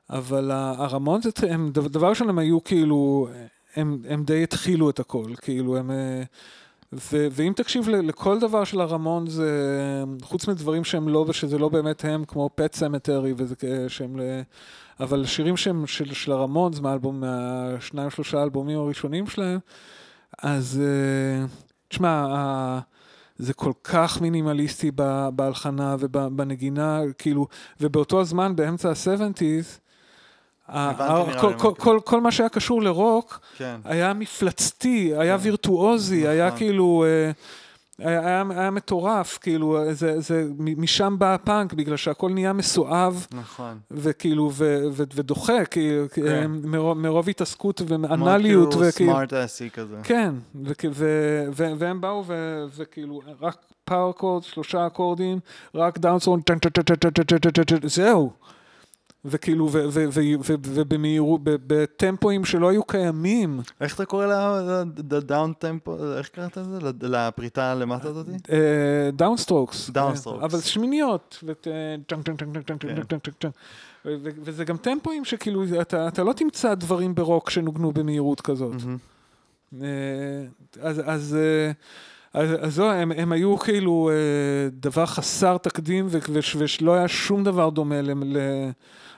אבל הרמון, זה, הם, דבר ראשון, הם היו כאילו, הם, הם די התחילו את הכל, כאילו, הם... ו, ואם תקשיב לכל דבר של הרמון, זה חוץ מדברים שהם לא, ושזה לא באמת הם, כמו פט סמטרי, וזה שהם, אבל שירים שהם של, של הרמון, זה מהאלבום, מהשניים שלושה אלבומים הראשונים שלהם, אז uh, תשמע, זה כל כך מינימליסטי בהלחנה ובנגינה, כאילו, ובאותו הזמן, באמצע ה-70's, כל מה שהיה קשור לרוק כן. היה מפלצתי, היה כן. וירטואוזי, נכון. היה כאילו... אה, היה, היה מטורף, כאילו, זה, זה, משם בא הפאנק, בגלל שהכל נהיה מסואב. נכון. וכאילו, ו, ו, ודוחה, כאילו, כן. מרוב, מרוב התעסקות ואנליות. כמו כאילו סמארט אסי כזה. כן, ו, ו, ו, והם באו, ו, וכאילו, רק power chord, שלושה אקורדים, רק דאונסון, זהו. וכאילו, ובמהירות, בטמפואים שלא היו קיימים. איך אתה קורא ל down tempo, איך קראת לזה? לפריטה למטה הזאתי? downstrokes. Downstrokes. אבל שמיניות. וזה גם טמפואים שכאילו, אתה לא תמצא דברים ברוק שנוגנו במהירות כזאת. אז... אז זהו, הם, הם היו כאילו דבר חסר תקדים, ולא היה שום דבר דומה למה,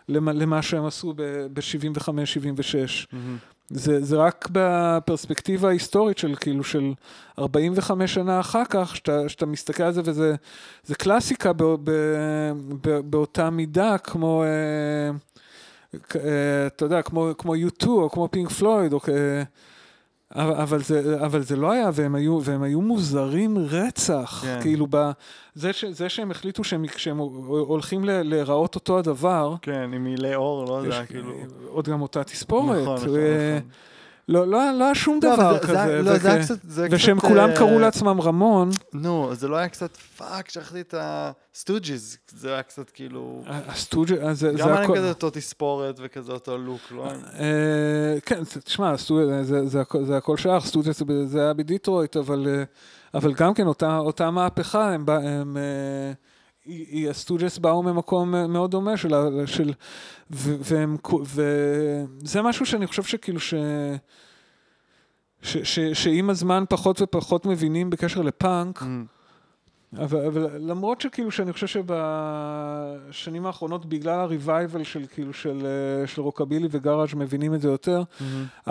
למה שהם עשו ב-75-76. Mm-hmm. זה, זה רק בפרספקטיבה ההיסטורית של כאילו של 45 שנה אחר כך, שאתה, שאתה מסתכל על זה וזה זה קלאסיקה ב, ב, ב, באותה מידה כמו, אה, אה, אתה יודע, כמו, כמו U2 או כמו פינק פלויד, או, אה, אבל, אבל, זה, אבל זה לא היה, והם היו, והם היו מוזרים רצח. כן. כאילו, ב, זה, ש, זה שהם החליטו שהם, שהם הולכים ל, להיראות אותו הדבר. כן, עם מעילי עור, לא יודע, כאילו... עוד גם אותה תספורת. נכון, נכון, נכון. לא, לא, לא היה שום לא, דבר זה, כזה. לא, זה היה קצת... זה ושהם קצת, כולם uh... קראו לעצמם Ramone. נו, זה לא היה קצת fuck, שכחתי את ה Stooges, זה היה קצת כאילו... ה Stooges, זה, זה גם היה כזה אותו תספורת וכזה אותו לוק, לא? אה, כן, תשמע, זה הכל שייך, Stooges זה היה בדיטרויט, אבל, אה, אבל גם כן אותה מהפכה, הם... ה Stooges באו ממקום מאוד דומה של, של ו, והם, וזה משהו שאני חושב שכאילו ש, ש, ש, שעם הזמן פחות ופחות מבינים בקשר לפאנק, mm. אבל, אבל למרות שכאילו שאני חושב שבשנים האחרונות בגלל ה revival של כאילו של, של רוקבילי וגראז' מבינים את זה יותר, mm-hmm.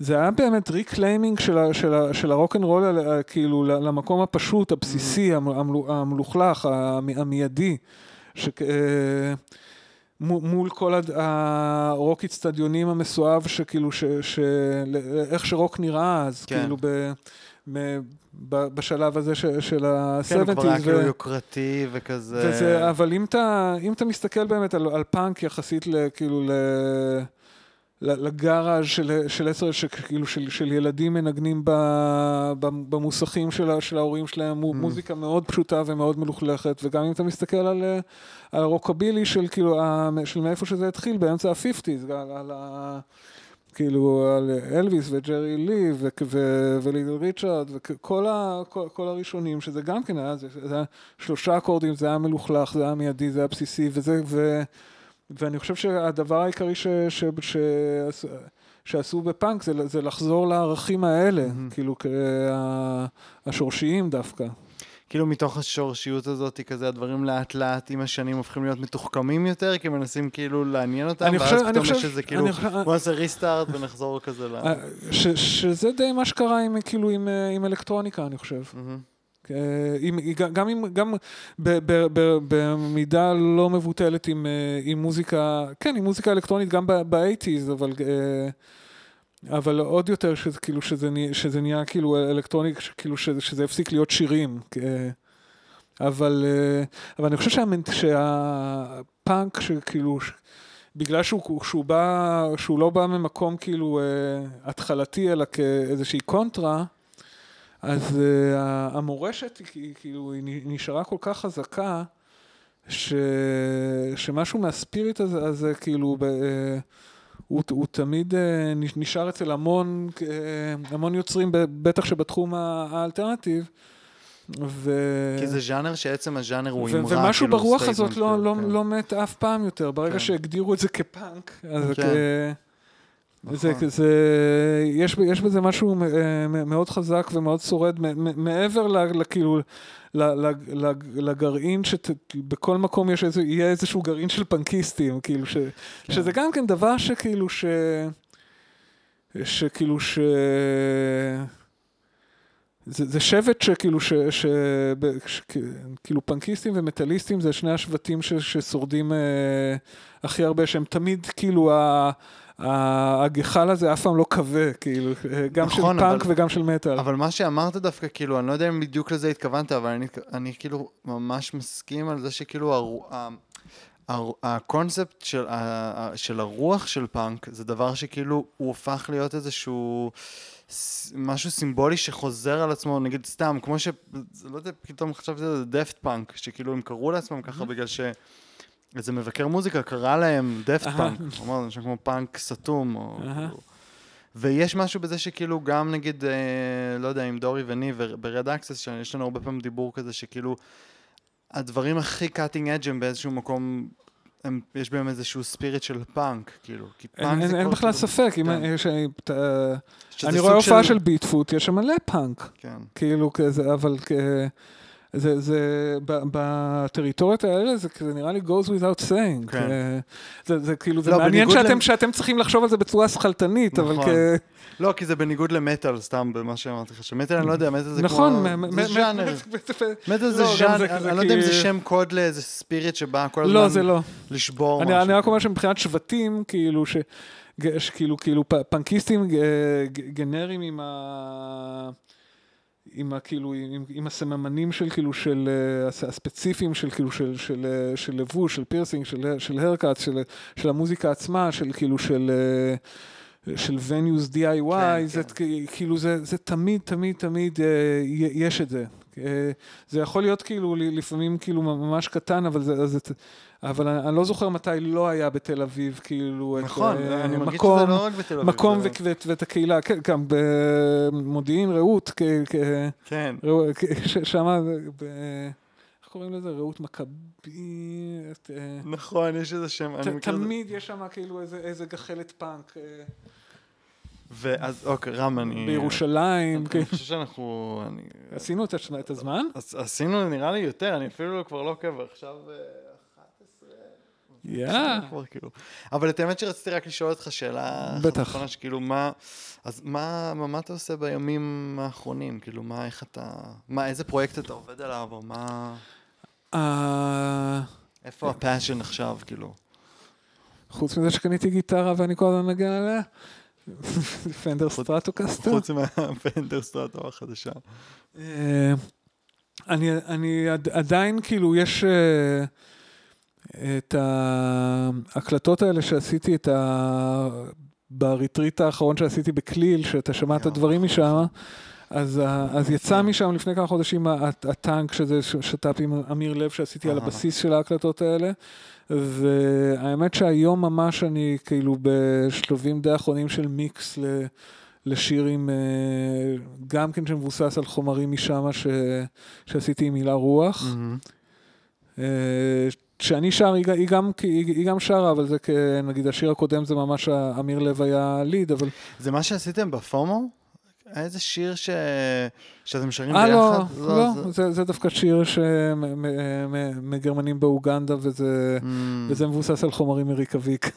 זה היה באמת reclaiming של, של, של הרוקנרול, כאילו, למקום הפשוט, הבסיסי, mm. המלוכלך, המיידי. ש... אה, מול כל הרוק אצטדיונים המסואב, שכאילו, ש, ש, איך שרוק נראה אז, כן. כאילו, ב, ב, ב, בשלב הזה ש, של ה-70's. כן, הוא כבר היה כאילו יוקרתי וכזה. וזה, אבל אם אתה, אם אתה מסתכל באמת על, על פאנק יחסית, כאילו, ל... לגאראז' של, של עשר, שכאילו של, של ילדים מנגנים ב, ב, במוסכים של, של ההורים שלהם, mm. מוזיקה מאוד פשוטה ומאוד מלוכלכת, וגם אם אתה מסתכל על, על הרוקבילי של כאילו, של מאיפה שזה התחיל, באמצע ה-50's, על, על ה... כאילו על אלוויס וג'רי לי ולידל ריצ'רד וכל ה, כל, כל הראשונים שזה גם כן היה, זה, זה היה שלושה אקורדים, זה היה מלוכלך, זה היה מיידי, זה היה בסיסי וזה, ו, ואני חושב שהדבר העיקרי ש, ש, ש, ש, שעשו בפאנק זה, זה לחזור לערכים האלה, mm-hmm. כאילו השורשיים דווקא. כאילו מתוך השורשיות הזאת, כזה הדברים לאט לאט עם השנים הופכים להיות מתוחכמים יותר, כי מנסים כאילו לעניין אותם, ואז חושב, פתאום יש איזה כאילו, בוא נעשה ריסטארט ונחזור כזה ל... אה, שזה די מה שקרה עם, כאילו, עם, אה, עם אלקטרוניקה, אני חושב. Mm-hmm. אה, עם, גם, עם, גם ב, ב, במידה לא מבוטלת עם, אה, עם מוזיקה, כן, עם מוזיקה אלקטרונית גם באייטיז, אבל, אה, אבל עוד יותר שזה, כאילו, שזה, שזה נהיה כאילו אלקטרוני, כאילו שזה, שזה הפסיק להיות שירים. אבל, אבל אני חושב שהמנט, שהפאנק, שכאילו, בגלל שהוא, שהוא, בא, שהוא לא בא ממקום כאילו התחלתי, אלא כאיזושהי קונטרה, אז uh, המורשת היא כאילו היא נשארה כל כך חזקה, ש, שמשהו מהספיריט הזה, הזה כאילו, ב, uh, הוא, הוא תמיד אה, נשאר אצל המון, אה, המון יוצרים, בטח שבתחום האלטרנטיב. ו... כי זה ז'אנר שעצם הז'אנר הוא אמרה, כאילו ומשהו ברוח הזאת לא, לא, כן. לא מת אף פעם יותר. ברגע כן. שהגדירו את זה כפאנק, אז כן. כ... נכון. זה, זה, יש, יש בזה משהו מאוד חזק ומאוד שורד, מעבר לכאילו, לגרעין, שבכל מקום יש איזה, יהיה איזשהו גרעין של פנקיסטים, כאילו, ש, כן. שזה גם כן דבר שכאילו, ש... שכאילו, ש... זה, זה שבט שכאילו, ש, ש, ש, כאילו פנקיסטים ומטאליסטים זה שני השבטים ש, ששורדים אה, הכי הרבה, שהם תמיד כאילו ה... הגחל הזה אף פעם לא כבה, כאילו, גם נכון, של פאנק אבל, וגם של מטאל. אבל מה שאמרת דווקא, כאילו, אני לא יודע אם בדיוק לזה התכוונת, אבל אני, אני כאילו ממש מסכים על זה שכאילו הקונספט של, של הרוח של פאנק זה דבר שכאילו הוא הופך להיות איזשהו משהו סימבולי שחוזר על עצמו, נגיד סתם, כמו ש... לא יודע, פתאום חשבתי על זה Daft Punk, שכאילו הם קראו לעצמם ככה בגלל ש... איזה מבקר מוזיקה קרא להם Daft Punk, הוא אמר, זה כמו פאנק סתום, או... ויש משהו בזה שכאילו גם נגיד, אה, לא יודע, עם דורי וניב Red Axes, שיש לנו הרבה פעמים דיבור כזה שכאילו הדברים הכי cutting edge הם באיזשהו מקום, הם, יש בהם איזשהו spirit של פאנק, כאילו, כי פאנק אין, זה אין בכלל כאילו, ספק, אם כן. יש, אני רואה הופעה של... של Beatfoot, יש שם מלא פאנק, כן. כאילו כזה, אבל כ... זה, זה, בטריטוריות האלה זה, זה נראה לי goes without saying. כן. זה, זה כאילו, זה לא, מעניין שאתם, למ... שאתם צריכים לחשוב על זה בצורה שכלתנית, נכון. אבל כ... לא, כי זה בניגוד למטאל, סתם במה שאמרתי לך, שמטאל אני לא יודע, מטאל זה נכון, כמו... זה ז'אנר. מטאל זה ז'אנר, אני לא יודע אם זה שם קוד לאיזה ספיריט שבא כל לא, הזמן לא. לשבור משהו. אני רק אומר שמבחינת שבטים, כאילו, ש... כאילו, כאילו, פנקיסטים גנרים עם ה... עם, כאילו, עם, עם הסממנים של כאילו, של, uh, הספציפיים של כאילו, של, של, uh, של לבוש, של פירסינג, של, של הרקאט, של, של המוזיקה עצמה, של כאילו, של... של venues DIY, כן, זה כן. כאילו, זה, זה תמיד, תמיד, תמיד יש את זה. זה יכול להיות כאילו, לפעמים כאילו ממש קטן, אבל זה, זה, אבל אני, אני לא זוכר מתי לא היה בתל אביב, כאילו, נכון, את, אני מקום, מרגיש שזה לא רק בתל אביב. מקום זה... ואת, ואת הקהילה, כן, גם במודיעין, רעות, כ, כ, כן. שם, איך קוראים לזה? רעות מכבי. נכון, יש איזה שם. ת, תמיד יש שם כאילו איזה, איזה גחלת פאנק. ואז, אוקיי, רם, אני... בירושלים, כן. אני חושב שאנחנו... עשינו את הזמן? עשינו, נראה לי יותר, אני אפילו כבר לא עוקב, עכשיו... יאה. [laughs] כאילו. אבל את האמת שרציתי רק לשאול אותך שאלה בטח. שכאילו מה, אז מה, מה, מה אתה עושה בימים האחרונים? כאילו, מה, איך אתה, מה, איזה פרויקט אתה עובד עליו, או מה... אה, איפה ה passion עכשיו, כאילו? חוץ מזה שקניתי גיטרה ואני כל הזמן מגן עליה? [laughs] פנדר סטרטוקסטר? חוץ מהפנדר [laughs] סטרטו החדשה. אה, אני עדיין, כאילו, יש... אה, את ההקלטות האלה שעשיתי, את ה... בריטריט האחרון שעשיתי בכליל, שאתה שמע את הדברים משם, אז, אז יצא משם לפני כמה חודשים הטנק, שזה שת"פ עם אמיר לב שעשיתי על הבסיס של ההקלטות האלה. והאמת שהיום ממש אני כאילו בשלבים די אחרונים של מיקס ל... לשירים, גם כן שמבוסס על חומרים משם שעשיתי עם הילה רוח. Mm-hmm. כשאני שר, היא, היא, גם, היא, היא גם שרה, אבל זה נגיד השיר הקודם זה ממש אמיר לב היה ליד, אבל... זה מה שעשיתם בפומו? איזה שיר ש... שאתם שרים ביחד? אה, לא, לא, לא זה... זה, זה דווקא שיר מגרמנים באוגנדה, וזה, mm. וזה מבוסס על חומרים מריקוויק. [laughs]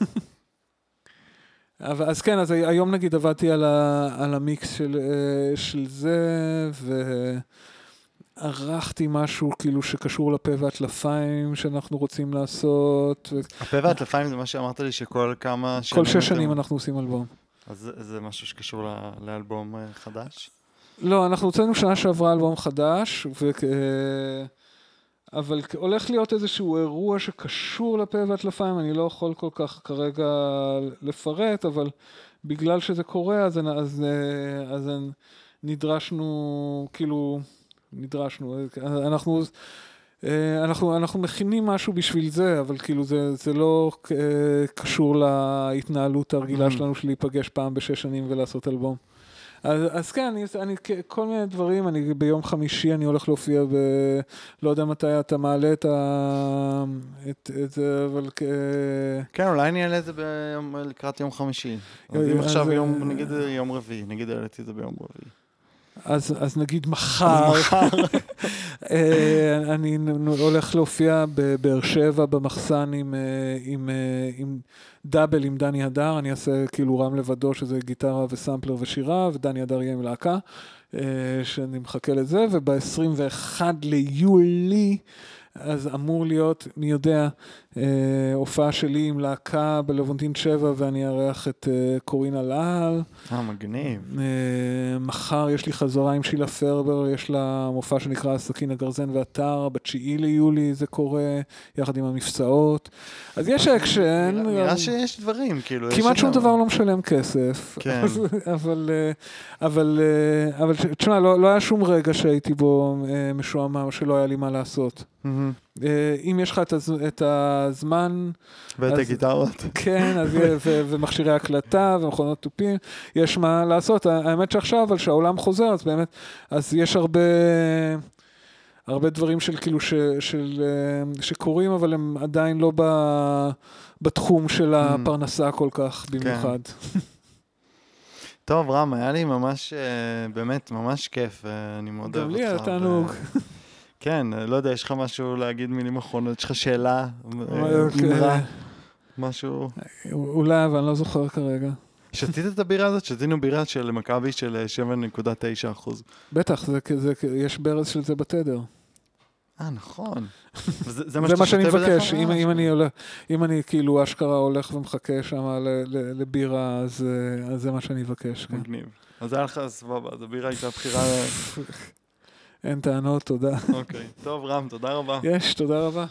אז כן, אז היום נגיד עבדתי על, ה, על המיקס של, אה, של זה, ו... ערכתי משהו כאילו שקשור לפה והטלפיים שאנחנו רוצים לעשות. הפה והטלפיים זה מה שאמרת לי שכל כמה שנים... כל שש שנים אנחנו עושים אלבום. אז זה, משהו שקשור לאלבום אה, חדש? לא, אנחנו הוצאנו שנה שעברה אלבום חדש, ו... אבל הולך להיות איזשהו אירוע שקשור לפה והטלפיים, אני לא יכול כל כך כרגע לפרט, אבל בגלל שזה קורה, אז, אז, אה, אז נדרשנו, כאילו... נדרשנו, אנחנו אה, אנחנו, אנחנו מכינים משהו בשביל זה, אבל כאילו זה, זה לא אה, קשור להתנהלות הרגילה Mm. שלנו של להיפגש פעם בשש שנים ולעשות אלבום. אז, אז כן, אני, אני, כל מיני דברים, אני ביום חמישי אני הולך להופיע ב... לא יודע מתי אתה מעלה את ה... את, את זה, אבל... כן, אולי אני אעלה את זה ביום, לקראת יום חמישי. אז אה, אם עכשיו יום, נגיד יום רביעי, נגיד העליתי את זה ביום רביעי. אז, אז נגיד מחר, [laughs] אה, אני הולך להופיע בבאר שבע במחסן עם, אה, עם, אה, עם דאבל עם דני הדר, אני אעשה כאילו רם לבדו שזה גיטרה וסמפלר ושירה, ודני הדר יהיה עם להקה, שאני מחכה לזה, וב-21 ליולי, אז אמור להיות, מי יודע, הופעה שלי עם להקה בלוונטין 7, ואני אארח את אה, קורינה להל. אה, מגניב. אה, מחר יש לי חזרה עם שילה פרבר, יש לה מופע שנקרא סכין גרזן וטר, בתשיעי ליולי זה קורה, יחד עם המפסעות. אז יש אקשן, נראה- שיש דברים, כאילו. כמעט שום דבר לא משלם כסף. כן. אבל, אה, אבל, אה, אבל תשמע, לא לא היה שום רגע שהייתי בו אה, משועמם, שלא היה לי מה לעשות. אה, אם יש לך את הז- את הזמן... ואת אז- הגיטרות. כן, אז ו- ומכשירי הקלטה ומכונות תופים, יש מה לעשות. האמת שעכשיו, אבל שהעולם חוזר, אז באמת, אז יש הרבה... הרבה דברים של כאילו ש, של, אה, שקורים, אבל הם עדיין לא ב, בתחום של הפרנסה כל כך במיוחד. [laughs] טוב, רם, היה לי ממש, אה, באמת, ממש כיף, אה, אני מאוד אוהב גם אותך. לי היה ו- תענוג. [laughs] כן, אה, לא יודע, יש לך משהו להגיד מילים אחרונות? יש לך שאלה? אה, אוקיי. אמרה? משהו? אולי, אבל אני לא זוכר כרגע. שתית את הבירה הזאת? שתינו בירה של מכבי של אה, 7.9 אחוז. בטח, זה, זה, יש ברז של זה בתדר. אה, נכון. וזה- [laughs] זה שאתה מה שאני מבקש? אם, אה, אם אני הולך, אם אני כאילו אשכרה הולך ומחכה שם לבירה, אז, אה, אז זה מה שאני אבקש, כן. מגניב. אז היה לך סבבה, אז הבירה הייתה בחירה... [laughs] אין טענות, תודה. אוקיי. טוב, רם, תודה רבה. יש, תודה רבה.